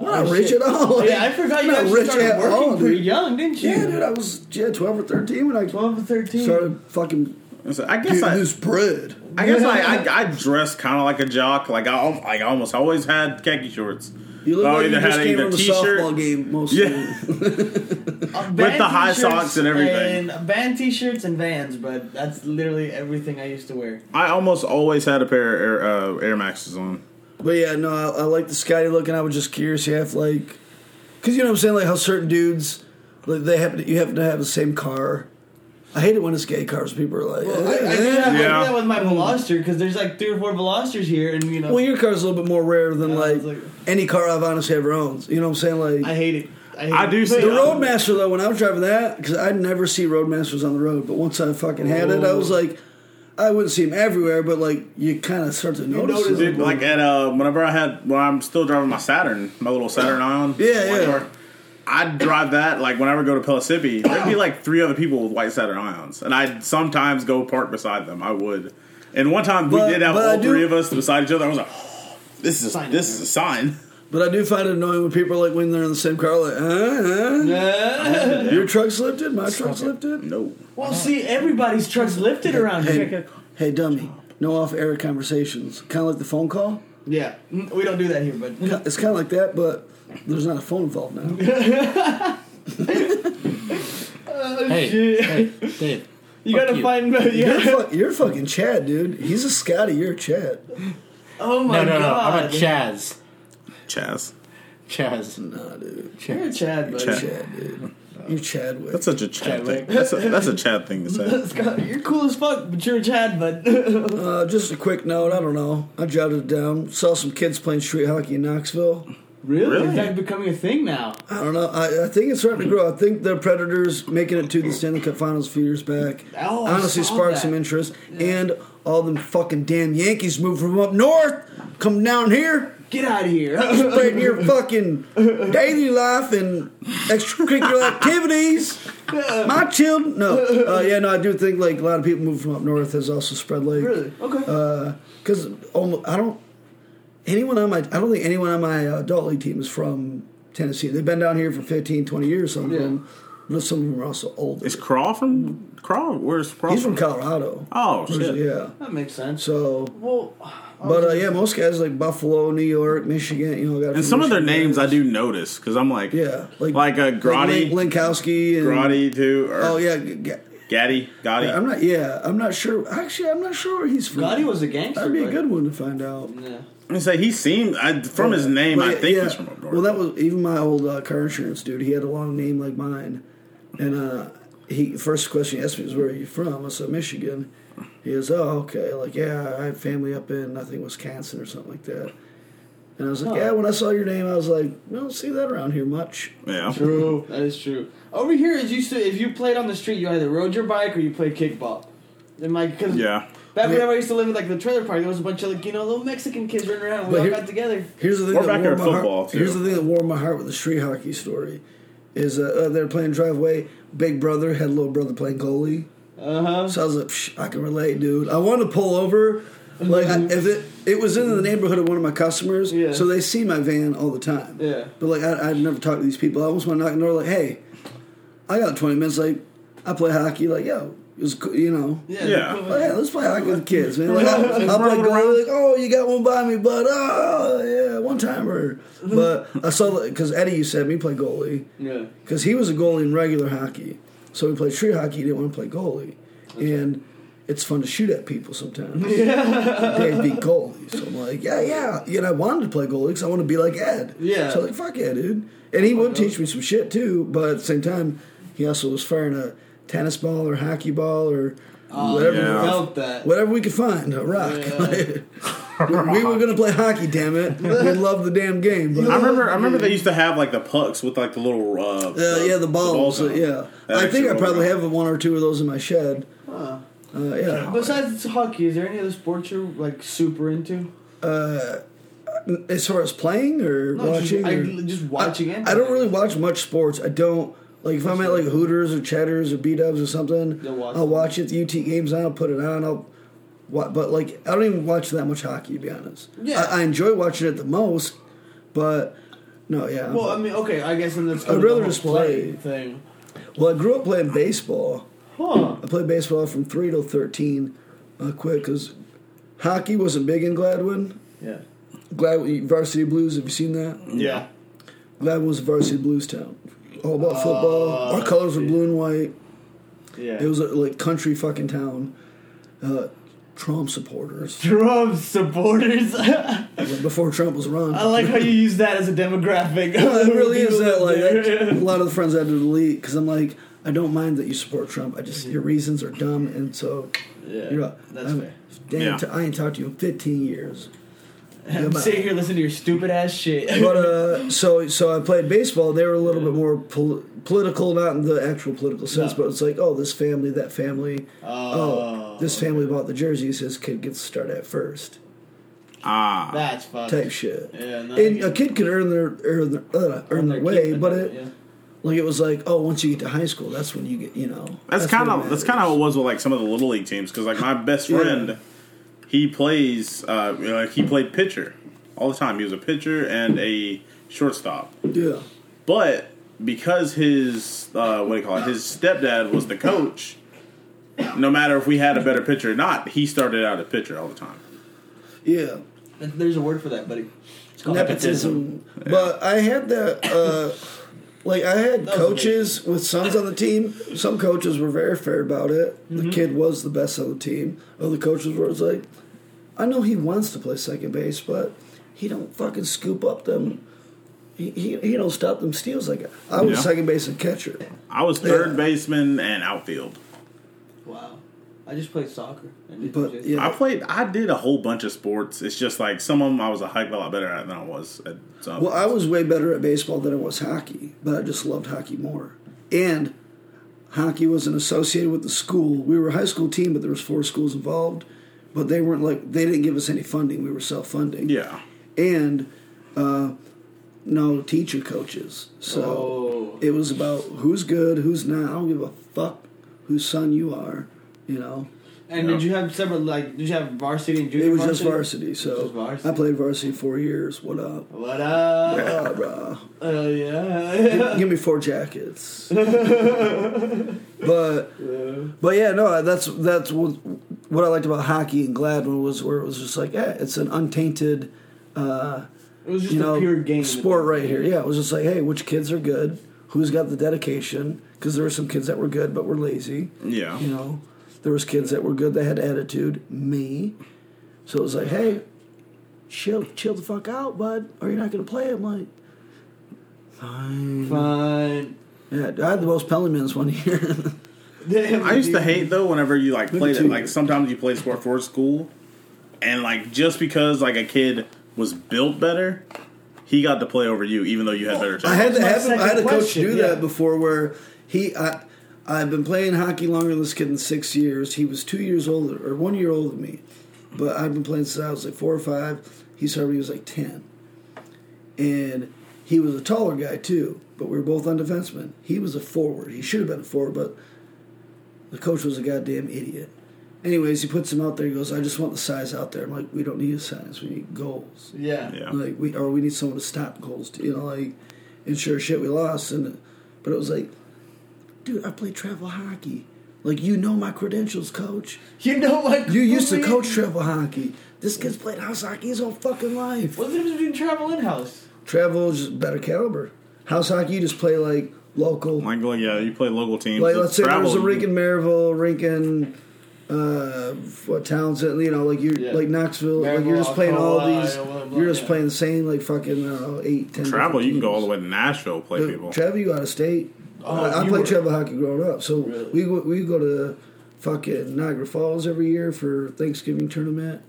I'm Oh, not rich shit. at all. Like, yeah, I forgot I'm you not actually rich started at working all, pretty dude. young, didn't you? Yeah, dude, I was yeah, 12 or 13 when I 12 or 13. started fucking So I guess I, this bread. I guess I, I, I dressed kind of like a jock. Like I, like I almost always had khaki shorts. You look I like you either just had came either from a t-shirt- softball game most Yeah. of the With the high socks and everything. And band t-shirts and Vans, but that's literally everything I used to wear. I almost always had a pair of Air, uh, Air Maxes on. But yeah, no, I, I like the Scotty look, and I was just curious. You have like, because you know what I'm saying, like how certain dudes, like they have to, you have to have the same car. I hate it when it's gay cars. People are like, Well, I, I, do eh. that, I do that with my Veloster because there's like three or four Velosters here, and you know, well, your car's a little bit more rare than Yeah, like, like- any car I've honestly ever owned. You know what I'm saying? Like I hate it. I, hate I do see- the Roadmaster though, when I was driving that, because I'd never see Roadmasters on the road, but once I fucking had it, I was like, I wouldn't see them everywhere, but like you kind of start to notice. notice them. Dude, like at uh, whenever I had, when I'm still driving my Saturn, my little Saturn Ion. Yeah, yeah. car, I'd drive that like whenever I go to Pellissippi. There'd be like three other people with white Saturn Ions, and I'd sometimes go park beside them. I would. And one time we But- did have but I all do- three of us beside each other. I was like, oh, "This is Sign this is a sign." But I do find it annoying when people are like when they're in the same car, like, uh, uh, your truck's lifted, my truck's lifted. No, well, see, everybody's trucks lifted around here. Hey, hey, dummy, no off-air conversations. Kind of like the phone call. Yeah, Mm, we don't do that here, but It's kind of like that, but there's not a phone involved now. Hey, shit. hey, Dave. you Fuck gotta you. find. You're, Yeah. fuck, you're fucking Chad, dude. He's a Scotty. You're a Chad. Oh my No, no, no. god, I'm a Chaz. Chaz. Chaz. Nah, dude. You're a Chad, buddy. Chad. Chad, dude. You're Chadwick. That's such a Chad Chadwick. thing. That's a, that's a Chad thing to say. Scott, you're cool as fuck, but you're a Chad, bud. Uh, just a quick note. I don't know. I jotted it down. Saw some kids playing street hockey in Knoxville. really? Really? Is that becoming a thing now? I don't know. I, I think it's starting to grow. I think the Predators making it to the Stanley Cup Finals a few years back Oh, I honestly saw sparked that. some interest. And all them fucking damn Yankees moved from up north, come down here, Get out of here. spreading your fucking daily life and extracurricular activities. My children, no, uh, yeah, no, I do think like a lot of people moved from up north has also spread like really? Okay. because almost I don't anyone on my I don't think anyone on my uh, adult league team is from Tennessee. They've been down here for 15, 20 years. Some of them, but some of them are also older. Is Craw from Craw? Where's Craw? He's from Colorado. Oh shit! Yeah. that makes sense. So, well, but uh, yeah, most guys like Buffalo, New York, Michigan. You know, got And few some of their Michigan names I do notice because I'm like, Yeah, like like a Grotti, Link- Linkowski, and Grotti too, or Oh yeah, G- G- Gaddy, Gotti. I'm not. Yeah, I'm not sure. Actually, I'm not sure where he's from. Gotti was a gangster. That'd be a good one to find out. Yeah. I say he seemed I, from his name. I think yeah, he's from up north. Well, that was even my old uh, car insurance dude. He had a long name like mine, and uh, he first question he asked me was, "Where are you from?" I said, "Michigan." He goes, "Oh, okay. Like, yeah, I have family up in I think Wisconsin or something like that." And I was like, Huh. "Yeah." When I saw your name, I was like, "We don't see that around here much." yeah. True. That is true. Over here, is used to if you played on the street, you either rode your bike or you played kickball. And my cause Yeah. back Yeah. whenever I used to live in like the trailer park, there was a bunch of like you know little Mexican kids running around. We But all here- got together. Here's the thing. We're that back warmed my football, heart. too. Here's the thing that warmed my heart with the street hockey story. Is uh, uh, they're playing driveway. Big brother had little brother playing goalie. Uh huh. So I was like, Psh, I can relate, dude. I wanted to pull over. Like I, if it it was in the neighborhood of one of my customers, Yeah. so they see my van all the time. Yeah. But like I, I'd never talked to these people. I almost want to knock on the door, like, hey, I got twenty minutes. Like I play hockey. Like yo, it was cool, you know. Yeah. Yeah. cool, Oh, yeah, let's play hockey with the kids, man. Like, I'll, I'll play goalie. Like, oh, you got one by me, but oh, yeah, one timer. But I saw because Eddie you said me play goalie Yeah. because he was a goalie in regular hockey. So we played street hockey. He didn't want to play goalie, and it's fun to shoot at people sometimes. Dave beat goalies, so I'm like, yeah, yeah. You know, I wanted to play goalie because I want to be like Ed. Yeah. So I'm like, fuck yeah, dude. And he would teach me some shit too, but at the same time, he also was firing a tennis ball or hockey ball or whatever. yeah. I felt that. Whatever we could find, a rock. Yeah. we were gonna play hockey, damn it. We love the damn game. But I remember. I remember they used to have like the pucks with like the little. Uh, Uh, yeah, the balls. on uh, them. yeah, That I think I probably rolled have one or two of those in my shed. Huh. Uh, yeah. Besides hockey, is there any other sports you're like super into? Uh, as far as playing or No, just- watching, I- or- just watching I, and I don't really watch much sports. I don't like if I'm at like Hooters or Cheddars or B Dubs or something. Watch I'll watch it. The UT games on. I'll put it on. I'll. But like I don't even watch that much hockey to be honest. Yeah. I, I enjoy watching it the most, but no, yeah. Well, I mean, okay, I guess let's go I'd the rather just play. thing. well, I grew up playing baseball. Huh. I played baseball from three till thirteen. I quit because hockey wasn't big in Gladwin. Yeah. Glad Varsity Blues. Have you seen that? Yeah. Gladwin was varsity blues town. All about football. Our colors were blue and white. Yeah. It was a like country fucking town. Uh, Trump supporters. Trump supporters. I Before Trump was run. I like how you use that as a demographic. Well, it really is People that like live there. I- a lot of the friends I had to delete because I'm like I don't mind that you support Trump. I just your reasons are dumb and so yeah, you're not. that's I'm- fair. Damn, Yeah. t- I ain't talked to you in 15 years. I'm but- sitting here listening to your stupid ass shit. But uh, so so I played baseball. They were a little bit more pol- political, not in the actual political sense, No. but it's like, oh, this family, that family. Oh, this family bought the jerseys. His kid gets to start at first. Ah. that's fucked. Type shit. Yeah, no, and a kid could earn their earn their, uh, earn their way, but it, it yeah. like it was like, oh, once you get to high school, that's when you get, you know. That's kind of that's kind of how it was with like some of the little league teams because like my best Yeah. friend, he plays uh you know, like he played pitcher all the time. He was a pitcher and a shortstop, yeah. but because his uh, what do you call it? His stepdad was the coach. No matter if we had a better pitcher or not, he started out a pitcher all the time. Yeah. There's a word for that, buddy. It's called nepotism. But I had that. Uh, like I had That was coaches with sons on the team. Some coaches were very fair about it. Mm-hmm. The kid was the best on the team. Other coaches were like, I know he wants to play second base, but he don't fucking scoop up them. He, he, he don't stop them steals like that. I was Yeah. second base and catcher. I was third Yeah. baseman and outfield. Wow. I just played soccer. I did But, yeah. I played. I did a whole bunch of sports. It's just like some of them I was a heck of a lot better at than I was at some. Well, I was way better at baseball than I was hockey, but I just loved hockey more. And hockey wasn't associated with the school. We were a high school team, but there was four schools involved. But they weren't like they didn't give us any funding. We were self funding. yeah. And uh, no teacher coaches. So Oh. it was about who's good, who's not. I don't give a fuck whose son you are. You know. And Yeah. did you have several like? Did you have varsity and junior? It was just varsity? varsity. So Just varsity. I played varsity four years. What up? What up? Ah, bruh. Oh yeah. Give me four jackets. but but yeah, no, that's that's what, what I liked about hockey and Gladwin was where it was just like, yeah, it's an untainted, uh, It was just you a know, pure game. sport right here. Yeah, it was just like, hey, which kids are good? Who's got the dedication? Because there were some kids that were good but were lazy. Yeah. You know, there was kids that were good that had attitude. Me. So it was like, hey, chill, chill the fuck out, bud, or you're not gonna play. I'm like, fine. Fine. Yeah, I had the most Pellemans one year. I used to hate though whenever you like played it. Like sometimes you play sport for school, and like just because like a kid was built better, he got to play over you, even though you had better. I had to have him, I had a coach question, do yeah. that before where he I I've been playing hockey longer than this kid in six years. He was two years older, or one year older than me. But I've been playing since I was like four or five. He started when he was like 10. And he was a taller guy too, but we were both on defensemen. He was a forward. He should have been a forward, but the coach was a goddamn idiot. Anyways, he puts him out there. He goes, "I just want the size out there." I'm like, "We don't need a size. We need goals." Yeah. Yeah. Like we or we need someone to stop goals. Too, you know, like and sure shit we lost, and but it was like, dude, I played travel hockey. Like you know my credentials, coach. You know what? You used to coach travel hockey. This kid's played house hockey his whole fucking life. What's the difference between travel and house? Travel is just better caliber. House hockey, you just play like local. Like, like, yeah, you play local teams. Like It's let's say travel, there's a rink in Maryville, rink in uh, what Townsend, you know, like you Yeah. like Knoxville, like you're just playing all these. blah, blah, blah, you're just yeah. playing the same like fucking I eight, ten. Travel, you can go all the way to Nashville play But people. Travel, you go out of state. Oh, I, I played were- travel hockey growing up, so Really? we go, we go to fucking Niagara Falls every year for Thanksgiving tournament,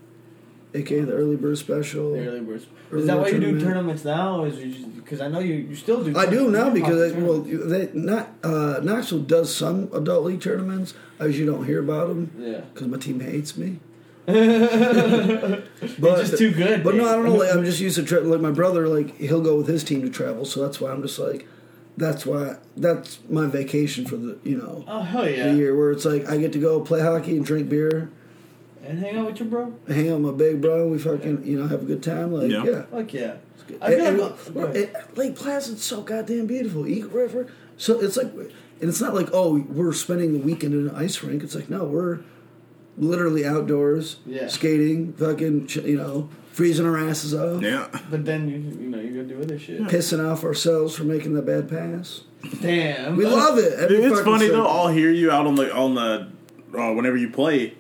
aka the early bird special. The early birds. Early Is that why you do tournaments now? Or is because I know you, you still do. I do now because I, well, they not uh, Knoxville does some adult league tournaments. As you don't hear about them yeah, because my team hates me. you're just too good. But no, I don't know. Like, I'm just used to tra- like my brother. Like he'll go with his team to travel, so that's why I'm just like, that's why that's my vacation for the you know Oh hell the yeah! year where it's like I get to go play hockey and drink beer, And hang out with your bro. hang out with my big bro. We fucking you know have a good time. Like Yeah. yeah. Fuck yeah! And- I feel and- like go ahead. it- Lake Placid's so goddamn beautiful. Eagle River. So it's like, and it's not like oh we're spending the weekend in an ice rink. It's like no, we're literally outdoors, Yeah. skating, fucking you know, freezing our asses off. Yeah. but then you you know you gotta do other shit. pissing off ourselves for making the bad pass. Damn, We love it. Every It's fucking funny though. second. I'll hear you out on the on the uh, whenever you play,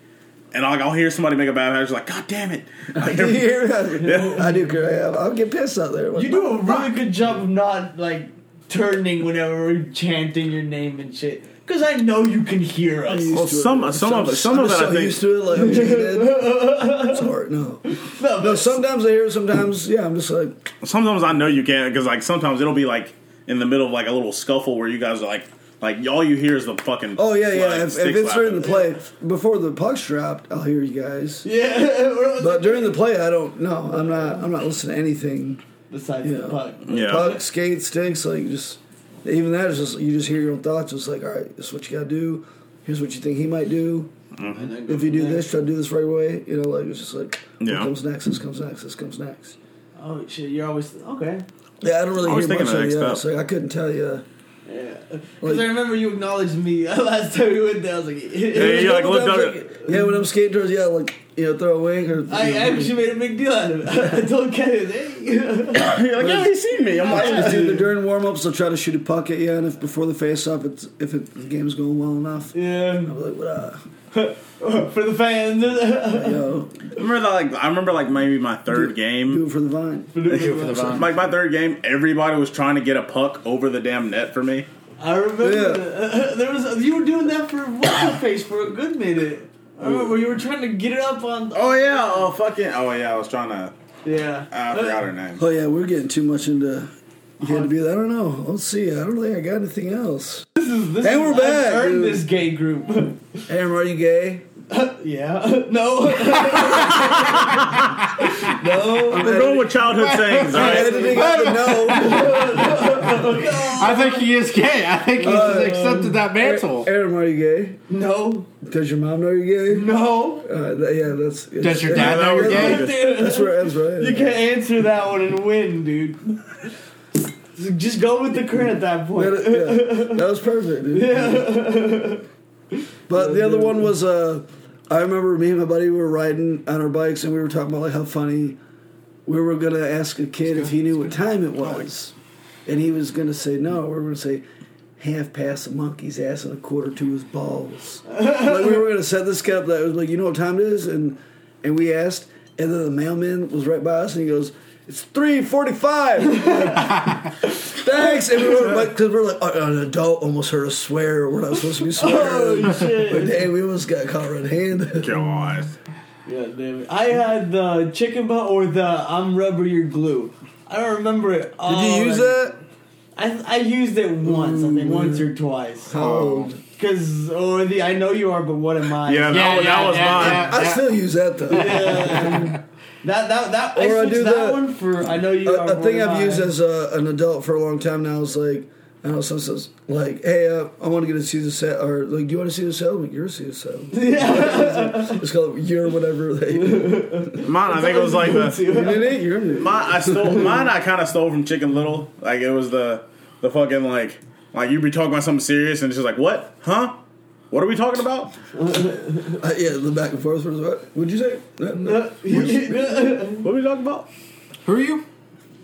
and I'll, I'll hear somebody make a bad pass. Like, God damn it! Do you hear that? I do. care. I- I'll get pissed out there. You do a really good job of not like turning whenever we're chanting your name and shit. Because I know you can hear us. Well, some some of it, some I'm of it, just I so think. used to it. Like I'm jaded. Sorry, no. No, No, sometimes I hear it. Sometimes, yeah, I'm just like, Sometimes I know you can't because like sometimes it'll be like in the middle of like a little scuffle where you guys are like like all you hear is the fucking. oh yeah, yeah. If, if it's during slapping. the play, before the puck's dropped, I'll hear you guys. yeah, But during the play, I don't. No, I'm not. I'm not listening to anything. besides You the puck. Yeah. Puck, skate, sticks, like just even that is just you just hear your own thoughts. It's like, all right, this is what you gotta do. Here's what you think he might do. Mm-hmm. And then go If you do there. this, try to do this right away. You know, like it's just like Yeah. what comes next. This comes next. This comes next. Oh shit, you're always okay. Yeah, I don't really I hear much of the step. Like I couldn't tell you. Yeah, because Like- I remember you acknowledged me last time we went there. I was like, Yeah, you like looked up. Yeah, when I'm skating towards, yeah, like you know, throw a wing or. I you know, actually made a big deal out of it. I told Kenneth, hey. You're like, yeah, he's seen me. I'm It's like, either during warm ups they'll try to shoot a puck at you, and if before the face off, it's if it, the game's going well enough. yeah, I'm like, what? Uh, for the fans. you know, remember that? Like, I remember like maybe my third game. do it for the vine. Do it for the vine. Like my third game, everybody was trying to get a puck over the damn net for me. I remember Yeah. that. there was you were doing that for what's your face for a good minute. I remember you were trying to get it up on. Oh yeah, oh fucking, oh yeah, I was trying to. Yeah, I forgot her name. Oh yeah, we're getting too much into. You had to be. I don't know. Let's see. I don't think I got anything else. This is this And we're back. I've earned dude. this gay group. Aaron, are you gay? yeah, no, no. We're going with childhood sayings, all right? Editing out the no. I think he is gay. I think he's Uh, accepted that mantle. Aaron, are you gay? No, Does your mom know you're gay? no. Uh, th- yeah, that's. Does your dad know you're gay? That's right. That's right. You can't answer that one and win, dude. Just go with the credit at that point. That, yeah, that was perfect, dude. Yeah. But the other one was, uh, I remember me and my buddy were riding on our bikes and we were talking about like how funny we were gonna ask a kid if he knew what time it was, and he was gonna say no. We were gonna say half past a monkey's ass and a quarter to his balls. like we were gonna set this kid up that was like, you know what time it is, and and we asked, and then the mailman was right by us and he goes. It's three forty-five. Thanks, and we were like, because we're like, uh, an adult almost heard us swear. We're not supposed to be swearing. Oh, shit. But dang, we almost got caught red-handed. God. Yeah, damn it. I had the chicken butt or the I'm rubber your glue. I don't remember it. Did you use that? I I used it once, I think once or twice. How old? Because or the I know you are, but what am I? Yeah, Yeah, that, yeah, that was yeah, mine. yeah. I still use that though. Yeah. that that that Or I switched do that the- one for I know you are. A, a thing what am I've used as a, an adult for a long time now is like, I know, someone says, like, hey, uh, I want to get a Caesar set, or like, do you want to see the set? I'm like, you're a Caesar set. it's called you're whatever. Like, Mine, I think it was like the. did it? You're Mine, I stole. Mine, I kind of stole from Chicken Little. Like it was the the fucking like like you be talking about something serious and it's just like what, huh? What are we talking about? Uh, yeah, the back and forth what? What'd you say? No, no. What are we talking about? Who are you?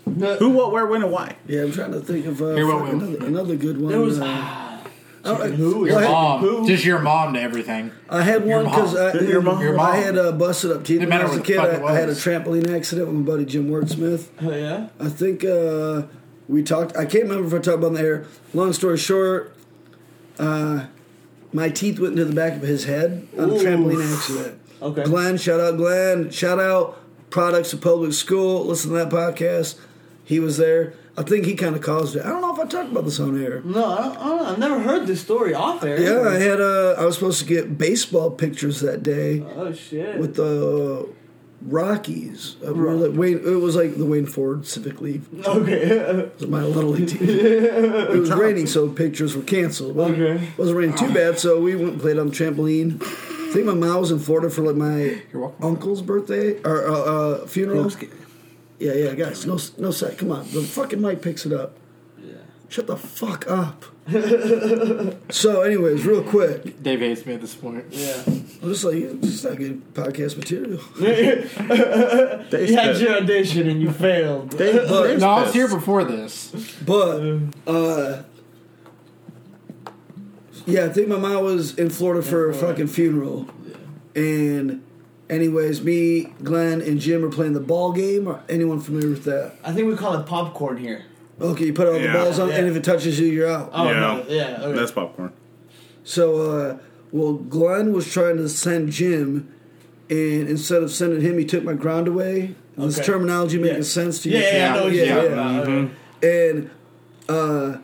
Who, what, where, when, and why? Yeah, I'm trying to think of uh, Here, what- fuck, another, another good one. There was uh, I, don't- who? well, I had- Mom. Who? Just your mom to everything. I had Your one because mom. I, Your mom. Your I had uh, busted up teeth Didn't when I was a kid. I, I had a trampoline accident with my buddy Jim Wordsmith. Oh yeah. I think uh, we talked. I can't remember if I talked about it the air. Long story short, uh, my teeth went into the back of his head on a Ooh. trampoline accident. Okay. Glenn, shout out Glenn. Shout out Products of Public School. Listen to that podcast. He was there. I think he kind of caused it. I don't know if I talked about this on air. No, I don't, I don't, I've never heard this story off air. Yeah, I had. Uh, I was supposed to get baseball pictures that day Oh shit. with the Rockies. Uh, we like Wayne. It was like the Wayne Ford Civic League. okay. It was my little league team. it was raining, so pictures were canceled. Well, Okay. It wasn't raining too bad, so we went and played on the trampoline. I think my mom was in Florida for like my uncle's birthday or uh, uh, funeral. Yeah, yeah, guys, no, no sec. Come on, the fucking mic picks it up. Yeah. Shut the fuck up. so, anyways, real quick, Dave hates me at this point. Yeah. I'm just like it's just not good podcast material. You had pissed. your audition and you failed. Dave- But- No, I was here before this. But uh yeah, I think my mom was in Florida for a fucking funeral. And anyways, me, Glenn, and Jim are playing the ball game. Are anyone familiar with that? I think we call it popcorn here. Okay, you put all the Yeah. balls on, and if it touches you, you're out. Oh Yeah. no. Yeah. Okay. That's popcorn. So, uh, well, Glenn was trying to send Jim, and instead of sending him, he took my ground away. This Okay. terminology making Yeah. sense to yeah, you? yeah, I know what you're yeah, talking yeah. about. Okay. and uh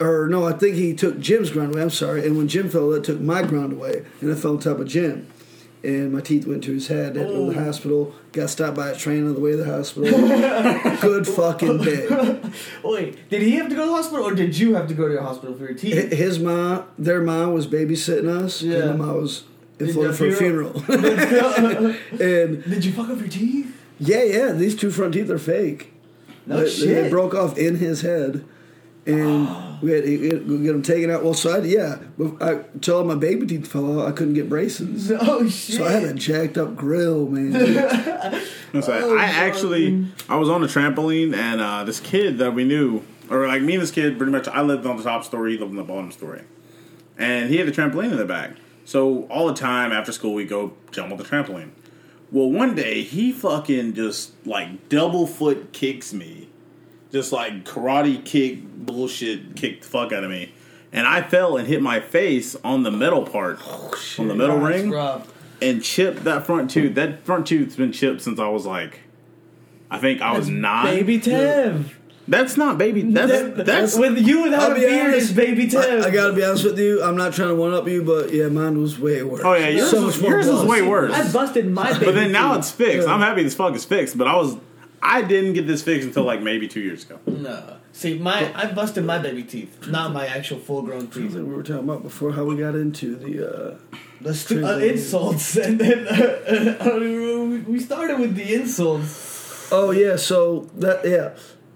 or no, I think he took Jim's ground away. I'm sorry. And when Jim fell, that took my ground away, and I fell on top of Jim. And my teeth went to his head. Had to go to the oh. hospital. Got stopped by a train on the way to the hospital. Good fucking day. Wait, did he have to go to the hospital, or did you have to go to the hospital for your teeth? His mom, their mom, was babysitting us. Yeah. And my mom was in Florida for a funeral. and did you fuck up your teeth? yeah, yeah, these two front teeth are fake. No they, shit. they broke off in his head, and we had to get them taken out. Well, so I, yeah, I until my baby teeth fell out, I couldn't get braces. Oh shit. So I had a jacked up grill, man. It's like, Oh, I actually, I was on a trampoline and uh, this kid that we knew, or like me and this kid, pretty much, I lived on the top story, he lived on the bottom story, and he had a trampoline in the back. So all the time after school, we go jump on the trampoline. Well, one day he fucking just like double foot kicks me, just like karate kick bullshit, kicked the fuck out of me, and I fell and hit my face on the metal part, oh, on the metal That's ring rough. and chipped that front tooth. That front tooth's been chipped since I was like, I think I was nine. Baby Tev. That's not baby. That's that's with you without I'll a be beard honest, is baby Tev. I, I gotta be honest with you. I'm not trying to one up you, but yeah, mine was way worse. Oh, yeah, yours so was- much yours was way worse. I busted my baby. But then now teeth. it's fixed. Yeah. I'm happy this fuck is fixed. But I was, I didn't get this fixed until like maybe two years ago. no. See, my I busted my baby teeth, not my actual full grown Like teeth. we were talking about before how we got into the. Uh, The stu- uh, insults, and then uh, I don't even remember- we started with the insults. oh yeah, so that yeah,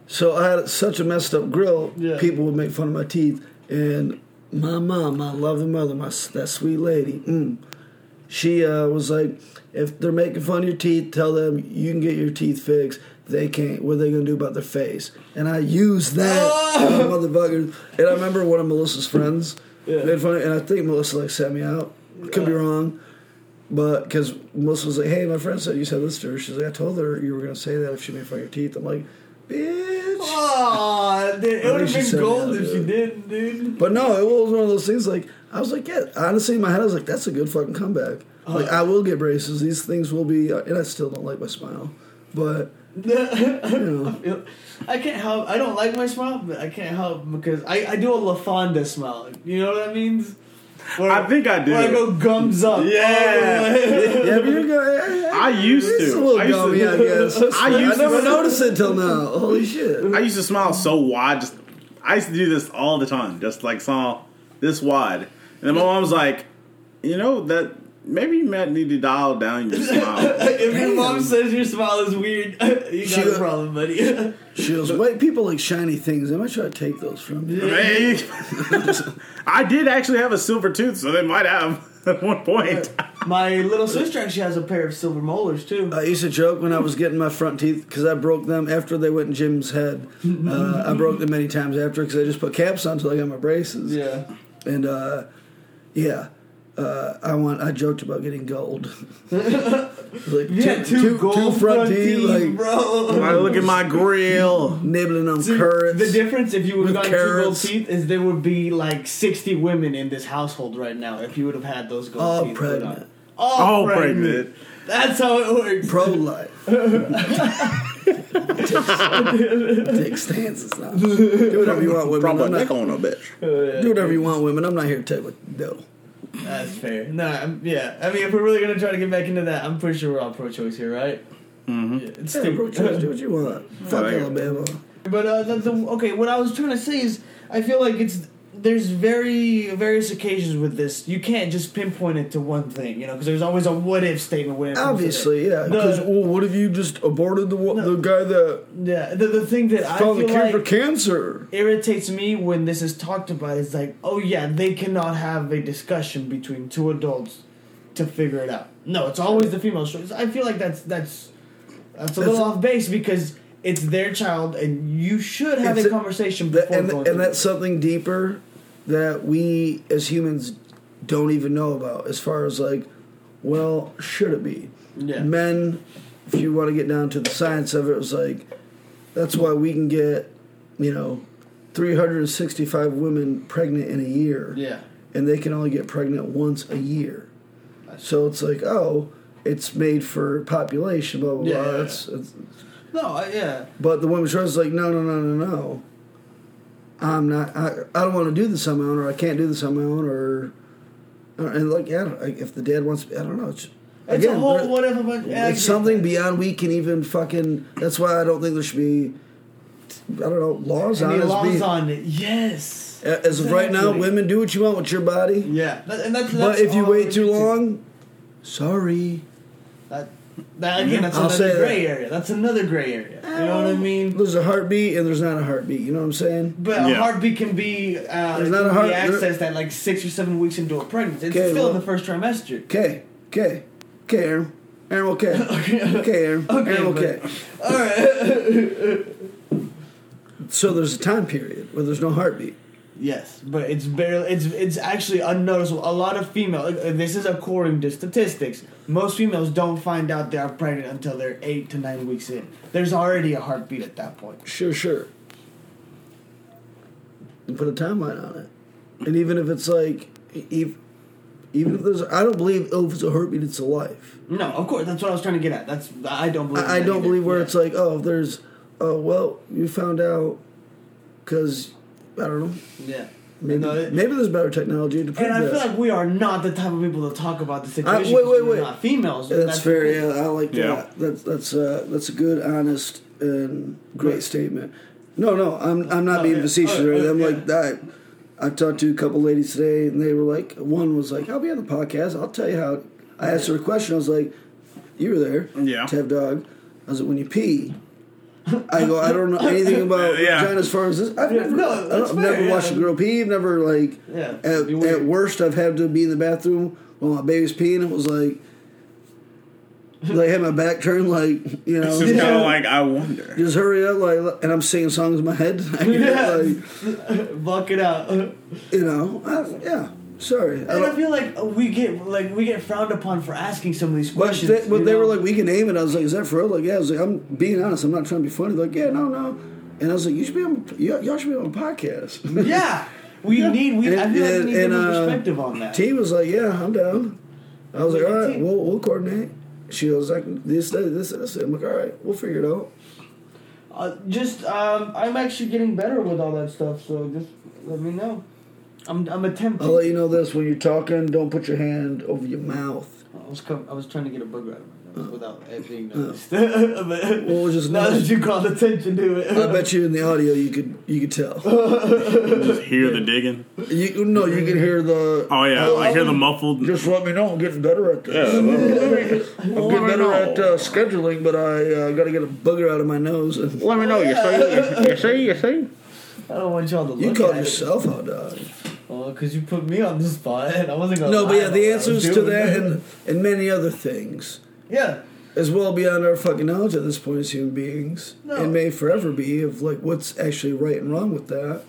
so I had such a messed up grill. Yeah. People would make fun of my teeth, and my mom, my loving mother, my that sweet lady, mm, she uh, was like, if they're making fun of your teeth, tell them you can get your teeth fixed. They can't. What are they gonna do about their face? And I used that, Oh! motherfucker. And I remember one of Melissa's friends Yeah. made fun, of, and I think Melissa like set me out. Could be wrong, but because Melissa was like, "Hey, my friend said you said this to her." She's like, "I told her you were gonna say that if she made fun of your teeth." I'm like, "Bitch." Dude, it would have been gold if she did, dude. But no, it was one of those things. Like I was like, yeah. Honestly, in my head, I was like, that's a good fucking comeback. Like I will get braces. These things will be, uh, and I still don't like my smile. but you know, I can't help. I don't like my smile, but I can't help because I, I do a LaFonda smile. You know what that means? Where, I think I do. Where I go gums up. Yeah. all the way. yeah, but you're going. Eh, eh, eh. I used to. a I used gummy, to- I guess. I I, used to- never noticed it till now. Holy shit! I used to smile so wide. Just I used to do this all the time, just like smile this wide. And then my mom's like, you know that maybe you might need to dial down your smile. if your mom says your smile is weird, you She got a go- problem, buddy. She goes, "White people like shiny things. I might try to take those from you." Hey. I did actually have a silver tooth, so they might have at one point. my little sister actually has a pair of silver molars too. I used to joke when I was getting my front teeth because I broke them after they went in Jim's head. Uh, I broke them many times after because I just put caps on until I got my braces. yeah. And uh, yeah, uh, I want. I joked about getting gold. like Yeah, two, gold front teeth, like bro. I look at my grill. nibbling on See, carrots. The difference if you would have With gotten two gold teeth is there would be like sixty women in this household right now if you would have had those gold All teeth. put pregnant. on. All Oh, pregnant. That's how it works. Pro life. Take stances now. Do whatever you want, women. I'm not, on a bitch. do whatever you want, women. I'm not here to tell you what to do. That's fair. No, I'm, yeah. I mean, if we're really gonna try to get back into that, I'm pretty sure we're all pro-choice here, right? Mm-hmm. Yeah, it's Hey, stupid. bro, choice, do what you want. Fuck like. Alabama. But uh, the, the, okay, what I was trying to say is, I feel like it's there's very various occasions with this. You can't just pinpoint it to one thing, you know, because there's always a what if statement. When it comes to Obviously, yeah. Because well, what if you just aborted the wo- the guy that yeah, the, the thing that I found the feel cure for like cancer? irritates me when this is talked about is like, oh yeah, they cannot have a discussion between two adults to figure it out. No, it's always the female choice. I feel like that's that's that's a little That's- off base because it's their child and you should have a a- conversation before and and that's something deeper that we as humans don't even know about. As far as like, well, should it be? Yeah. Men, if you want to get down to the science of it, it was like that's why we can get, you know, 365 women pregnant in a year. Yeah. and they can only get pregnant once a year. So it's like, oh, it's made for population, blah blah Yeah, blah. yeah, It's, it's, No, I, yeah. but the women's choice is like, no, no, no, no, no. I'm not. I, I don't want to do this on my own, or I can't do this on my own, or, or and like, yeah, if the dad wants, to, I don't know. It's, It's again, a whole whatever. But yeah, it's something beyond we can even fucking. That's why I don't think there should be. I don't know laws on Any it. laws Be- on it? Yes. As of right now, women do what you want with your body. Yeah, and that's, But if you wait too long, sorry. That, that again, that's I'll say another that. gray area. That's another gray area. You know what I mean? There's a heartbeat and there's not a heartbeat. You know what I'm saying? But a heartbeat can be uh, There's not a heart- be there- accessed at like six or seven weeks into a pregnancy. It's Okay, still in the first trimester. Okay, okay, okay, Aaron. Aaron, okay. okay, Aaron. Okay, Aaron, but- okay. All right. So there's a time period where there's no heartbeat. Yes, but it's barely. It's it's actually unnoticeable. A lot of female. uh, This is according to statistics. Most females don't find out they are pregnant until they're eight to nine weeks in. There's already a heartbeat at that point. Sure, sure. You put a timeline on it. And even if it's like, even, even if there's, I don't believe, oh, if it's a heartbeat, it's a life. No, of course. That's what I was trying to get at. That's I don't believe. I, I don't either. believe where Yeah. it's like, oh, if there's, oh, well, you found out because, I don't know. Yeah. Maybe, No, it- maybe there's better technology to prove And I that. feel like we are not the type of people to talk about the I- situation. wait, 'cause wait, we're wait. Not females. That's, fair. Yeah. I like Yeah. that. That's that's uh, that's a good, honest, and great Right. statement. No, no, I'm I'm not Oh, being yeah. facetious. Oh, or anything. oh, I'm yeah. like that. I talked to a couple ladies today, and they were like, one was like, "I'll be on the podcast. I'll tell you how." I asked her a question. I was like, "You were there, Yeah. Tev Dog." I was like, "When you pee." I go. I don't know anything about Yeah. vagina as far as this. I've Yeah, never, no, I don't- that's I've fair, never yeah. watched a girl pee. I've never like. Yeah, At, it'd be weird. at worst, I've had to be in the bathroom while my baby's peeing. It was like, like I had my back turned, like you know, It's just kind of like I wonder. just hurry up, like, and I'm singing songs in my head. I get, Yeah. like, Buck it out. You know, I, yeah. Sorry, I I don't, feel like we get like we get frowned upon for asking some of these but questions. they, but they were like, we can name it. I was like, is that for real? Like, yeah. I was like, I'm being honest. I'm not trying to be funny. Like, yeah, no, no. And I was like, you should be on. Y'all y'all should be on a podcast. yeah, we need. We I And- like we need and, uh, perspective on that. T was like, yeah, I'm down. I was like, all right, we'll we'll coordinate. She was like, this, this, this, this. I'm like, all right, we'll figure it out. Uh, just um, I'm actually getting better with all that stuff. So just let me know. I'm I'm attempting. I'll let you know this when you're talking. Don't put your hand over your mouth. I was com- I was trying to get a booger out of my nose without it being Uh. noticed. But Well, just now that notice- you called attention to it, I bet you in the audio you could you could tell. Just hear the digging. You no, you can hear the. Oh yeah, like hear the muffled. Just let me know. I'm getting better at this. I'm getting better at uh, scheduling, but I uh, got to get a booger out of my nose. Let me know. You see, you see, you see. I don't want y'all to you look called at yourself out, dog. It. Well, because you put me on the spot, and I wasn't gonna. No, but yeah, the about what I was answers to that and, and many other things yeah, is well beyond our fucking knowledge at this point as human beings, No. and may forever be of like what's actually right and wrong with that.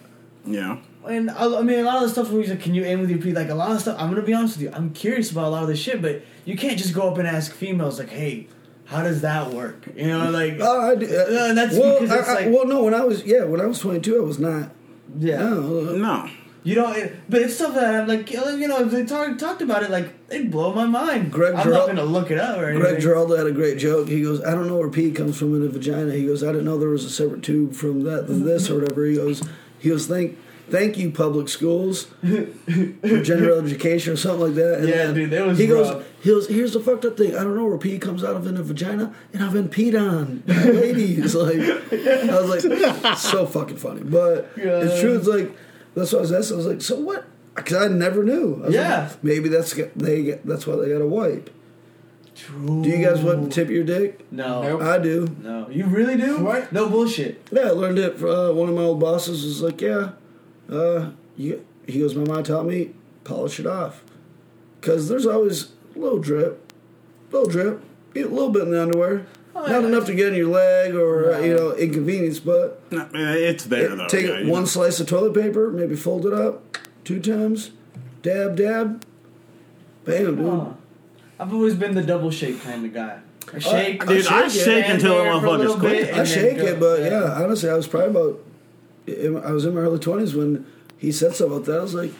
Yeah. and I, I mean, a lot of the stuff where he's like, "Can you aim with your feet?" Like a lot of stuff. I'm gonna be honest with you. I'm curious about a lot of this shit, but you can't just go up and ask females like, "Hey, how does that work?" You know, like. Oh, I do, uh, No, that's well, because it's I- I- like- well, no. When I was yeah, when I was 22, I was not. yeah. No, No. You know, it, but it's stuff that I'm like, uh, you know, if they talk, talked about it, like, it blow my mind. Greg I'm Gerald- not gonna look it up or anything. Greg Giraldo had a great joke. He goes, I don't know where pee comes from in a vagina. He goes, I didn't know there was a separate tube from that than this or whatever. He goes, he goes, thank, thank you public schools for general education or something like that. And Yeah, dude, that was He goes, he goes, here's the fucked up thing. I don't know where pee comes out of in a vagina, and I've been peed on by ladies. like, I was like, so fucking funny. But it's true. It's like that's what I was asking. I was like, so what? Because I never knew. I was Yeah. like, maybe that's they. get- That's why they got to wipe. True. Do you guys want to tip your dick? No. Nope. I do. No. You really do? What? No bullshit. Yeah, I learned it. From, uh, one of my old bosses was like, "Yeah, uh, you." He goes, "My mom taught me polish it off, because there's always a little drip, little drip, a little bit in the underwear, not yeah. enough to get in your leg or uh, you know inconvenience, but No, It's there though. take yeah, you one know. slice of toilet paper, maybe fold it up two times, dab, dab, bam, dude." Huh. I've always been the double shake kind of guy. I shake. I Dude, I shake it. shake stand until the there for a little bit, quit. and I then shake go. it, but yeah. honestly, I was probably about. I was in my early twenties when he said something about that. I was like, he's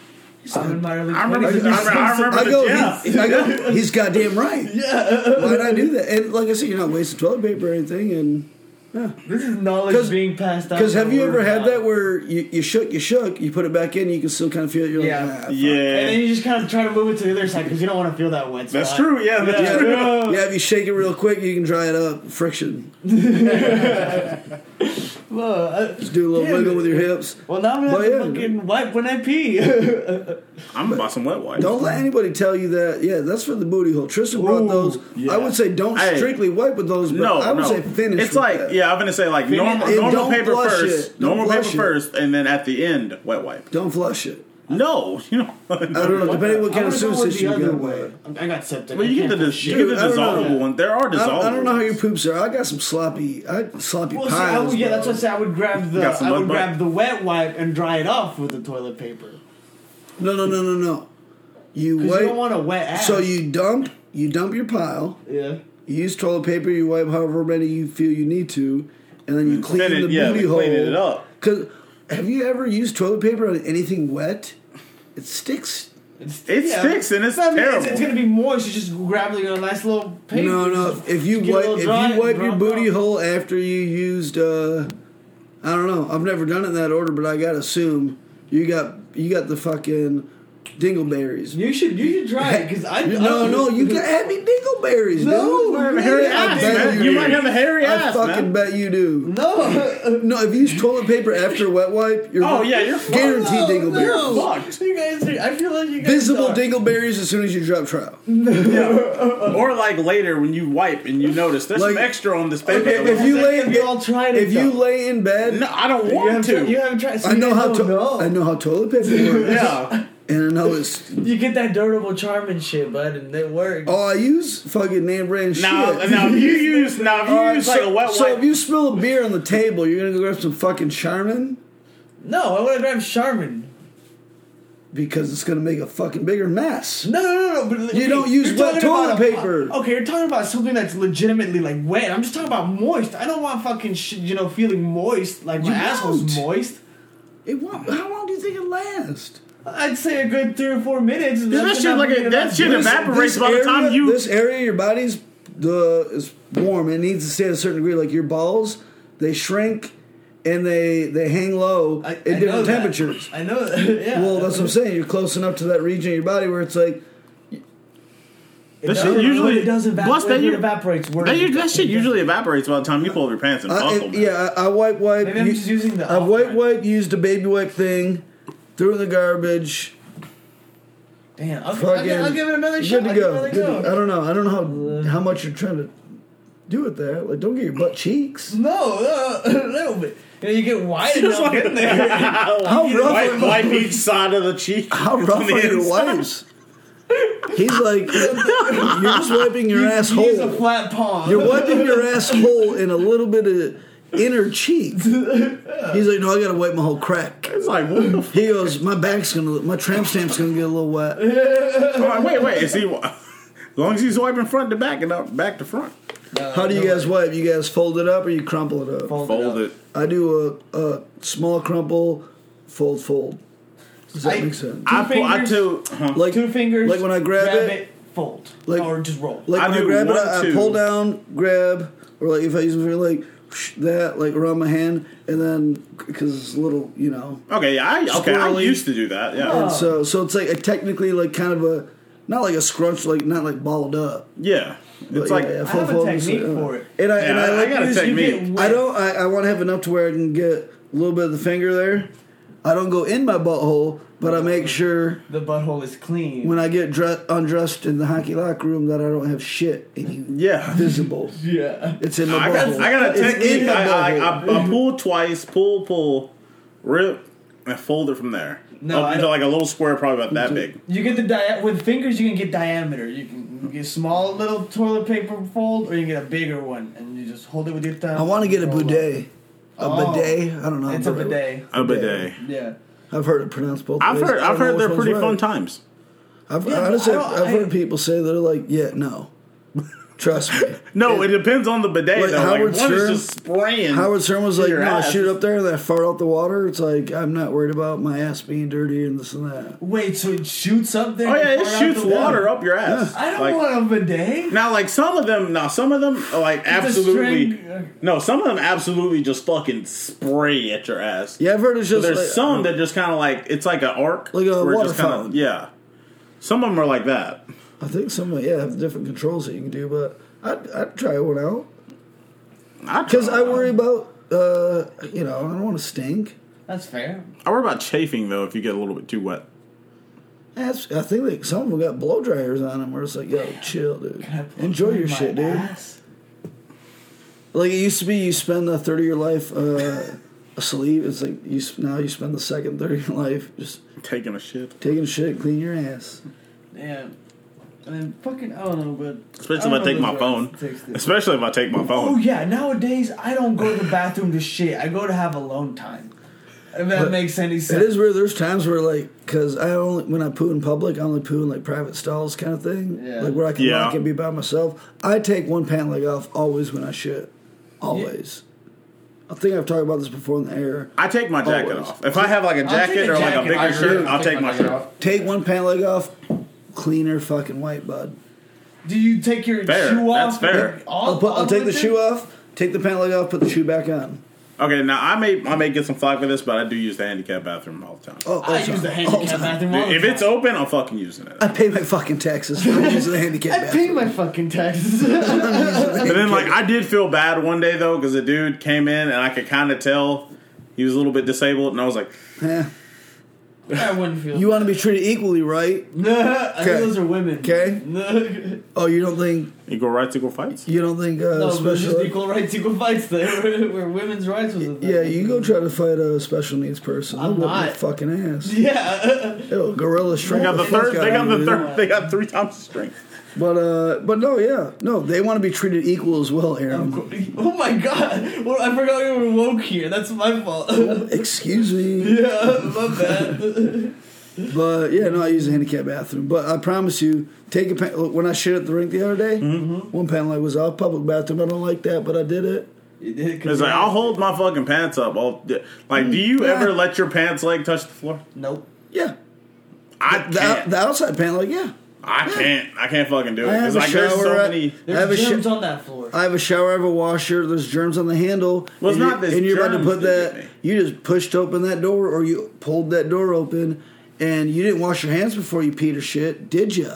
I'm in not, my early I remember. I 20s. remember, I remember I the go, gym. he, I go, he's goddamn right. Yeah. Why'd I do that? And like I said, you're not wasting toilet paper or anything. And yeah. This is knowledge 'Cause- being passed down. because have you ever had now. that where you, you shook, you shook, you put it back in, you can still kind of feel it. You're Yeah. like, ah, fuck. And then you just kind of try to move it to the other side because you don't want to feel that wet spot. That's true. Yeah. That's Yeah. true. Yeah, if you shake it real quick, you can dry it up. Friction. Well, uh, Just do a little Yeah, wiggle with your hips. well, now I'm gonna have to yeah. fucking wipe when I pee. I'm about some wet wipes. Don't let anybody tell you that. Yeah, that's for the booty hole. Tristan brought those. yeah. I would say don't Hey. strictly wipe with those, but No, I would no. say finish. It's with like that. yeah, I'm gonna say like normal, normal paper first, it. Normal paper it. first, and then at the end wet wipe. Don't flush it. No, you know. I don't know. Depending what kind I'm of gonna sewer go with you other got. way. I got septic. Well, you get the do dis- you get the I don't know. dissolvable one. There are I dissolvable. don't, I don't know how your poops are. I got some sloppy, I sloppy Well, see, I piles. would, yeah, that's what I say. I would grab the Got some I would mud butt? grab the wet wipe and dry it off with the toilet paper. No, no, no, no, no. You Because wipe. you don't want a wet ass. so you dump, you dump your pile. yeah. You use toilet paper. You wipe however many you feel you need to, and then you mm. clean Then it- the yeah, booty hole. cleaning it up. Because have you ever used toilet paper on anything wet? It sticks. It's, It sticks and it's I mean, terrible. It's, gonna be moist. You're just grab like a nice little paper. No, no. If you wipe, if you wipe your booty it off. hole after you used, uh, I don't know. I've never done it in that order, but I gotta assume you got you got the fucking dingleberries. You should you should try it because I no, I, no, you got happy dingleberries, No, dude. you have a hairy I ass, bet man. you You might have a hairy I ass, fucking man. bet you do. no. No, if you use toilet paper after a wet wipe, you're Oh yeah, you're guaranteed No, dingleberries. no. fucked. You guys, are, I feel like you guys Visible are. dingleberries as soon as you drop trout. Or like later when you wipe and you notice there's Like- some extra on this paper. Okay, if you lay in Have you all tried it? if you lay in bed, no, I don't you want haven't, to. tried- you haven't tried. So I know how to. I know how toilet paper works. yeah, and I know it's You get that durable charm and shit, bud, and it works. oh I use fucking name brand now shit. now if you use now if you All right, use like so, a wet so wipe. if you spill a beer on the table, you're gonna go grab some fucking Charmin No, I want to grab Charmin. because it's gonna make a fucking bigger mess. No, no, no, no. But You don't use wet toilet about a- paper. okay, you're talking about something that's legitimately like wet. I'm just talking about moist. I don't want fucking sh- you know feeling moist like my You asshole's won't. moist. It won't, how long do you think it lasts? I'd say a good three or four minutes. that shit like a, that shit This- evaporates this by the area- time you. this area of your body's the is warm. It needs to stay at a certain degree. Like your balls, they shrink and they they hang low I, at I know different that. temperatures. I know that. Yeah. Well, that's what I'm saying. You're close enough to that region of your body where it's like It That shit doesn't- usually- it does evaporate. plus that it you- evaporates. Where That, that shit usually evaporates by the time you pull up your pants and I, buckle. I- yeah, I, I wipe wipe. Maybe I'm u- just using the. I wipe wipe used a baby wipe thing, threw in the garbage. Damn, I'll, I'll, give, I'll give it another good shot. to I'll go. Good to- go. I don't know. I don't know how how much you're trying to do it there. Like, don't get your butt cheeks. No, uh, a little bit. You know, you get wide enough in there. How rough wipe, wipe each side of the cheek. How rough are your wipes? He's like, you're just wiping your You use a flat palm. You're wiping your asshole in a little bit of inner cheek. He's like, no, I gotta wipe my whole crack. It's like, what the f- He goes, my back's gonna, my tramp stamp's gonna get a little wet. I'm like, wait, wait. Is he? As long as he's wiping front to back and not back to front. How do you guys wipe? You guys fold it up or you crumple it up? Fold, Fold up. it. I do a, a small crumple, fold, fold. Does that I- make sense? I pull. I fingers. too. huh. Like Two fingers. Like when I grab it- fold. Like- or just roll. Like I when I do grab one, it, I, I two. pull down, grab, or like if I use my finger, like whoosh, that, like around my hand, and then because it's a little, you know. Okay, yeah, I okay. I used to do that. Yeah, And so, so it's like a technically like kind of a, not like a scrunch, like not like balled up. yeah. but It's like yeah, yeah, I full have a fold, technique uh, for it. And I Yeah, and I, I like got a this- You get technique. I don't. I, I want to have enough to where I can get a little bit of the finger there. I don't go in my butthole, but I make sure The butthole is clean. when I get dre- undressed in the hockey locker room that I don't have shit yeah. visible. yeah. It's in my I got, butthole. I got a It's technique. in my I, I, butthole. I, I pull twice, pull, pull, rip, and fold it from there. No, up I into like a little square, probably about that big. You get the dia- with fingers. You can get diameter. You can get a small little toilet paper fold, or you can get a bigger one, and you just hold it with your thumb. I want to get a roll up. bidet. A Oh. bidet. I don't know. It's a bidet. A bidet. Yeah. I've heard it pronounced both I've ways. heard. I don't I've heard they're pretty right. fun times. I've, Yeah, honestly, I I've, don't- I've heard people say they're like, yeah, no. Trust me. No, it depends on the bidet. Like though. Howard like, one Stern- is just spraying. Howard Stern was like, no, I ass. shoot up there and then I fart out the water. It's like, I'm not worried about my ass being dirty and this and that. Wait, so it shoots up there? Oh yeah, and it shoots the- water up your ass. I don't Like- want a bidet. Now, like some of them, now some of them, are, like absolutely. No, some of them absolutely just fucking spray at your ass. Yeah, I've heard it's But just there's like, some um, that just kind of like it's like an arc, Like a where water just kinda- Yeah, some of them are like that. I think some of yeah have different controls that you can do, but I'd, I'd try one out I because I worry about uh you know I don't want to stink. That's fair. I worry about chafing though if you get a little bit too wet. That's, I think like some of them got blow dryers on them where it's like yo chill dude Can I put enjoy your my shit dude. ass? Like it used to be, you spend a third of your life uh, asleep. It's like you now you spend the second third of your life just Taking a shit, taking a shit, clean your ass. Damn. And then fucking, I don't know, but. especially if I take my phone. words. Text it. Especially if I take my oh, phone. Oh yeah, nowadays I don't go to the bathroom to shit. I go to have alone time. If that But makes any sense. It is weird. There's times where like, cause I only when I poo in public, I only poo in like private stalls, kind of thing. Yeah. Like where I can Yeah. walk and be by myself. I take one pant leg off always when I shit. Always. I think I've talked about this before in the air. I take my jacket Always. off. If I have like a jacket a or like a bigger shirt. I'll take my shirt off. Take one pant leg off, cleaner fucking white bud. Do you take your Fair. shoe off? That's fair. like, all- I'll put. I'll take the way shoe off. Take the pant leg off. Put the shoe back on. Okay, now I may I may get some flack for this, but I do use the handicap bathroom all the time. Oh, I also- use the also- handicap bathroom all the if it's time. open, I'm fucking using it. I pay my fucking taxes for using the handicap I pay bathroom. my fucking taxes. But then, like, I did feel bad one day though, because a dude came in and I could kind of tell he was a little bit disabled, and I was like, Eh. I wouldn't feel. You want to be treated equally, right? Nah, I think Okay. those are women. Okay. No, Oh, you don't think "Equal rights, equal fights." you don't think uh, no but it's just special? equal rights, equal fights. There, where, where women's rights was. a thing. Yeah, you go try to fight a special needs person. I'm They'll your not. fucking ass. Yeah. Ew, gorilla They got the the third. They got the third. They got three times the strength. But uh, but no, yeah, no, they want to be treated equal as well, Aaron. Oh my god! Well, I forgot we were woke here. That's my fault. Excuse me. yeah, my bad. But yeah, no, I use a handicap bathroom. But I promise you, take a pan- look, when I shit at the rink the other day, Mm-hmm. one panel leg was off public bathroom. I don't like that, but I did it. You did it 'cause It's like I'll hold my fucking pants up. I'll, like, do you Yeah. ever let your pants leg touch the floor? Nope. Yeah, I the, can't. the outside panel leg, yeah. I can't. I can't fucking do it. I have 'Cause, a like, there's so shower. many. I have a There's sh- germs on that floor. I have a shower, I have a washer. There's germs on the handle. Well, it's not you- this And you're about to put that that. get me. You just pushed open that door, or you pulled that door open, and you didn't wash your hands before you peed or shit, did you?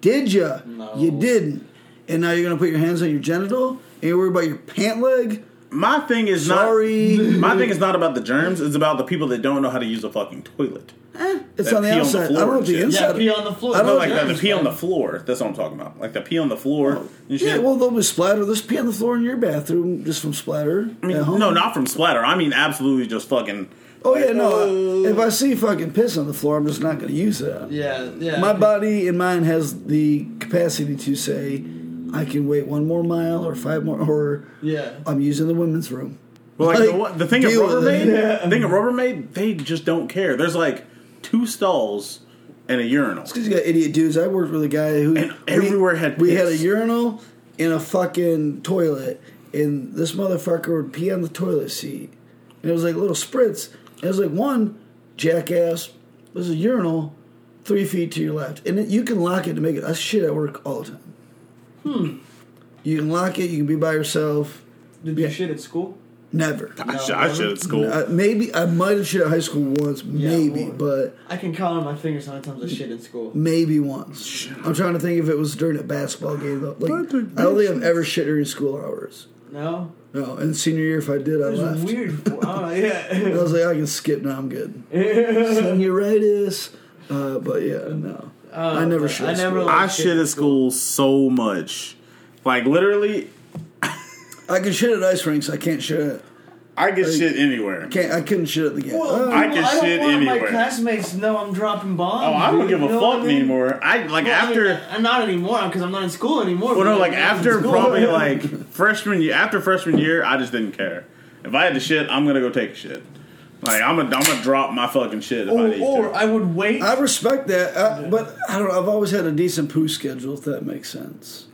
Did you? No. You didn't. And now you're gonna put your hands on your genital, and you're worried about your pant leg. My thing is Sorry. not. My thing is not about the germs. It's about the people that don't know how to use a fucking toilet. Eh, it's That on the pee on the outside. floor I don't know the shit. inside. yeah, pee on the floor. I don't No, know like the, the pee on the floor. That's what I'm talking about. Like the pee on the floor. and Yeah, well, they'll be splatter. There's pee on the floor in your bathroom just from splatter. I mean, at home. no, not from splatter. I mean, absolutely just fucking. Oh yeah, no. oh. If I see fucking piss on the floor, I'm just not going to use that. Yeah, yeah. My body and mind has the capacity to say, I can wait one more mile or five more, or Yeah. I'm using the women's room. Well, like, Like, the, the thing of deal with it. Rubbermaid, the thing of Rubbermaid, they just don't care. There's like two stalls and a urinal. Because you got idiot dudes. I worked with a guy who And everywhere had we had a urinal and a fucking toilet, and this motherfucker would pee on the toilet seat, and it was like little spritz. And it was like one jackass. There's a urinal three feet to your left, and it, you can lock it to make it. I shit at work all the time. Hmm. You can lock it. You can be by yourself. Did you shit at school? Never. I, sh- I should at school. Uh, maybe I might have shit at high school once, maybe, well- but I can count on my fingers how many times I shit in school. maybe once. I'm trying to think if it was during a basketball game. Though. Like, I don't think I've ever shit during school hours. No? No, and senior year, if I did, I left. weird. Oh, I was like, I can skip now. I'm good. Senioritis, uh, but yeah, no. I never shit. I at never school. like- I shit at school so much. Like literally, I can shit at ice rinks. I can't shit. At, I get shit anywhere. can't. I couldn't shit at the game. Well, Uh, I can don't shit want anywhere. my classmates know I'm dropping bombs. Oh, I don't dude, give a you know what fuck I mean? anymore. I like Well, I after. mean, I'm not anymore because I'm not in school anymore. Well, but no, like when I was in after school- probably like freshman year. After freshman year, I just didn't care. If I had to shit, I'm gonna go take a shit. Like I'm gonna, I'm gonna drop my fucking shit if I Or, need or to. I would wait. I respect that, uh, but I don't know. I've always had a decent poo schedule, if that makes sense.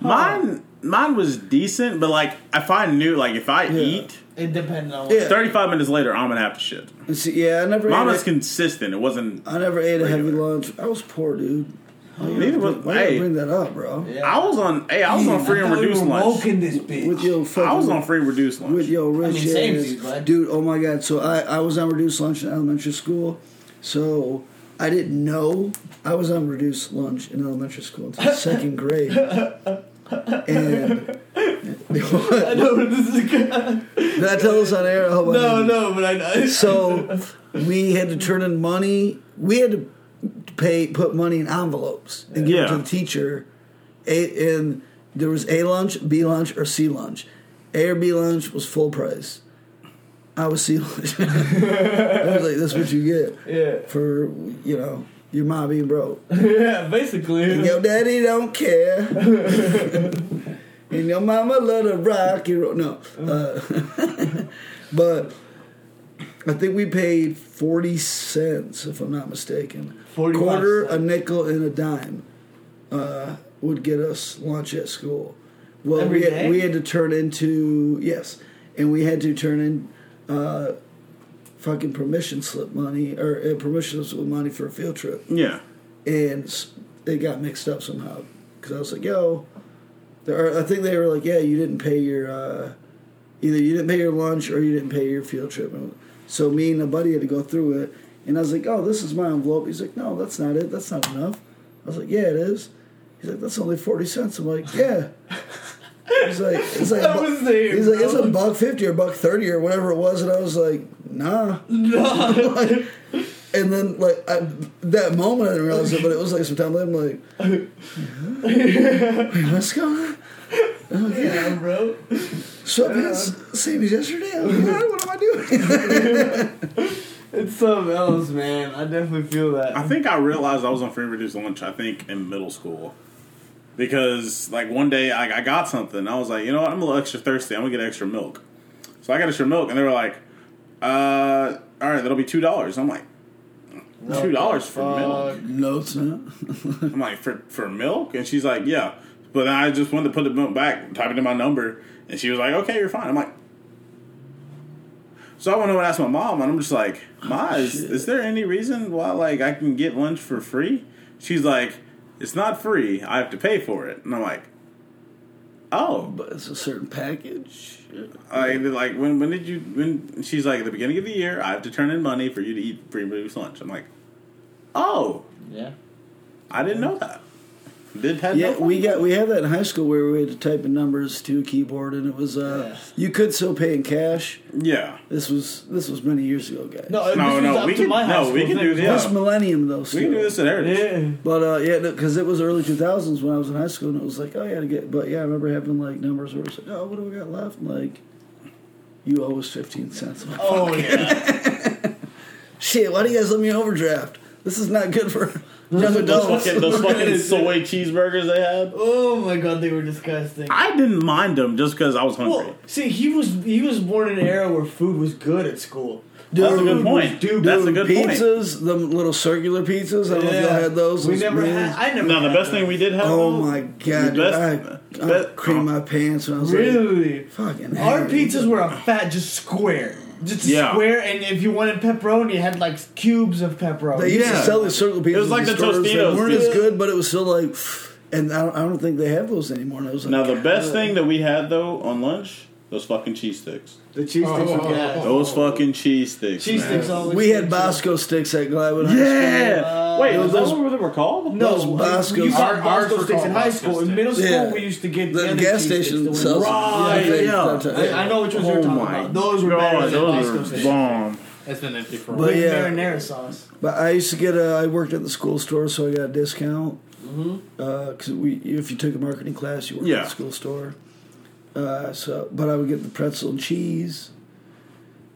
Mine, mine was decent, but like if I knew, like if I eat, it depends on. Yeah. 35 minutes later, I'm gonna have to shit. See, yeah, I never. Mine ate was a, consistent. It wasn't. I never ate a heavy lunch. I was poor, dude. Why you Neither gotta was- bring- you hey. bring that up, bro? Yeah. I was on. Hey, I was on free I and thought we reduced were lunch. woken this bitch. With your fucking, I was on free and reduced lunch. with your rich mean, same ass- dude, bud. dude. Oh my god! So I I was on reduced lunch in elementary school, so I didn't know I was on reduced lunch in elementary school until second grade. And I know where this is going. did I tell this on air? I hope No, didn't. no, but I. know. So we had to turn in money. We had to pay, put money in envelopes and give it to the teacher. A, and there was A lunch, B lunch, or C lunch. A or B lunch was full price. I was C lunch. I was like, "That's what you get yeah, for you know your mom being broke." yeah, basically. And your daddy don't care. and your mama love to rock and roll. No. Uh, but I think we paid 40 cents, if I'm not mistaken. 45 Quarter, a nickel, and a dime uh, would get us lunch at school. Well, Every we had, day? we had to turn into, yes, and we had to turn in uh, fucking permission slip money, or uh, permission slip money for a field trip Yeah. and s- it got mixed up somehow because I was like, "Yo," there are, I think they were like, "Yeah, you didn't pay your uh, either you didn't pay your lunch or you didn't pay your field trip." So me and a buddy had to go through it, and I was like, "Oh, this is my envelope." He's like, "No, that's not it. That's not enough." I was like, "Yeah, it is." He's like, "That's only forty cents." I'm like, "Yeah." He's like, "It's like." Bu- was there, He's like, "It's a buck fifty or buck thirty or whatever it was," and I was like, "Nah." Like, and then like I, that moment I didn't realize it, but it was like some time later. I'm like, Wait, what's going on? Yeah, bro. Sweatpants, same as yesterday. I'm like, what am I doing? It's something else, man. I definitely feel that. I think I realized I was on free and reduced lunch. I think in middle school, because like one day I, I got something. I was like, you know what? I'm a little extra thirsty. I'm gonna get extra milk. So I got extra milk, and they were like, uh, all right, that'll be two dollars. I'm like, two dollars for milk. no, it's not. I'm like, for for milk, and she's like, yeah. But then I just wanted to put the milk back, type it in my number, and she was like, okay, you're fine. I'm like. So I went over and asked my mom, and I'm just like, "Ma, oh, is, is there any reason why like I can get lunch for free?" She's like, it's not free. I have to pay for it. And I'm like, oh, But it's a certain package. I, like when when did you when she's like at the beginning of the year I have to turn in money for you to eat free booze lunch. I'm like, oh, Yeah. I didn't know that. Did have Yeah, no we got we had that in high school where we had to type in numbers to a keyboard, and it was uh, Yeah. you could still pay in cash. yeah. This was this was many years ago, guys. No, No, no, we can- my no, we can do this. well. this millennium though. We can do this at Heritage. Yeah. But uh, yeah, because it was early two thousands when I was in high school, and it was like, oh yeah, to get. But yeah, I remember having like numbers where it's like, oh, what do we got left? And, like, you owe us fifteen cents. Oh yeah. Shit, why do you guys let me overdraft? This is not good for young Those fucking, those fucking soy cheeseburgers they had. oh my god, they were disgusting. I didn't mind them just because I was hungry. Well, see, he was he was born in an era where food was good at school. That's a Dude, good point. dude, That's a good point. pizzas, the little circular pizzas. I don't know if y'all had those. We Those never mini- had. I never. Now the had best thing we did have. Oh though, my god, The best- I, I best- creamed my pants when I was Really? like, fucking. Our hey. pizzas were a fat, just square, just Yeah. square, and if you wanted pepperoni, you had like cubes of pepperoni. They used Yeah. to sell these circle pizzas. It was like in the stores that Totino's, weren't dude. as good, but it was still like. And I don't, I don't think they have those anymore. And I was like, Now the best God. thing that we had though on lunch, those fucking cheese sticks. the cheese sticks Oh, were gas. Those fucking cheese sticks. Cheese man. sticks always. we had good, Bosco sticks at Glywood High School. Yeah. Uh, Wait, those- is that what they were called? No, Those uh, Bosco- You got Our- Bosco were sticks in high Bosco school. In middle school, Yeah. we used to get The other gas station sticks sells Right, they- yeah. they- I, I know which ones you're Oh talking my about. Those were better God, those Bosco are sticks. bomb. It's been empty for a while. With yeah. marinara sauce. But I used to get a. I worked at the school store, so I got a discount. Because we, if you took a marketing class, you worked at the school store. Uh, so, but I would get the pretzel and cheese.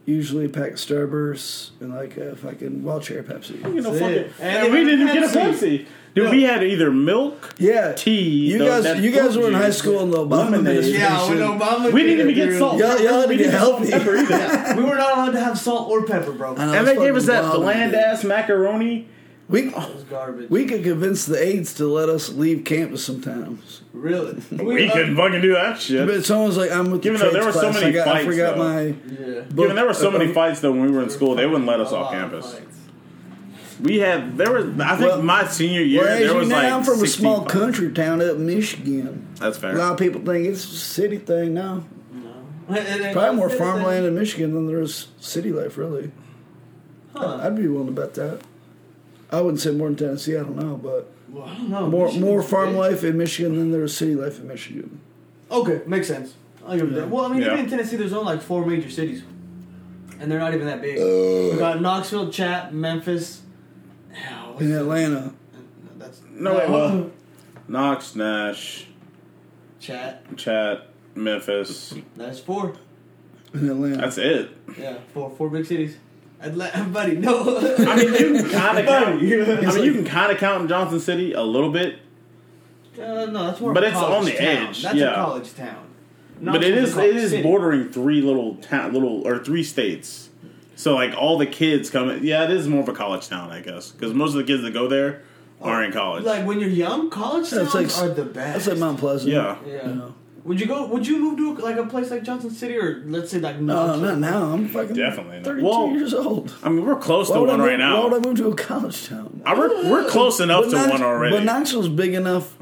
Usually a pack of Starbursts and like a fucking wild cherry Pepsi. You know, That's fuck it. it. And And we didn't get a Pepsi. Pepsi. Dude, No. we had either milk, Yeah, tea. You the- guys, you guys were in high school in the Obama Lemonade. administration. Yeah, when Obama We didn't even came get salt. Y'all- y'all had to we get didn't get salt and healthy. pepper either. Yeah, we were not allowed to have salt or pepper, bro. I know, And they gave us that wild, bland ass macaroni. We garbage. we could convince the aides to let us leave campus sometimes. really. We uh, couldn't fucking do that shit. But someone's like, "I'm with the Given that trades there were so class. many I, got, I fights, forgot though. my Yeah. Given there were so many uh, fights though when we were in school, they wouldn't let us off lot of campus. We had there was I think Well- my senior year Well, as there you was know, like I'm from a small fights. country town up in Michigan. That's fair. A lot of people think it's a city thing now. No, and- Probably more and- farmland in Michigan than there is city life, really. Huh. I'd be willing to bet that. I wouldn't say more than Tennessee. I don't know, but Well, I don't know. more Michigan's more big. farm life in Michigan than there is city life in Michigan. Okay, makes sense. I'll give it that. Well, I mean, Yeah. even in Tennessee, there's only like four major cities, and they're not even that big. we got Knoxville, Chat, Memphis. Yeah, what's In Atlanta, uh, That's No, wait, well, oh. Knox, Nash, Chat. Chat, Memphis. That's four. in Atlanta. That's it. Yeah, four four big cities. Atlanta, buddy, no. I mean, you can kind of count. I mean, you can kind of count in Johnson City a little bit, Uh, no, that's more. But of a it's on the town. edge, That's yeah. a college town. but it Knoxville's is a it college is city. bordering three little town, little or three states. So like all the kids come. in- Yeah, it is more of a college town, I guess, because most of the kids that go there are in college. Like when you're young, college That's towns like- are the best. That's like Mount Pleasant. Yeah. Yeah. You know. Would you go? Would you move to like a place like Johnson City or let's say like Knoxville? No, Knoxville? not now. I'm fucking Definitely not. 32 Well, years old. I mean, we're close Why to would, I one move, right why would I now. move to a college town? Uh, We're, we're close enough But to Knox- one already. But Knoxville's big enough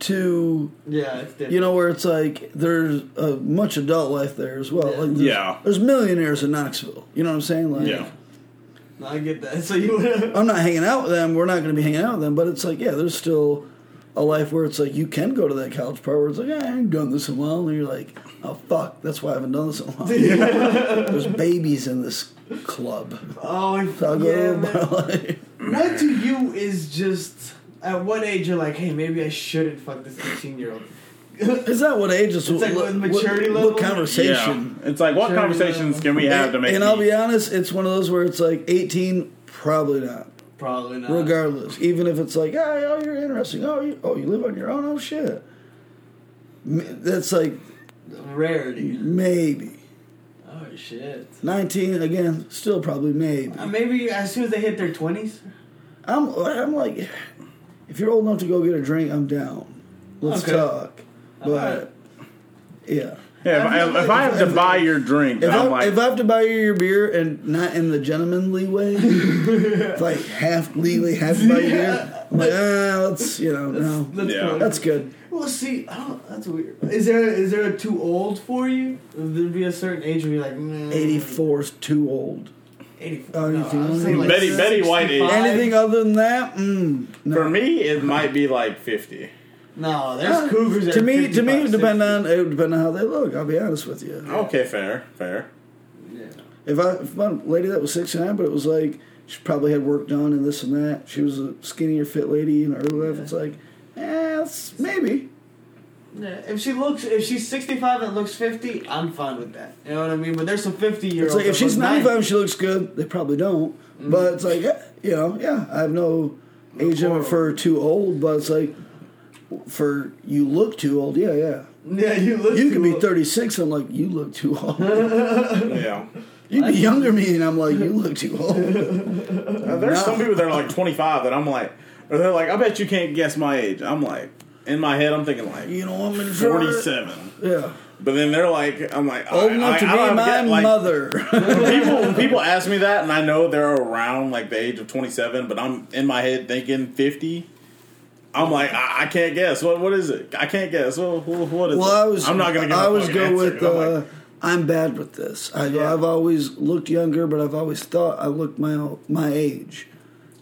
to Yeah, it's different. you know where it's like there's uh, much adult life there as well. Yeah. Like there's, Yeah. there's millionaires in Knoxville. You know what I'm saying? Like, yeah. No, I get that. So you would. I'm not hanging out with them. We're not going to be hanging out with them. But it's like, yeah, there's still a life where it's like you can go to that college part where it's like, yeah, I ain't done this in a while, and you're like, oh fuck, that's why I haven't done this in a while. there's babies in this club. oh So I'll go yeah, to man. like, What to you is just at what age you're like, hey, maybe I shouldn't fuck this 18 year old. Is that what age? is? It's like what, maturity what, level? What conversation? Yeah. It's like, what Sure, conversations yeah. can we have to make and I'll be honest, it's one of those where it's like 18, probably not. Probably not. Regardless, even if it's like, oh, oh you're interesting. Oh, you, oh, you live on your own. Oh, shit. That's like Rarity. maybe Oh shit. 19 again. Still probably maybe. Uh, maybe as soon as they hit their 20s. I'm I'm like, if you're old enough to go get a drink, I'm down. Let's Okay. talk. But Alright. yeah. Yeah, if, I, if I have to buy your drink, If I, I'm like, if I have to buy you your beer and not in the gentlemanly way, like half legally half to buy your beer, I'm like, ah, let's you know, no, That's Yeah. cool. that's good. Well, see, I don't. That's weird. Is there is there a too old for you? There'd there be a certain age where you're like, mm, 84 is too old. 84. Oh, no, anything I was like Betty- Betty White age. Anything other than that, mm, no. For me, it might be like fifty. No, there's Uh, cougars. that to me, to me, it would depend on it would depend on how they look. I'll be honest with you. Okay, fair, fair. Yeah. If I if my lady that was 69, but it was like she probably had work done and this and that. She was a skinnier, fit lady in her early life. It's like, eh, it's maybe. Yeah, if she looks, if she's 65 and looks 50, I'm fine with that. You know what I mean? But there's some 50 year It's olds. like if she's 95 and she looks good, they probably don't. But it's like, yeah, you know, yeah, I have no age limit for too old, but it's like for you look too old. Yeah, yeah. yeah, you look. You too could be old. 36 and like you look too old. Yeah. You'd be younger than me and I'm like you look too old. Uh, there's No. some people that are like 25 that I'm like, or they're like, I bet you can't guess my age. I'm like, in my head, I'm thinking like You know I'm in 47. Yeah, But then they're like, I'm like, old I, enough I, to I be don't my get, like, mother. when people when people ask me that and I know they're around like the age of 27, but I'm in my head thinking 50. I'm like, I, I can't guess. What what is it? I can't guess. What, what, what is Well, it? I was. I'm not gonna. Give I a always fucking go answer. with. I'm Uh, I'm bad with this. I, Yeah. I've always looked younger, but I've always thought I looked my my age.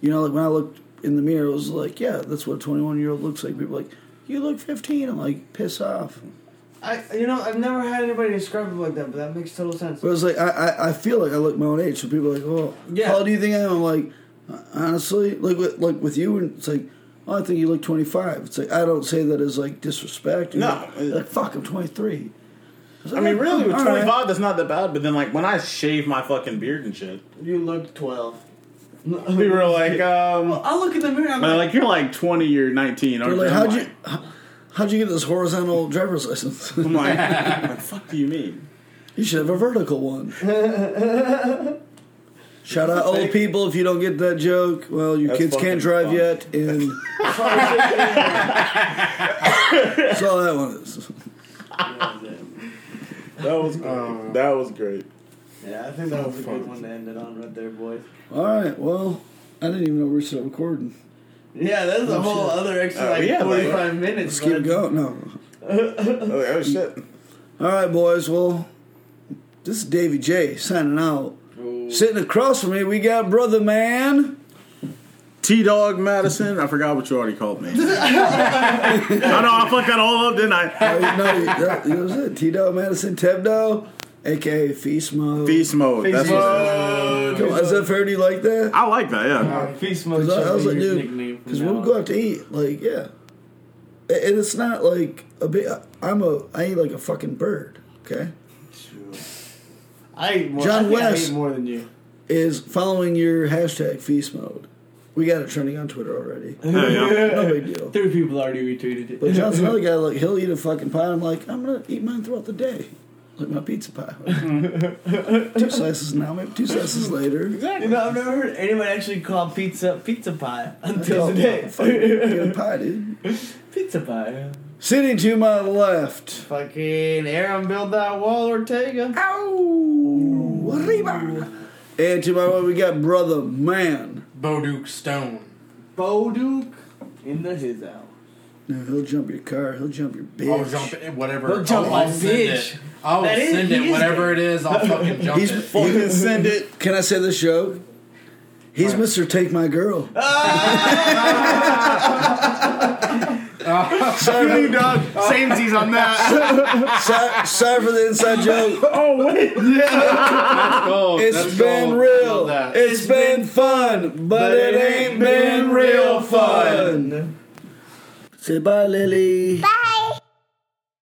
You know, like when I looked in the mirror, it was like, yeah, that's what a 21 year old looks like. People are like, you look 15. I'm like, piss off. I, you know, I've never had anybody describe it like that, but that makes total sense. But it's like I, I, I feel like I look my own age. So people are like, oh, Yeah. how old do you think I am? I'm like, honestly, like with, like with you, and it's like. Oh, I think you look 25. It's like I don't say that as like disrespect. You're No. like, like fuck, I'm 23. I like, mean, oh, really, with all right. 25, that's not that bad. But then, like, when I shave my fucking beard and shit, You look 12. We were like, um, I look in the mirror. I'm like, like you're like 20 or 19. They're aren't like, you? how'd you how, how'd you get this horizontal driver's license? I'm like, what the fuck do you mean? you should have a vertical one. Shout out old people if you don't get that joke. Well, your That's kids can't fucking drive fun. yet, and that's all that one is. That was great. that was great. yeah, I think that was a good one to end it on right there, boys. All right, well, I didn't even know we were still recording. Yeah, that's a Oh, whole shit. other extra Uh, like yeah, like- 45 minutes. Let's keep bud. going. No. Oh, oh shit. All right, boys. Well, this is Davy J signing out. Sitting across from me, we got brother man. T Dog Madison. I forgot what you already called me. I know I fucked that all up, didn't I? Oh, no, that, that was it. T Dog Madison Tebdo, aka Feast Mode. Feast mode. Feast That's what mode. Come on, is that fair? Do you like that? I like that. Yeah. Uh, Feast mode. Because I, I should was like, dude, because now when we on. go out to eat, like, yeah, and and it's not like a bit. I'm a, I eat like a fucking bird. Okay, I more. John I think I West. eat more than you. is following your hashtag Feast Mode. We got it trending on Twitter already. Yeah, yeah. No big deal. Three people already retweeted it. But John's another guy. Like he'll eat a fucking pie. I'm like, I'm gonna eat mine throughout the day, like my pizza pie. two slices now, maybe two slices later. You know, I've never heard anyone actually call pizza pizza pie until today. fucking get a pie, dude. pizza pie. Sitting to my left. Fucking Aaron build that wall Ortega. Ow! Arriba! And to my right, we got brother man. Boduke Stone. Boduke in the his house. No, he'll jump your car. He'll jump your bitch. I'll jump it, whatever. He'll jump I'll, my I'll send bitch. it. I'll That is- send he it, is whatever it is. I'll fucking jump He's it. fucking send it. Can I say the joke? He's Mr. Take My Girl. Ah! sorry, dog. Samesies on that. sorry, sorry for the inside joke. oh wait. Gold. It's That's been gold. real. Love that. It's been fun, but it ain't been real fun. Say bye, Lily. Bye.